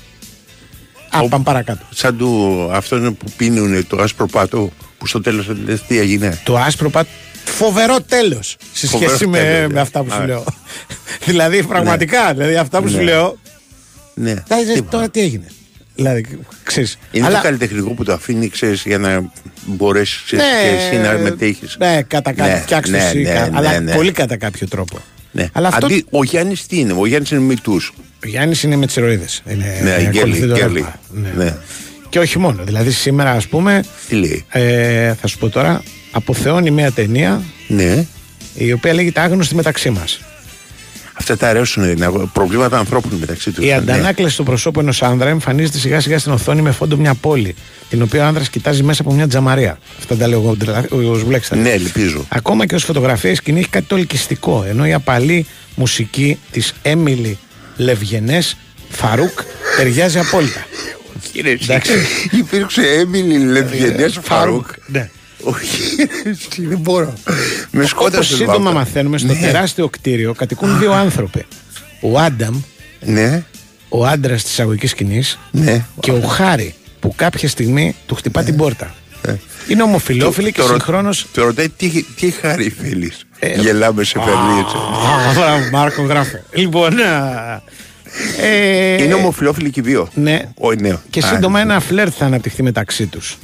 S1: Α, πάμε παρακάτω.
S7: Σαν του, αυτό είναι που πίνουν το άσπρο πάτο που στο τέλος τι έγινε;
S1: Το άσπρο πα... Φοβερό τέλος σε
S7: Φοβερό
S1: σχέση με,
S7: τέλος,
S1: με
S7: ναι.
S1: αυτά που σου
S7: Α.
S1: λέω. (laughs) δηλαδή, πραγματικά, δηλαδή αυτά που σου
S7: Ναι.
S1: λέω.
S7: Ναι.
S1: Δηλαδή,
S7: Τίποτα.
S1: τώρα τι έγινε. Δηλαδή, ξέρεις.
S7: Είναι
S1: Αλλά-
S7: το καλλιτεχνικό που το αφήνει, ξέρεις, για να μπορέσεις και εσύ να μετέχεις.
S1: Ναι, κατά κάποιο
S7: Ναι,
S1: φτιάξεις
S7: ναι,
S1: το εσύ,
S7: ναι,
S1: κα-
S7: ναι,
S1: αλλά
S7: ναι.
S1: πολύ κατά κάποιο τρόπο.
S7: Ναι.
S1: Αλλά αυτό-
S7: Αντί, ο Γιάννης τι είναι, ο Γιάννης είναι μυτού.
S1: Ο Γιάννης είναι με τις ηρωίδε.
S7: Ναι, η Γκέλη, Γκέλη.
S1: Ναι.
S7: Ναι.
S1: Και όχι μόνο. Δηλαδή, σήμερα, ας πούμε,
S7: Τι λέει;
S1: ε, θα σου πω τώρα, αποθεώνει μια ταινία
S7: Ναι.
S1: η οποία λέγεται Άγνωστη μεταξύ μας.
S7: Αυτά τα αρέσουν. είναι Προβλήματα ανθρώπων μεταξύ τους.
S1: Η αντανάκλαση του προσώπου ενός άνδρα εμφανίζεται σιγά σιγά στην οθόνη με φόντο μια πόλη, την οποία ο άνδρας κοιτάζει μέσα από μια τζαμαρία. Αυτά τα λέω εγώ, ο Σβλέξ.
S7: Ναι, ελπίζω.
S1: Ακόμα και ως φωτογραφία η σκηνή έχει κάτι το ελκυστικό, ενώ η απαλή μουσική της Έμιλι Λευγενές Φαρούκ ταιριάζει απόλυτα.
S7: Κύριε,
S1: Εντάξει.
S7: υπήρξε Έμιλι Λευγενές Φαρούκ.
S1: Ναι.
S7: Όχι, εσύ, δεν μπορώ. Με
S1: Όπως
S7: σκότωσε.
S1: σύντομα
S7: Βάπτα.
S1: μαθαίνουμε, στο
S7: Ναι.
S1: τεράστιο κτίριο κατοικούν δύο άνθρωποι. Ο Άνταμ,
S7: Ναι,
S1: ο άντρας της αγωγικής σκηνής,
S7: ναι.
S1: και ο Χάρη, που κάποια στιγμή του χτυπά την πόρτα. Είναι ομοφιλόφιλοι και
S7: Το- το-
S1: συγχρόνω.
S7: Το ρωτάει τι, τι χάρη θέλεις;
S1: Ε,
S7: Γελάμε σε φέρνει έτσι.
S1: Μάρκο γράφε. Λοιπόν. α, ε,
S7: Είναι ομοφυλόφιλοι και οι δύο.
S1: Ναι.
S7: Ο, ναι.
S1: Και
S7: Α,
S1: σύντομα ένα φλερτ θα αναπτυχθεί μεταξύ τους.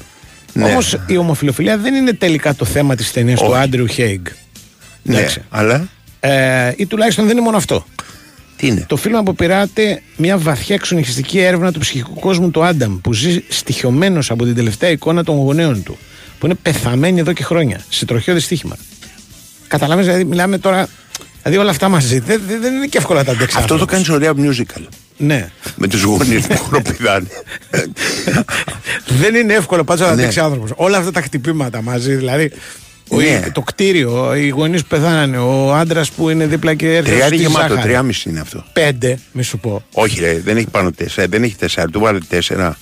S7: Ναι.
S1: Όμως η ομοφιλοφιλία δεν είναι τελικά το θέμα της ταινίας του
S7: Όχι.
S1: Άντριου Χέιγκ.
S7: Ναι,
S1: εντάξει.
S7: αλλά;
S1: Ε, ή τουλάχιστον δεν είναι μόνο αυτό.
S7: τι είναι;
S1: Το φιλμ αποπειράται μια βαθιά εξονυχιστική έρευνα του ψυχικού κόσμου του Άνταμ που ζει στοιχειωμένος από την τελευταία εικόνα των γονέων του. Που είναι πεθαμένοι εδώ και χρόνια. Σε τροχαίο δυστύχημα. Καταλαβαίνεις, δηλαδή μιλάμε τώρα. Δηλαδή όλα αυτά μαζί δεν, δεν, δεν είναι και εύκολα να τα αντέξεις.
S7: Αυτό το
S1: άνθρωπος.
S7: κάνεις ωραία musical.
S1: Ναι.
S7: Με τους γονείς που χροπηδάνε. (laughs)
S1: δεν είναι εύκολο πάντω να τα
S7: Ναι.
S1: αντέξει άνθρωπος. Όλα αυτά τα χτυπήματα μαζί. Δηλαδή ο-
S7: Ναι.
S1: το κτίριο, οι γονείς που πεθάνανε, ο άντρας που είναι δίπλα και έρχεται.
S7: Τρία είναι
S1: στη
S7: γεμάτο,
S1: ζάχαρη.
S7: τριάμιση είναι αυτό.
S1: Πέντε, μη σου πω.
S7: Όχι, ρε, δεν έχει πάνω τέσσερα, δεν έχει τέσσερα. Του βάλε τέσσερα.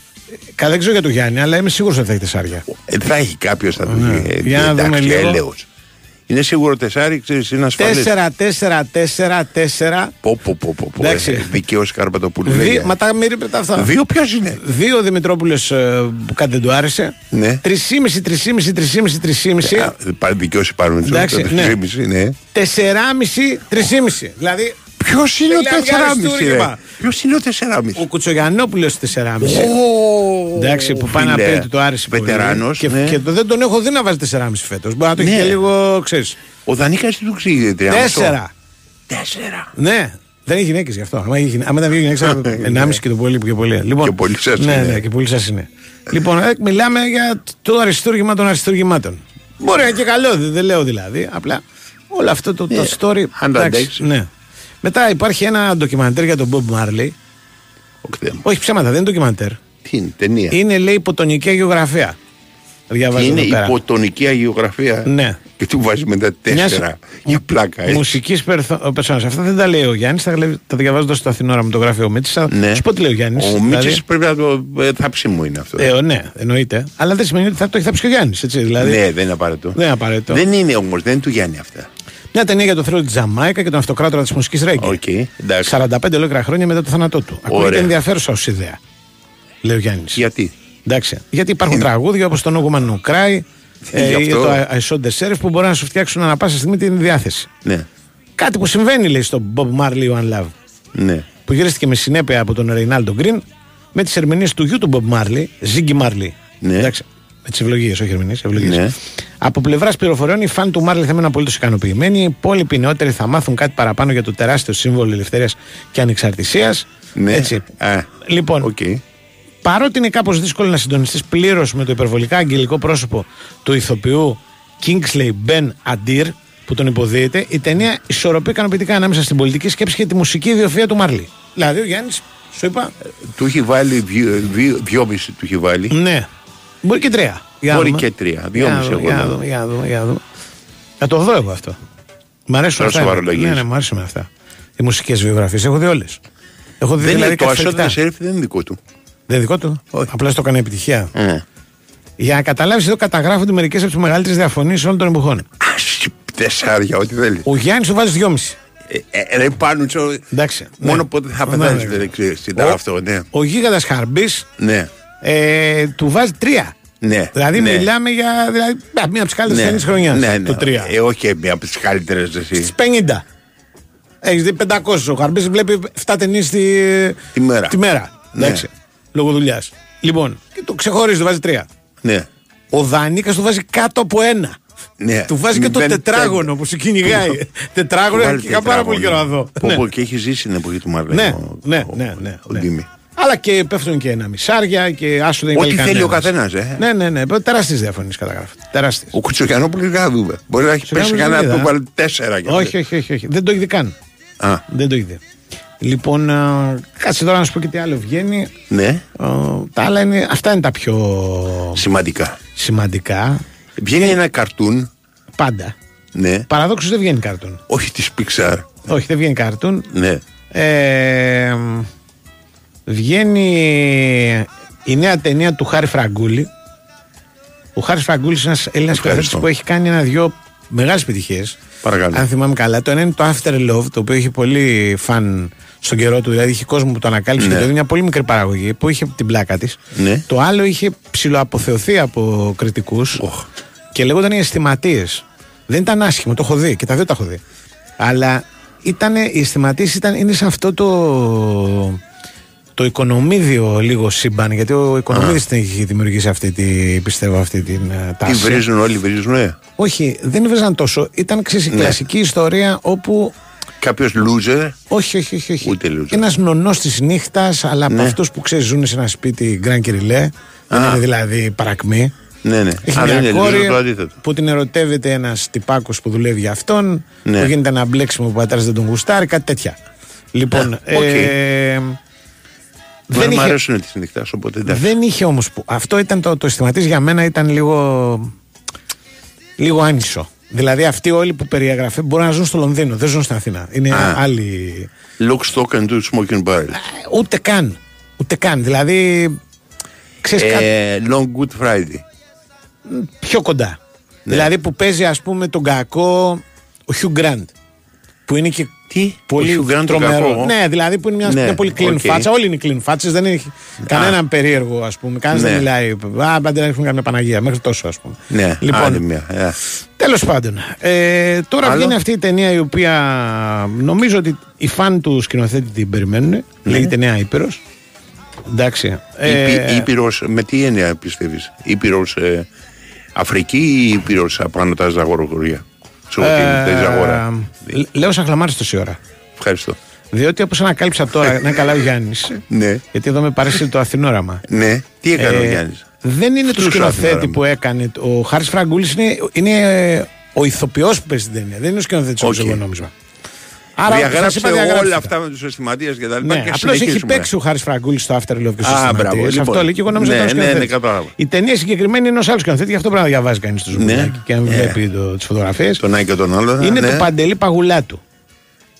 S1: Καλά, δεν ξέρω για τον Γιάννη, αλλά είμαι σίγουρος ότι θα έχει τεσσάρια.
S7: Ε, θα έχει κάποιος θα του
S1: Ναι.
S7: πει. ε,
S1: Για να δούμε
S7: εντάξει,
S1: λίγο.
S7: έλεος. Είναι σίγουρο τεσσάρι, ξέρεις, είναι ασφαλές.
S1: Τέσσερα, τέσσερα, τέσσερα, τέσσερα.
S7: Πω, πω, πω, πω, πω.
S1: Εντάξει.
S7: ε, Δικαίωση Καρπατοπούλου.
S1: Δύο,
S7: λέγε.
S1: μα τα μη ρίπετε αυτά.
S7: Δύο ποιος είναι;
S1: Δύο Δημητρόπουλες που κάτι δεν του άρεσε.
S7: Ναι.
S1: Τρισήμιση, τρισήμιση, τρισήμιση, τρισήμιση.
S7: Α, πα- Δικαίωση πάρουμε του.
S1: Εντάξει, ναι.
S7: ναι.
S1: Τεσσεράμιση, τρισήμιση. Δηλαδή.
S7: Ποιος είναι ο
S1: Μιλάμε για
S7: τεσσεράμιση,
S1: αριστούργημα.
S7: Ποιος είναι ο τεσσεράμιση.
S1: Ο Κουτσογιανόπουλο τεσσεράμιση. Εντάξει, που πάει να πει
S7: φίλε,
S1: ότι το άρεσε πολύ.
S7: βετεράνος,
S1: Και,
S7: ναι.
S1: και το, δεν τον έχω δει να βάζει τεσσεράμιση φέτος. Μπορεί να το έχει
S7: Ναι.
S1: και λίγο, ξέρεις.
S7: Ο Δανίκας τι του ξέρει,
S1: Τέσσερα.
S7: Τέσσερα.
S1: Ναι. Δεν έχει γυναίκες γι' αυτό. Άμα, έχει γυναίκες- άμα ήταν δύο γυναίκες, ενάμιση και το πολύ πιο πολύ. Λοιπόν,
S7: Και πολύ σας
S1: ναι,
S7: είναι.
S1: ναι, και πολύ σας είναι. λοιπόν, ε, μιλάμε για το αριστούργημα των αριστούργημάτων. Μπορεί να είναι και καλό, δεν, δεν λέω δηλαδή. Απλά όλο αυτό το, το
S7: Ναι,
S1: story.
S7: αν το
S1: εντάξει,
S7: αντέξεις.
S1: ναι. Μετά υπάρχει ένα ντοκιμαντέρ για τον Bob Marley. Όχι ψέματα, δεν είναι ντοκιμαντέρ.
S7: Τι είναι, ταινία;
S1: Είναι λέει υποτονική γεωγραφία. Διαβάζω
S7: είναι
S1: εδώ πέρα.
S7: υποτονική αγιογραφία;
S1: Ναι.
S7: Και του βάζει μετά τέσσερα; Για πλάκα, έτσι.
S1: Μουσικής περσόνα. Αυτά δεν τα λέει ο Γιάννης, τα, λέει- τα διαβάζω εδώ στο Αθηνόραμα μου το γράφει ο Μίτσης. Θα
S7: Ναι.
S1: σου πω τι λέει ο Γιάννης.
S7: Ο Μίτσης πρέπει να το. ε, θάψει μου είναι αυτό.
S1: Ε, ναι, εννοείται. Αλλά δεν σημαίνει ότι θα το έχει θάψει και ο Γιάννης. Δηλαδή,
S7: Ναι, δεν είναι απαραίτητο.
S1: δεν είναι απαραίτητο.
S7: Δεν είναι όμως, δεν είναι του Γιάννη αυτά.
S1: Μια ταινία για το θρύλο της Τζαμάικα και τον αυτοκράτορα της μουσικής ρέγκε.
S7: Οκ, εντάξει.
S1: 45 ολόκληρα χρόνια μετά το θάνατό του. Ακούγεται
S7: Ωραία.
S1: ενδιαφέρουσα ως ιδέα. Λέει ο Γιάννης.
S7: Γιατί;
S1: Εντάξει. Γιατί υπάρχουν τραγούδια όπως το No Woman No Cry ε,
S7: Γι'
S1: ή
S7: αυτό.
S1: το I Saw the Sheriff που μπορεί να σου φτιάξουν ανα πάσα στιγμή την διάθεση.
S7: Ναι,
S1: Κάτι που συμβαίνει λέει στο Bob Marley One Love.
S7: ναι.
S1: που γυρίστηκε με συνέπεια από τον Ρεϊνάλντο Γκριν με τις ερμηνείες του γιου του Bob Marley, Ziggy Marley.
S7: Ναι.
S1: Εντάξει, με τις ευλογίες, όχι ερμηνείες, ευλογίες.
S7: Ναι.
S1: Από πλευράς πληροφοριών, οι φαν του Marley θα μείνουν απολύτως ικανοποιημένοι. Οι υπόλοιποι νεότεροι θα μάθουν κάτι παραπάνω για το τεράστιο σύμβολο ελευθερίας και ανεξαρτησίας.
S7: ναι.
S1: Έτσι.
S7: Α,
S1: Λοιπόν,
S7: οκ.
S1: παρότι είναι κάπως δύσκολο να συντονιστείς πλήρως με το υπερβολικά αγγελικό πρόσωπο του ηθοποιού Kingsley Ben Adir, που τον υποδύεται, η ταινία ισορροπεί ικανοποιητικά ανάμεσα στην πολιτική σκέψη και τη μουσική ιδιοφία του Μάρλι. Δηλαδή, ο Γιάννης, σου είπα,
S7: Του έχει βάλει δυο- δυο- δυόμιση του έχει βάλει.
S1: ναι. Μπορεί και τρία. Για να
S7: Μπορεί
S1: δούμε.
S7: και τρία.
S1: Για να
S7: Δυόμιση
S1: δούμε,
S7: εγώ.
S1: Για να
S7: λέω.
S1: δούμε, για να δούμε, για να δούμε. Θα το δω εγώ αυτό. Μ' αρέσουν
S7: Τώρα
S1: αυτά.
S7: σοβαρολογείς.
S1: Ναι, ναι, μου αρέσουν αυτά. Οι μουσικές βιογραφίες. Έχω δει όλες. Έχω δει
S7: Δεν
S1: δηλαδή
S7: είναι το
S1: καταφερκτά.
S7: ασόδιο σερφ, δεν είναι δικό του.
S1: Δεν είναι δικό του. Απλά στο έκανε επιτυχία.
S7: Ε.
S1: Για να καταλάβεις, εδώ καταγράφονται μερικές από τις μεγαλύτερες διαφωνίες όλων των εποχών.
S7: Άσχη, Τεσσάρια, ό,τι θέλεις.
S1: Ο Γιάννης του βάζει δυόμιση.
S7: Ε, ε, Ρε πάνω τσο.
S1: Εντάξει.
S7: Μόνο
S1: ναι.
S7: πότε θα
S1: Ναι,
S7: πεθάνεις,
S1: ναι.
S7: δεν ξέρεις. Τι
S1: Ο-
S7: αυτό, ναι.
S1: Ο γίγαντας Χαρμπής
S7: Ναι,
S1: ε, του βάζει τρία.
S7: ναι.
S1: Δηλαδή
S7: ναι.
S1: μιλάμε για δηλαδή, α, μία από τις καλύτερες
S7: Ναι,
S1: ταινίες χρονιάς.
S7: ναι, ναι.
S1: Το τρία.
S7: Ε, όχι μία από τις καλύτερες εσύ.
S1: Στις 50. Έχεις δει 500. Ο Χαρμπής βλέπει 7 ταινίες τη,
S7: Τη μέρα.
S1: Τη μέρα.
S7: Ναι.
S1: Εντάξει. Λόγω δουλειάς. Λοιπόν, και το ξεχωρίζει, του βάζει τρία.
S7: Ναι.
S1: Ο Δανίκας του βάζει κάτω από ένα.
S7: Ναι.
S1: Του βάζει και το
S7: Μηδέν
S1: τετράγωνο
S7: πέντε.
S1: που σε κυνηγάει. τετράγωνο
S7: Βάλει
S1: και είχα πάρα πολύ καιρό να δω.
S7: Πω,
S1: Ναι.
S7: πω, και έχει ζήσει την εποχή του Μάρλεν.
S1: Ναι,
S7: ο-
S1: ναι,
S7: ο-
S1: ναι, ναι,
S7: Ο
S1: ναι.
S7: Ντίμη.
S1: Αλλά και πέφτουν και ένα μισάρια και άσου δεν
S7: Ό,τι
S1: υπάρχει
S7: θέλει ο
S1: κανένας.
S7: καθένας, ε.
S1: Ναι, ναι, ναι. Τεράστιες διαφωνίες καταγράφονται. Τεράστιες.
S7: Ο Κουτσογιανόπουλο δεν θα δούμε. Μπορεί να έχει πέσει
S1: Κουτσογιανόπουλος
S7: κανένα
S1: δεν
S7: να του
S1: είδα.
S7: βάλει τέσσερα κι
S1: Όχι, όχι, όχι, όχι. Δεν το έχει δει καν.
S7: Α,
S1: Δεν το είδε. Λοιπόν, α, κάτσε τώρα να σου πω και τι άλλο βγαίνει.
S7: ναι,
S1: Α, τα άλλα είναι, αυτά είναι τα πιο
S7: σημαντικά.
S1: σημαντικά.
S7: Βγαίνει ένα καρτούν,
S1: Πάντα.
S7: ναι,
S1: Παραδόξως δεν βγαίνει καρτούν.
S7: όχι της Pixar,
S1: Όχι, δεν βγαίνει καρτούν.
S7: ναι.
S1: Ε, βγαίνει η νέα ταινία του Χάρη Φραγκούλη. Ο Χάρης Φραγκούλης είναι ένας Έλληνας σκηνοθέτη
S7: Ευχαριστώ.
S1: που έχει κάνει ένα-δυο μεγάλες επιτυχίες.
S7: Παρακαλώ.
S1: Αν θυμάμαι καλά. Το ένα είναι το After Love, το οποίο είχε πολύ φαν στον καιρό του. Δηλαδή είχε κόσμο που το ανακάλυψε
S7: Ναι.
S1: και το είδε μια πολύ μικρή παραγωγή που είχε την πλάκα της.
S7: Ναι.
S1: Το άλλο είχε ψηλοαποθεωθεί από κριτικούς και λέγονταν οι αισθηματίες. Δεν ήταν άσχημο, το έχω δει και τα δύο τα έχω δει. Αλλά ήταν, οι αισθηματίες ήταν, είναι σε αυτό το, το οικονομίδιο λίγο σύμπαν. Γιατί ο οικονομίδης την έχει δημιουργήσει αυτή τη, πιστεύω, αυτή την ε,
S7: Τι
S1: τάση.
S7: βρίζουν όλοι, βρίζουν, ε.
S1: Όχι, δεν βρίζαν τόσο. Ήταν ξέρεις, η
S7: Ναι.
S1: κλασική ιστορία όπου.
S7: Κάποιος loser,
S1: Όχι, όχι, όχι. όχι.
S7: Ούτε loser.
S1: Ένας νονός της νύχτας, αλλά από
S7: Ναι.
S1: αυτούς που ξέρεις ζουν σε ένα σπίτι γκραν κυριλέ. Δεν
S7: Α.
S1: είναι δηλαδή παρακμή.
S7: ναι, ναι.
S1: Έχει
S7: Α, δεν
S1: μια
S7: είναι
S1: κόρη
S7: loser, το αντίθετο.
S1: που την ερωτεύεται ένας τυπάκος που δουλεύει για αυτόν.
S7: Ναι.
S1: Που γίνεται ένα μπλέξιμο που ο πατέρας δεν τον γουστάρει, κάτι τέτοια. Λοιπόν.
S7: Α, οκ.
S1: ε,
S7: Δεν
S1: δεν,
S7: μου
S1: είχε,
S7: αρέσουν τις νυχτάς, οπότε εντάξει.
S1: δεν είχε όμως που. Αυτό ήταν το, το αισθηματής για μένα ήταν λίγο. λίγο άνισο. Δηλαδή αυτοί όλοι που περιεγραφεί μπορούν να ζουν στο Λονδίνο, δεν ζουν στην Αθήνα. Είναι
S7: Α.
S1: άλλοι.
S7: Lock, stock and two smoking barrel.
S1: Ούτε καν. Ούτε καν. Δηλαδή. Ξέρεις κάτι
S7: Ε, long Good Friday.
S1: πιο κοντά.
S7: Ναι.
S1: Δηλαδή που παίζει ας πούμε τον κακό ο Hugh Grant. Που είναι και
S7: Τι,
S1: πολύ
S7: ο Hugh Grant τον
S1: τρομερό.
S7: κακό;
S1: Ναι, δηλαδή που είναι μια,
S7: Ναι,
S1: μια πολύ clean
S7: OK.
S1: φάτσα. Όλοι είναι clean φάτσες, δεν έχει κανέναν περίεργο ας πούμε. Κανένας
S7: Ναι.
S1: δεν μιλάει. Α, πάντα έχουν καμιά Παναγία. Μέχρι τόσο ας πούμε.
S7: Ναι, άντε
S1: Λοιπόν,
S7: μία. ε.
S1: Τέλος πάντων. Ε, τώρα
S7: Άλλο;
S1: βγαίνει αυτή η ταινία η οποία νομίζω ότι οι φαν του σκηνοθέτη την περιμένουν.
S7: Ναι.
S1: Λέγεται Νέα Ήπειρος. Εντάξει. Ε,
S7: Ήπει- Ήπειρος, με τι έννοια πιστεύεις, Ήπειρος ε, Αφρική ή Ήπειρος απάνω τα ζαγοροκορία. Σε ό,τι
S1: ε,
S7: παίζει αγορά.
S1: λ- Λέω σαν χλαμάρι τόση ώρα.
S7: Ευχαριστώ.
S1: Διότι όπως ανακάλυψα τώρα, να είναι καλά ο Γιάννης.
S7: Ναι,
S1: Γιατί εδώ με παρέσει το Αθηνόραμα.
S7: ναι. Τι έκανε ο
S1: Ε,
S7: Γιάννης;
S1: Δεν είναι του
S7: Στρούσε το
S1: σκηνοθέτη
S7: Αθηνόραμα.
S1: που έκανε. Ο Χάρης Φραγκούλης είναι, είναι ο ηθοποιός που παίζει την ταινία. Δεν είναι ο σκηνοθέτης
S7: Οκ.
S1: όπω εγώ νόμιζα. Άρα σας
S7: Διαγράψε
S1: είπα, διαγράψτε
S7: όλα
S1: τα.
S7: αυτά με τους αισθηματίες και τα λοιπά
S1: Ναι,
S7: και
S1: απλώς έχει
S7: συνεχίσουμε.
S1: παίξει ο Χάρης Φραγκούλης στο After Love και στους
S7: Α, μπράβο,
S1: θεματίε.
S7: λοιπόν.
S1: Αυτό λέει και εγώ νόμιζα
S7: Ναι,
S1: ότι ήταν
S7: ναι, ναι,
S1: σκηνοθέτης.
S7: κατάλαβα.
S1: Η ταινία συγκεκριμένη είναι ενός άλλου σκηνοθέτη, γι' αυτό πρέπει να διαβάζει κανείς το ζουμιλάκι και να
S7: Ε,
S1: βλέπει τις φωτογραφίες.
S7: Τον Άκη και τον άλλο.
S1: Είναι
S7: ναι.
S1: το Παντελή Παγουλάτου.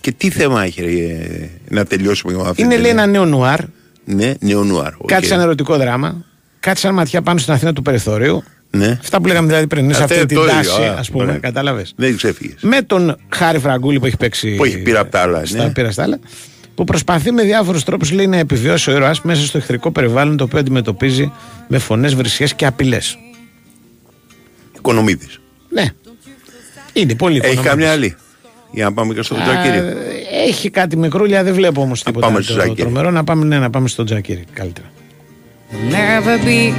S7: Και τι θέμα έχει ε, να τελειώσουμε με αυτή
S1: Είναι
S7: την
S1: λέει ένα
S7: ταινία;
S1: νέο νουάρ,
S7: Ναι, νεονουάρ. οκ.
S1: κάτι σαν ερωτικό δράμα, κάτι σαν ματιά πάνω στην Αθήνα του περιθωρίου.
S7: Ναι.
S1: Αυτά που λέγαμε δηλαδή πριν, είναι σε
S7: Αυτά
S1: αυτή την
S7: το ίδιο,
S1: τάση,
S7: α,
S1: ας πούμε,
S7: ωραία.
S1: κατάλαβες.
S7: Δεν ξέφυγες.
S1: Με τον Χάρη Φραγκούλη που έχει παίξει.
S7: Που έχει πήρα απ' τα άλλα,
S1: Στα,
S7: ναι.
S1: πήρα στα άλλα. Που προσπαθεί με διάφορους τρόπους λέει να επιβιώσει ο ήρωα μέσα στο εχθρικό περιβάλλον το οποίο αντιμετωπίζει με φωνές, βρυσιέ και απειλές.
S7: Οικονομίδης.
S1: Ναι. Είναι πολύ
S7: Έχει
S1: οικονομικός.
S7: καμιά άλλη. Για να πάμε και στο
S1: Α,
S7: Τζακίρι.
S1: Έχει κάτι μικρούλια, δεν βλέπω όμως τίποτα
S7: πάμε
S1: το
S7: στο Τζακίρι.
S1: τρομερό. Να πάμε, ναι, να πάμε στο Τζακίρι καλύτερα.
S5: never be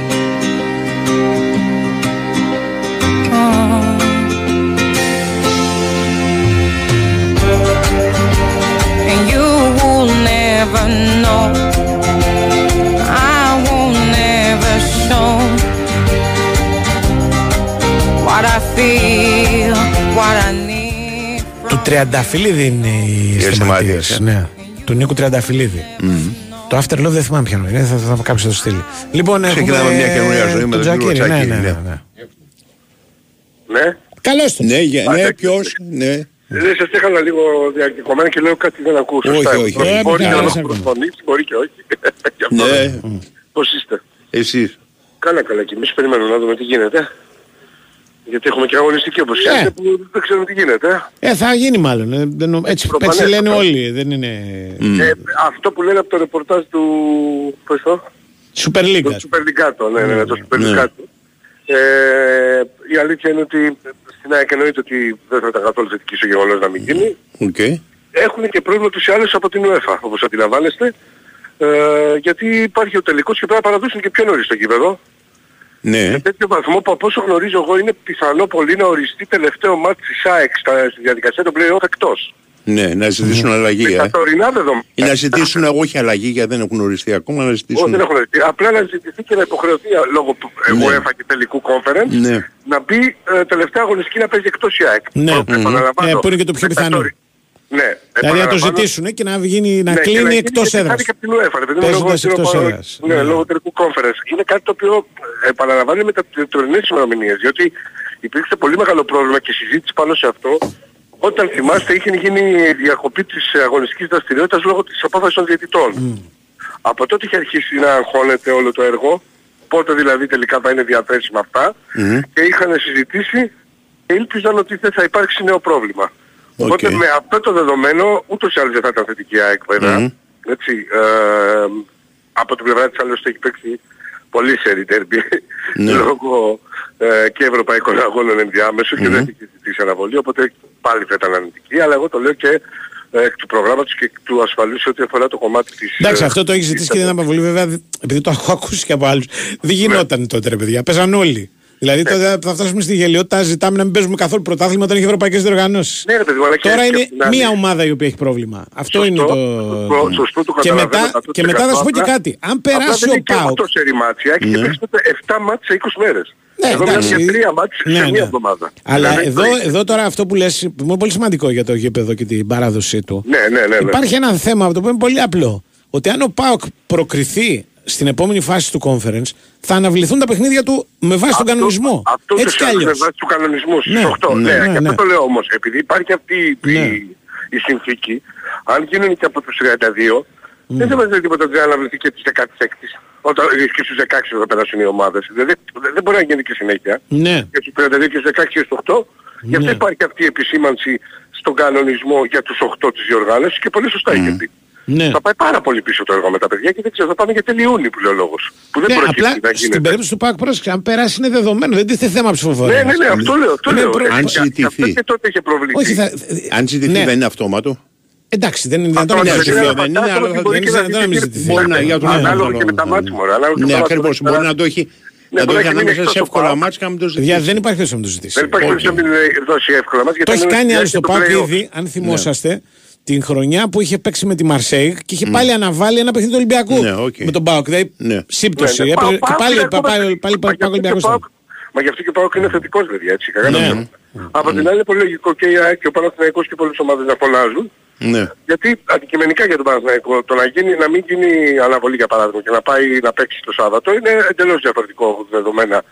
S5: never know I will never show What I feel, what I need
S1: Του Τριανταφυλλίδη είναι οι
S7: Οι
S1: αισθηματίες,
S7: αισθηματίες, ε.
S1: Ναι. Του Νίκου Τριανταφυλλίδη. Το After Love δεν θυμάμαι ποιον είναι, θα, θα, κάποιος θα το στείλει. Λοιπόν,
S7: Ξεκινάμε
S1: έχουμε
S7: μια καινούργια ζωή με
S1: τον
S7: τον κύριο
S1: Τζακίρι. Ναι,
S7: Τζακίρι,
S1: ναι, ναι,
S7: ναι.
S1: ναι.
S13: Ναι.
S1: Καλώς τον.
S7: Ναι, για- ναι, ποιος, ναι.
S13: Δεν σας έκανα λίγο διακεκομένα και λέω κάτι δεν ακούω
S7: Όχι,
S13: σωστά.
S7: όχι.
S13: Μπορεί-
S1: Ε,
S13: Μπορεί
S1: μην
S13: και να
S1: κάνεις
S13: με
S1: ακόμα.
S13: προσφωνήσει, μπορεί και όχι. (laughs) Γι' αυτό
S7: Ναι,
S13: δεν- Πώς είστε;
S7: εσείς.
S13: Καλά καλά και εμείς περιμένουμε να δούμε τι γίνεται. Γιατί έχουμε και αγωνιστική όπως
S1: Ε.
S13: ξέρετε που δεν ξέρουμε τι γίνεται.
S1: Ε, θα γίνει μάλλον. ε, δεν νο- έτσι,
S13: Προφανές,
S1: έτσι λένε
S13: προφανές.
S1: όλοι. Δεν είναι.
S13: Ε, αυτό που λένε από το ρεπορτάζ του... Πώς το;
S1: Super League.
S13: Το
S1: ας πούμε.
S13: Super League, ναι, ναι, ναι, το Super
S7: Ναι.
S13: League. Ε, η αλήθεια είναι ότι στην ΑΕΚ εννοείται ότι δεν θα ήταν καθόλου θετική στο γεγονός να μην γίνει.
S7: Οκ.
S13: έχουν και πρόβλημα τους ή άλλους από την UEFA, όπως αντιλαμβάνεστε. Ε, γιατί υπάρχει ο τελικός και πρέπει να παραδώσουν και πιο νωρίς το γήπεδο.
S7: Ναι.
S13: Σε τέτοιο βαθμό που από όσο γνωρίζω εγώ είναι πιθανό πολύ να οριστεί τελευταίο μάτς της ΑΕΚ στα, στη διαδικασία των play-off εκτός.
S7: Ναι, να ζητήσουν αλλαγή.
S13: Με
S7: ε.
S13: τα τωρινά δεδομένα.
S7: Ή να ζητήσουν όχι αλλαγή γιατί δεν έχουν οριστεί ακόμα, να
S13: Όχι,
S7: ζητήσουν.
S13: δεν έχουν οριστεί. Απλά να ζητηθεί και να υποχρεωθεί λόγω του
S7: Ναι.
S13: UEFA και τελικού conference
S7: Ναι.
S13: να μπει ε, τελευταία αγωνιστική να παίζει εκτός η ΑΕΚ.
S1: Ναι.
S13: Προ- επαναλαμβάνω,
S1: Ε, που είναι και το πιο
S13: με τα
S1: πιθανό.
S13: τωρι- Ναι,
S1: Δηλαδή να το
S13: επαναλαμβάνω-
S1: ζητήσουν και να, γίνει, να
S13: Ναι, και
S1: κλείνει
S13: γίνει
S1: εκτός
S13: και
S1: έδρας.
S13: κάτι και από την UEFA, ρε παιδί μου,
S1: Παίζοντας
S13: λόγω-
S1: εκτός
S13: λόγω-
S1: έδρας.
S13: Ναι,
S1: Ναι.
S13: λόγω τελικού conference. Είναι κάτι το οποίο ε, επαναλαμβάνει με τα τωρινές ημερομηνίες, διότι υπήρξε πολύ μεγάλο πρόβλημα και συζήτηση πάνω σε αυτό όταν θυμάστε είχε γίνει η διακοπή της αγωνιστικής δραστηριότητας λόγω της απόφασης των διαιτητών. Από τότε είχε αρχίσει να αγχώνεται όλο το έργο, πότε δηλαδή τελικά θα είναι διαθέσιμα αυτά και είχαν συζητήσει και ήλπιζαν ότι δεν θα υπάρξει νέο πρόβλημα. Οπότε με αυτό το δεδομένο ούτως ή άλλως δεν θα ήταν θετική η ΑΕΚ βέβαια. Έτσι, ε, από την πλευρά της άλλως έχει παίξει πολύ σερι τέρμπι (laughs) λόγω ε, και ευρωπαϊκών αγώνων ενδιάμεσου και δεν έχει ζητήσει αναβολή οπότε πάλι θα ήταν αρνητική αλλά εγώ το λέω και ε, εκ του προγράμματος και εκ του ασφαλούς σε ό,τι αφορά το κομμάτι της...
S1: Εντάξει,
S13: ε,
S1: αυτό το έχεις
S13: της
S1: ζητήσει και δεν αποβολή, βέβαια, επειδή το (laughs) έχω ακούσει και από άλλους. Δεν γινόταν τότε, ρε παιδιά. Παίζαν όλοι. Δηλαδή τότε θα φτάσουμε στη γελιότητα, ζητάμε να μην παίζουμε καθόλου πρωτάθλημα όταν έχει ευρωπαϊκές διοργανώσεις.
S13: Ναι, ρε παιδί μου, αλλά και-
S1: Τώρα
S13: και
S1: είναι
S13: απ' την άλλη-
S1: μία ομάδα η οποία έχει πρόβλημα. Αυτό
S13: Σωστό,
S1: είναι το.
S13: σωστό, σωστό, το
S1: και,
S13: καταλαβαίνω
S1: μετά,
S13: 100%.
S1: και μετά θα σου πω και
S13: Απλά-
S1: κάτι. Αν
S13: απλά
S1: περάσει
S13: δεν
S1: ο
S13: είναι και
S1: Πάοκ.
S13: αυτό σε ρημάτσια, έχει παίξει τότε 7 μάτς σε 20 μέρες.
S1: Ναι,
S13: Εδώ μιλάμε
S1: εντάξει.
S13: για 3 μάτς σε
S1: Ναι,
S13: μία
S1: ναι.
S13: εβδομάδα.
S1: Αλλά
S13: Δηλαδή,
S1: εδώ,
S13: το-
S1: εδώ τώρα αυτό που λες είναι πολύ σημαντικό για το γήπεδο και την παράδοσή του.
S13: Ναι, ναι, ναι. ναι.
S1: Υπάρχει ένα θέμα το οποίο είναι πολύ απλό. Ότι αν ο Πάοκ προκριθεί στην επόμενη φάση του conference, θα αναβληθούν τα παιχνίδια του με βάση τον κανονισμό.
S13: Αυτός
S1: Έτσι
S13: ούτως
S1: κι
S13: ή άλλως
S1: αλλιώς.
S13: με βάση του κανονισμού στις
S1: Ναι,
S13: 8.
S1: ναι,
S13: Ναι,
S1: ναι,
S13: και
S1: ναι.
S13: αυτό το λέω όμως. Επειδή υπάρχει αυτή η,
S1: Ναι.
S13: η, η συνθήκη, αν γίνουν και από τους 32, δεν θα μας λέει τίποτα ότι θα αναβληθεί και τις 16. Όταν, και στους 16 θα περάσουν οι ομάδες. Δηλαδή, δεν μπορεί να γίνει και συνέχεια.
S1: Ναι.
S13: Και στους 32 και στους 16 και στους 8. Γι' αυτό
S1: Ναι.
S13: υπάρχει αυτή η επισήμανση στον κανονισμό για τους 8 της διοργάνωσης και πολύ σωστά έχει πει.
S1: Ναι.
S13: Θα πάει πάρα πολύ πίσω το έργο με τα παιδιά και δεν ξέρω, θα πάμε για τέλη Ιούνιου που λέει ο λόγος. Που δεν
S1: Ναι,
S13: προκύπτει
S1: απλά
S13: να γίνεται.
S1: στην περίπτωση του Πάοκ πρόσεξε, αν περάσει είναι δεδομένο, δεν τίθεται θέμα ψηφοφορίας.
S13: Ναι, ναι, ναι, αυτό λέω. Αυτό
S1: Είναι
S13: λέω.
S1: προ-
S13: Ε,
S14: Αν
S13: και-
S14: ζητηθεί.
S13: Αυτό και τότε είχε προβληθεί.
S1: Όχι, θα...
S14: Αν ζητηθεί
S1: Ναι.
S14: δεν είναι αυτόματο.
S1: Εντάξει, δεν είναι δυνατόν
S13: Αυτό
S1: να
S13: δεν
S1: ζητηθεί.
S13: είναι
S14: δεν είναι, αλλά
S13: φαντάζομαι
S14: θα-
S13: ότι μπορεί
S1: δεν
S13: και
S1: είναι
S13: να
S1: δυνατόν να μην
S13: ζητηθεί.
S1: ζητηθεί.
S14: Μπορεί να για τον
S13: Ανάλογα
S14: άλλο
S13: και με τα
S14: λόγο.
S13: μάτς μου, ρε. Ανάλογα και
S14: Ναι,
S13: με τα
S14: ακριβώς.
S13: μάτς μου.
S14: Μπορεί να το έχει
S13: Ναι,
S14: να το
S13: μπορεί
S14: έχει
S13: να μείνει
S14: ανάμεσα
S13: εκτός
S14: σε
S13: το
S14: εύκολα
S13: ΠΑΟΚ.
S14: μάτς και να μην το
S1: Παιδιά,
S14: ζητήσει.
S1: δεν υπάρχει περίπτωση να το ζητήσει.
S13: Δεν υπάρχει περίπτωση να μην δώσει εύκολα μάτς. γιατί
S1: Το έχει
S13: είναι
S1: κάνει
S13: στη
S1: άλλο στο
S13: διάρκεια του
S1: Πάοκ
S13: play-off.
S1: ήδη, αν θυμόσαστε, την χρονιά που είχε παίξει με τη Μαρσέη και είχε πάλι αναβάλει ένα παιχνίδι του Ολυμπιακού
S14: Ναι, οκ.
S1: με τον Πάοκ. Δηλαδή,
S14: Ναι.
S1: σύμπτωση.
S13: Ναι, ναι,
S1: Έπαιζε-
S13: Πάοκ,
S1: Και
S13: Πάοκ
S1: πάλι
S13: είναι
S1: πάλι-
S13: ακόμα-
S1: πάλι- πάλι
S13: Μα γι'
S1: Πάοκ
S13: αυτό και
S1: Ολυμπιακός.
S13: Πάοκ- Μα γι' αυτό και ο Πάοκ είναι θετικός παιδιά, έτσι, κανένα
S1: Ναι.
S13: θέμα. Από την άλλη είναι πολύ λογικό και η ΑΕΚ και ο Παναθηναϊκός και πολλές ομάδες να φωνάζουν.
S14: Ναι.
S13: Γιατί αντικειμενικά για τον Παναθηναϊκό το να, γίνει, να μην γίνει αναβολή για παράδειγμα και να πάει να παίξει το Σάββατο είναι εντελώς διαφορετικό δεδομένα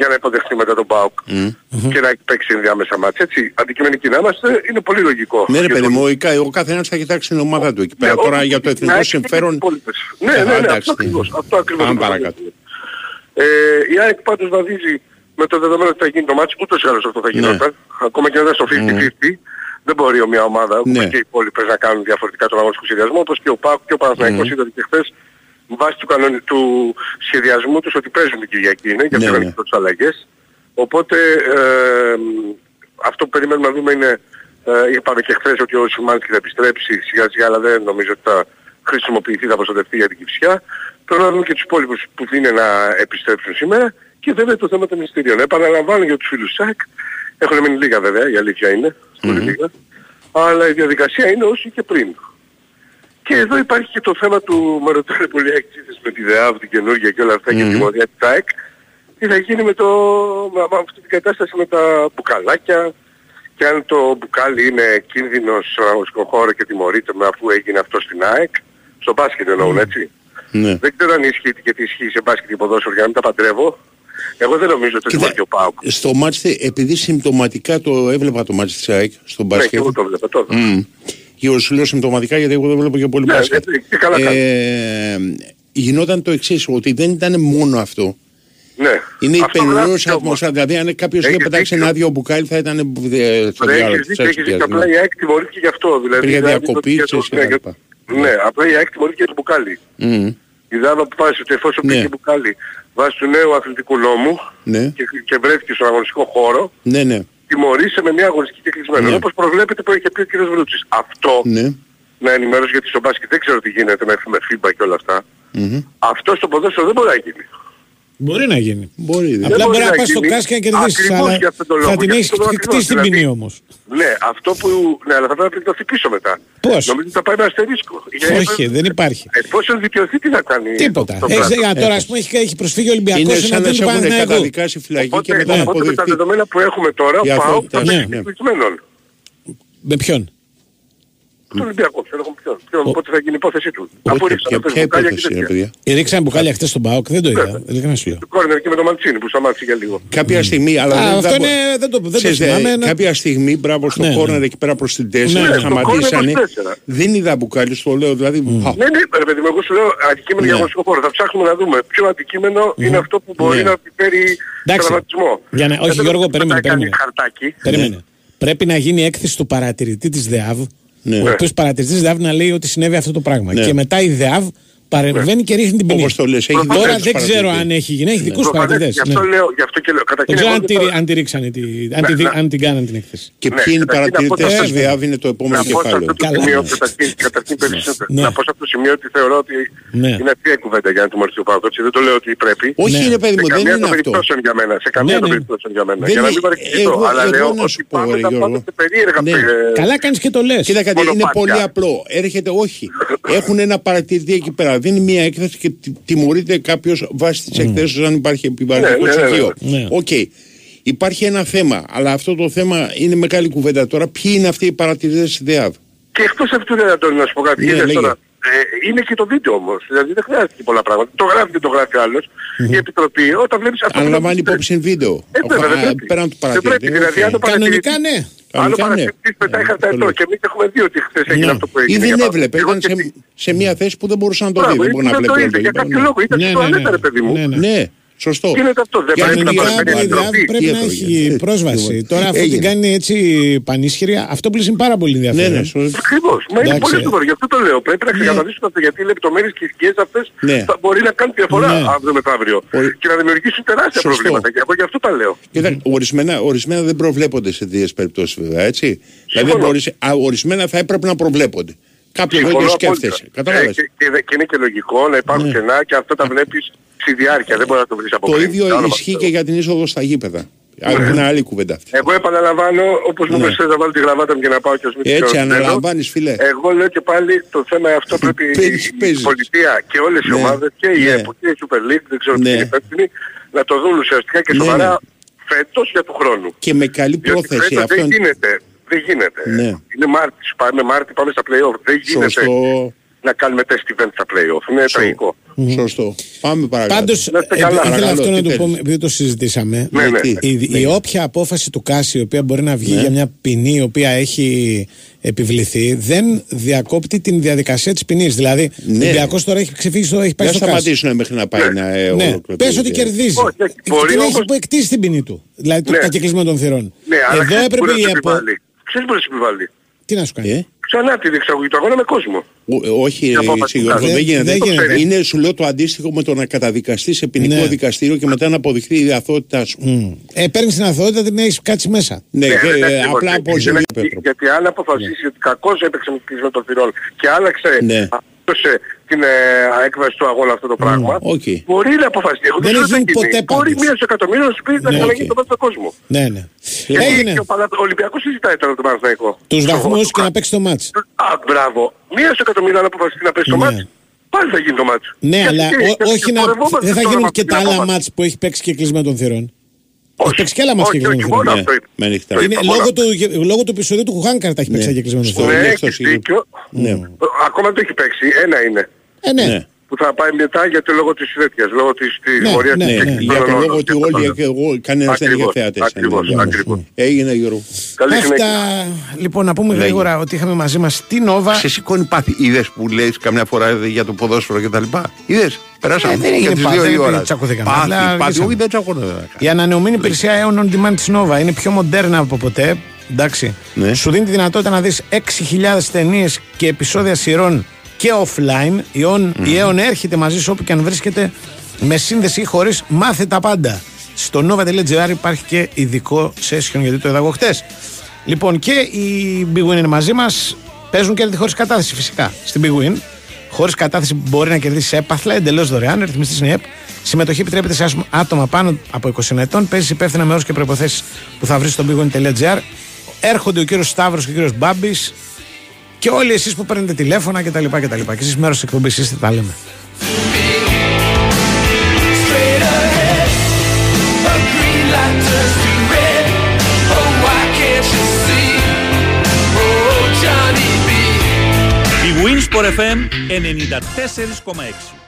S13: για να υποδεχθεί μετά τον ΠΑΟΚ και να έχει παίξει ενδιάμεσα μάτια. Έτσι, αντικειμενικοί να είμαστε είναι πολύ λογικό.
S14: Ναι, ρε
S13: Για
S14: παιδί
S13: τον-
S14: μου, ο κα- ο καθένας θα κοιτάξει την ομάδα του εκεί πέρα.
S13: Ναι,
S14: Τώρα
S13: όχι,
S14: για το
S13: να
S14: εθνικό
S13: έχει και
S14: συμφέρον.
S13: τις υπόλοιπες. Ναι,
S14: Ε,
S13: ναι, ναι,
S14: εντάξει,
S13: αυτό ακριβώς.
S14: ναι.
S13: Αυτό ακριβώς.
S14: Πάμε
S13: το
S14: παρακάτω.
S13: Ε, η ΑΕΚ πάντως βαδίζει με το δεδομένο ότι θα γίνει το μάτς, ούτως ή άλλως αυτό θα γινόταν. Ακόμα και αν ήταν στο 50-50, δεν μπορεί μια ομάδα, όπως
S14: Ναι.
S13: και οι υπόλοιπες, να κάνουν διαφορετικά τον αγωνιστικό σχεδιασμό, όπως και ο ΠΑΟΚ και ο Παναθηναϊκός
S14: Μμμ.
S13: είδατε και χθες, βάσει του, κανονι... του σχεδιασμού τους ότι παίζουν την Κυριακή είναι για
S14: Ναι,
S13: τις
S14: ναι.
S13: οργανικές αλλαγές. Οπότε ε, αυτό που περιμένουμε να δούμε είναι, ε, είπαμε και χθες ότι ο Σιμάνσκι θα επιστρέψει σιγά σιγά, αλλά δεν νομίζω ότι θα χρησιμοποιηθεί, θα προστατευτεί για την Κυψιά. Πρέπει να δούμε και τους υπόλοιπους που είναι να επιστρέψουν σήμερα και βέβαια το θέμα των εισιτηρίων. Επαναλαμβάνω για τους φίλους ΣΑΚ, έχουν μείνει λίγα βέβαια, η αλήθεια είναι, πολύ λίγα, αλλά η διαδικασία είναι όσο και πριν. Και εδώ υπάρχει και το θέμα του, με ρωτάνε πολύ έξι με τη ΔΕΑΒ, την καινούργια και όλα αυτά και τη μορία της ΑΕΚ. Τι θα γίνει με, το, με, με αυτή την κατάσταση με τα μπουκαλάκια και αν το μπουκάλι είναι κίνδυνος στον αγωνιστικό χώρο και τιμωρείται με αφού έγινε αυτό στην ΑΕΚ. Στο μπάσκετ εννοούν έτσι.
S14: Ναι.
S13: Δεν ξέρω αν ισχύει και τι ισχύει σε μπάσκετ και ποδόσφαιρο για να μην τα παντρεύω. Εγώ δεν νομίζω ότι
S14: Κοίτα,
S13: είναι και ο ΠΑΟΚ.
S14: Στο μάτς, θε- επειδή συμπτωματικά το έβλεπα το μάτς της ΑΕΚ στο
S13: Ναι, και
S14: μπάσκετ.
S13: εγώ το βλέπω τώρα.
S14: Μμμ. Και εγώ σου λέω συμπτωματικά γιατί εγώ δεν βλέπω και πολύ
S13: Ναι,
S14: μπάσκετ.
S13: ναι, και καλά κάνεις.
S14: ε, γινόταν το εξής ότι δεν ήταν μόνο αυτό.
S13: Ναι.
S14: Είναι η
S13: Αυτό γράφει
S14: πενιρός
S13: όμως.
S14: ατμόσφαιρα. Δηλαδή, αν κάποιος είχε
S13: Έχεις
S14: πετάξει
S13: δίκιο.
S14: ένα άδειο μπουκάλι, θα ήταν ε, στο
S13: Ρε,
S14: διάλογο
S13: έχεις
S14: της
S13: δίκιο, έχεις δίκιο. Απλά η ΑΕΚ τιμωρήθηκε γι' αυτό. Δηλαδή,
S14: Υπήρχε
S13: δηλαδή,
S14: διακοπή,
S13: το-
S14: ξέρεις, και
S13: ναι,
S14: τα
S13: για-
S14: λοιπά.
S13: Ναι, απλά η ΑΕΚ τιμωρήθηκε για το μπουκάλι.
S14: Μμμ.
S13: Η ΔΑΒΑ που βάζει ότι εφόσον
S14: Ναι.
S13: πήγε μπουκάλι βάσει του νέου αθλητικού νόμου
S14: Ναι,
S13: και, και βρέθηκε στον αγωνιστικό χώρο,
S14: ναι, ναι.
S13: Τιμωρήσε με μια αγωνιστική και κλεισμένο.
S14: Ναι.
S13: Όπως προβλέπεται που είχε πει ο κ. Βρούτσης. Αυτό,
S14: ναι.
S13: να ενημερώσω γιατί στο μπάσκετ δεν ξέρω τι γίνεται με, με FIBA και όλα αυτά.
S14: Μμμ.
S13: Αυτό στο ποδόσφαιρο δεν μπορεί να γίνει.
S1: Μπορεί να γίνει.
S14: Μπορεί. δεν-
S1: Απλά
S13: μπορεί
S1: μπορεί να
S13: να
S1: πας στο
S13: γίνει.
S1: κάσκα και να κερδίσεις.
S13: Ακριβώς
S1: Αλλά
S13: για αυτόν τον λόγο,
S1: θα την
S13: για
S1: έχεις
S13: αυτόν τον λόγο
S1: κτίσει την
S13: ακριβώς.
S1: ποινή
S13: Δηλαδή,
S1: όμως.
S13: Ναι, αυτό που... Ναι, αλλά θα πρέπει να πληκτωθεί πίσω μετά.
S1: Πώς;
S13: Νομίζω ότι θα πάει με αστερίσκο.
S1: Όχι, δεν υπάρχει.
S13: Εφόσον δικαιωθεί τι θα κάνει.
S1: Τίποτα.
S13: το
S1: Έχεις,
S13: κράτος.
S1: α, τώρα ας πούμε έχει, έχει προσφύγει ο
S14: Είναι
S1: Ολυμπιακός
S14: σαν να
S1: εναντίον
S14: σε
S1: του
S14: έχουν
S1: Παναθηναϊκού.
S14: καταδικάσει φυλακή και
S13: Οπότε,
S14: μετά να
S13: οπότε με τα
S14: αποδεχτεί.
S13: δεδομένα που έχουμε τώρα, ο
S14: Για αυτό,
S13: ΠΑΟΚ θα
S14: ναι,
S13: παίξει
S14: ναι.
S13: κλεισμένον.
S1: Με ποιον;
S13: Τον Ολυμπιακό, ξέρω εγώ ποιον. ποιον πότε θα γίνει η υπόθεση του. Απορρίψαν
S7: τα
S13: μπουκάλια και τέτοια.
S1: Ρίξαν μπουκάλια χτε στον Πάοκ, δεν το είδα. Ειλικρινά σου λέω.
S13: Κόρνερ και με το Μαντσίνη που σταμάτησε για λίγο.
S7: Κάποια στιγμή, αλλά δεν
S1: το δεν το
S7: ε,
S1: θυμάμαι. Ναι.
S7: Κάποια στιγμή, μπράβο στο
S1: ναι, ναι.
S7: κόρνερ εκεί πέρα προς την 4 σταματήσανε. Δεν είδα μπουκάλια, το λέω δηλαδή.
S13: Ναι, ναι, παιδί μου, εγώ σου λέω αντικείμενο για αγωνιστικό χώρο. Θα ψάχνουμε να δούμε ποιο αντικείμενο είναι αυτό που μπορεί να επιφέρει τραυματισμό.
S1: Όχι, Γιώργο, περίμενε. Πρέπει να γίνει έκθεση του παρατηρητή της ΔΕΑΒ
S7: ναι.
S1: Ο οποίος παρατηρητής ΔΑΒ να λέει ότι συνέβη αυτό το πράγμα.
S7: Ναι.
S1: Και μετά η ΔΕΑΒ Παρεμβαίνει και ρίχνει την ποινή.
S7: Όπως το λες, έχει
S1: Τώρα δεν ξέρω αν έχει γίνει. Έχει ναι.
S13: δικούς
S1: παρατηρητές.
S13: Γι' αυτό ναι. λέω, γι' αυτό και λέω.
S1: Δεν ξέρω αν τη ρίξανε,
S13: ναι,
S1: αν την κάνανε την έκθεση.
S7: Και ποιοι είναι οι παρατηρητές, Βιάβη, είναι το επόμενο κεφάλαιο.
S13: Καταρχήν. Να πω σε αυτό το σημείο ότι θεωρώ ότι είναι αστεία κουβέντα για να τιμωρηθεί ο Παύκοτ. Δεν το λέω ότι πρέπει.
S7: Όχι, είναι παιδί μου, δεν είναι αυτό.
S13: Σε καμία των περιπτώσεων για μένα. Για να μην παρεξηγηθώ. Αλλά λέω ότι πάμε σε περίεργα
S1: Καλά κάνεις και το λες.
S7: Κοίτα κάτι, είναι πολύ απλό. Έρχεται, όχι. Έχουν ένα παρατηρητή εκεί πέρα δίνει μία έκθεση και τιμωρείται κάποιος βάσει της εκθέσεως αν υπάρχει επιβαρυντικό
S13: ναι, ναι, ναι,
S7: στοιχείο. Οκ. Υπάρχει ένα θέμα, αλλά αυτό το θέμα είναι μεγάλη κουβέντα τώρα. Ποιοι είναι αυτοί οι παρατηρητές της ΔΕΑΒ.
S13: Και εκτός αυτού, δεν Αντώνη, να σου πω κάτι. Τώρα, ε, είναι και το βίντεο όμως, δηλαδή δεν χρειάζεται και πολλά πράγματα. Το γράφει και το γράφει άλλος, mm-hmm. η Επιτροπή, όταν βλέπεις αυτό...
S7: Αν λαμβάνει υπόψη ε, βίντεο,
S13: ε, βέβαια, δεν
S7: ε,
S13: πρέπει.
S7: πέραν του παρατηρητή.
S13: Δεν πρέπει, δηλαδή, ε,
S1: Κανονικά ναι.
S13: Άλλο παρατηρητής
S7: μετά
S13: είχα
S7: τα
S13: και εμείς έχουμε δει ότι χθες έγινε
S7: ναι.
S13: αυτό που έγινε. Ή δεν
S7: έβλεπε, ήταν σε, σε μια θέση που δεν μπορούσε να το δει, δεν μπορεί να βλέπει.
S13: Για κάποιο λόγο, ήταν
S1: ναι,
S13: στο
S1: ναι,
S13: αλέτα ρε παιδί μου.
S1: Ναι,
S7: Σωστό.
S13: Γίνεται αυτό. Δεν πρέπει να παραπέμπει.
S1: Πρέπει να έχει πρόσβαση. Τώρα αυτό την κάνει έτσι πανίσχυρη. Αυτό πλήσει πάρα πολύ ενδιαφέρον.
S13: Ακριβώς. Μα είναι πολύ σοβαρό. Γι' αυτό το λέω. Πρέπει να ναι. ξεκαθαρίσουμε αυτό. Γιατί οι λεπτομέρειες και οι σκιέ αυτές
S7: ναι.
S13: θα μπορεί να κάνουν διαφορά
S1: ναι.
S13: αύριο μεθαύριο. Και να δημιουργήσουν τεράστια προβλήματα. Και εγώ γι' αυτό τα λέω.
S7: Ορισμένα δεν προβλέπονται σε δύο περιπτώσεις βέβαια. Έτσι. Δηλαδή ορισμένα θα έπρεπε να προβλέπονται. Κάποιο δεν το σκέφτεσαι.
S13: Ε, και είναι και λογικό να υπάρχουν κενά και αυτό τα βλέπεις στη διάρκεια, δεν μπορείς να το βρεις από
S7: Το
S13: πριν.
S7: ίδιο ισχύει και για την είσοδο στα γήπεδα. Ναι. Άλλη, είναι άλλη κουβέντα αυτή.
S13: Εγώ επαναλαμβάνω, όπως μου
S7: ναι.
S13: είπες, να βάλω τη γραβάτα μου και να πάω και ως μη
S7: Έτσι αναλαμβάνεις φίλε.
S13: Εγώ λέω και πάλι το θέμα αυτό πρέπει η πολιτεία και όλες οι
S7: ναι.
S13: ομάδες και η ΕΠΟ και η Super League, δεν ξέρω τι είναι να το δουν ουσιαστικά και σοβαρά φέτος για του χρόνου.
S7: Και με καλή πρόθεση αυτό.
S13: Δεν γίνεται. Δεν γίνεται. Είναι Μάρτις, πάμε Μάρτι, πάμε στα playoff. Δεν γίνεται να κάνουμε τεστ event στα playoff. Είναι τραγικό.
S7: Σωστό. Πάμε παρακάτω.
S13: Πάντως, ε,
S1: ήθελα αυτό να το πω, επειδή το συζητήσαμε,
S13: ναι, ναι,
S1: η, ναι. όποια απόφαση του CAS, η οποία μπορεί να βγει
S7: ναι.
S1: για μια ποινή, η οποία έχει επιβληθεί, δεν διακόπτει την διαδικασία της ποινής. Δηλαδή,
S7: ναι.
S1: ο τώρα έχει ξεφύγει, στο, έχει πάει στο θα
S7: σταματήσουν μέχρι να πάει να ε, ολοκληρωθεί.
S1: Πες ότι κερδίζει. Δεν έχει εκτίσει την ποινή του. Δηλαδή, το κεκλεισμένων των θυρών. Εδώ έπρεπε η ΕΠΟ...
S13: Ξέρεις να σου επιβάλλει.
S1: Τι να σου κάνει;
S7: ε?
S13: Ξανά τη διεξαγωγή του αγώνα με κόσμο.
S7: Όχι,
S13: συγγνώμη
S7: δεν γίνεται. Είναι, σου λέω, το αντίστοιχο με το να καταδικαστείς σε ποινικό
S1: ναι.
S7: δικαστήριο και μετά να αποδειχθεί η αθότητά σου.
S1: Mm. Ε, Παίρνεις την αθότητα, την έχεις κάτσει μέσα.
S7: Ναι,
S13: ναι ναι,
S7: απλά από
S13: Γιατί άλλα αποφασίσει ναι. ότι κακώς έπαιξε με τον Φιρόλ και άλλαξε διόρθωσε την ε, έκβαση του αγώνα αυτό το πράγμα.
S7: Mm, okay.
S13: Μπορεί να αποφασίσει. Εγώ
S1: δεν έχει γίνει ποτέ.
S13: Μπορεί μίας σε εκατομμύριο να σου πει
S1: ναι,
S13: να
S1: αλλαγή
S13: τον πρώτο κόσμο.
S1: Ναι, ναι.
S13: Γιατί
S1: Έγινε.
S13: Και ο, Παλα... ο Ολυμπιακός συζητάει τώρα τον Παναθηναϊκό.
S1: Τους
S13: βαθμούς
S1: και να παίξει το μάτς.
S13: Α, μπράβο. Μίας σε εκατομμύριο να αποφασίσει να παίξει το
S1: ναι.
S13: μάτς. Πάλι θα γίνει το μάτς.
S1: Ναι, αλλά όχι να... Δεν θα γίνουν και τα άλλα μάτς που έχει παίξει και κλεισμένο των θυρών.
S13: Όχι.
S1: Παίξει και άλλα
S13: μα
S1: και
S13: μόνο αυτό.
S7: Με νύχτα.
S13: Λοιπόν,
S1: είναι,
S13: λοιπόν,
S1: λόγω, του, λόγω του επεισοδίου του Χουάνκαρ τα έχει παίξει
S7: ναι.
S1: αγγελισμένο.
S13: Ναι, έχεις δίκιο.
S7: Ναι.
S13: Ακόμα το έχει παίξει. Ένα είναι.
S1: Ε, ναι.
S7: ναι
S13: που θα πάει μετά γιατί λόγω της τέτοιας, λόγω της
S1: ναι,
S13: πορείας
S1: ναι,
S13: της
S1: ναι,
S13: ναι,
S7: για ότι όλοι κανένας δεν είχε θεάτες.
S13: Ακριβώς, ακριβώς.
S7: Ναι, έγινε Γιώργο.
S13: Καλή συνέχεια.
S1: Λοιπόν, να πούμε γρήγορα ότι είχαμε μαζί μας την Νόβα.
S15: Σε σηκώνει πάθη. Είδες που λες καμιά φορά για το ποδόσφαιρο κτλ. Είδες; Περάσαμε
S1: ε, δεν
S15: για τις δύο η ώρα.
S1: Τσακωθήκαμε.
S15: Πάθη, πάθη, όχι δεν τσακωνόταν.
S1: Η ανανεωμένη υπηρεσία Aeon On Demand της Νόβα είναι πιο μοντέρνα από ποτέ. Εντάξει.
S7: Ναι.
S1: Σου δίνει τη δυνατότητα να δεις 6.000 ταινίες και επεισόδια σειρών και offline. Η ΕΟΝ, mm-hmm. έρχεται μαζί σου όπου και αν βρίσκεται με σύνδεση ή χωρίς. Μάθε τα πάντα. Στο nova.gr υπάρχει και ειδικό session γιατί το είδα εγώ χτες. Λοιπόν, και οι Big Win είναι μαζί μας. Παίζουν κέρδη χωρίς κατάθεση φυσικά στην Big Win. Χωρίς κατάθεση μπορεί να κερδίσει έπαθλα εντελώς δωρεάν. Ρυθμιστής είναι ΕΠ. Συμμετοχή επιτρέπεται σε άτομα πάνω από 20 ετών. Παίζεις υπεύθυνα με όρους και προποθέσει που θα βρεις στο bigwin.gr. Έρχονται ο κύριος Σταύρος και ο κύριος Μπάμπης και όλοι εσείς που παίρνετε τηλέφωνα κτλ. κτλ. Και εσείς μέρος της εκπομπής είστε, τα λέμε.
S6: Η
S2: Winsport FM 94,6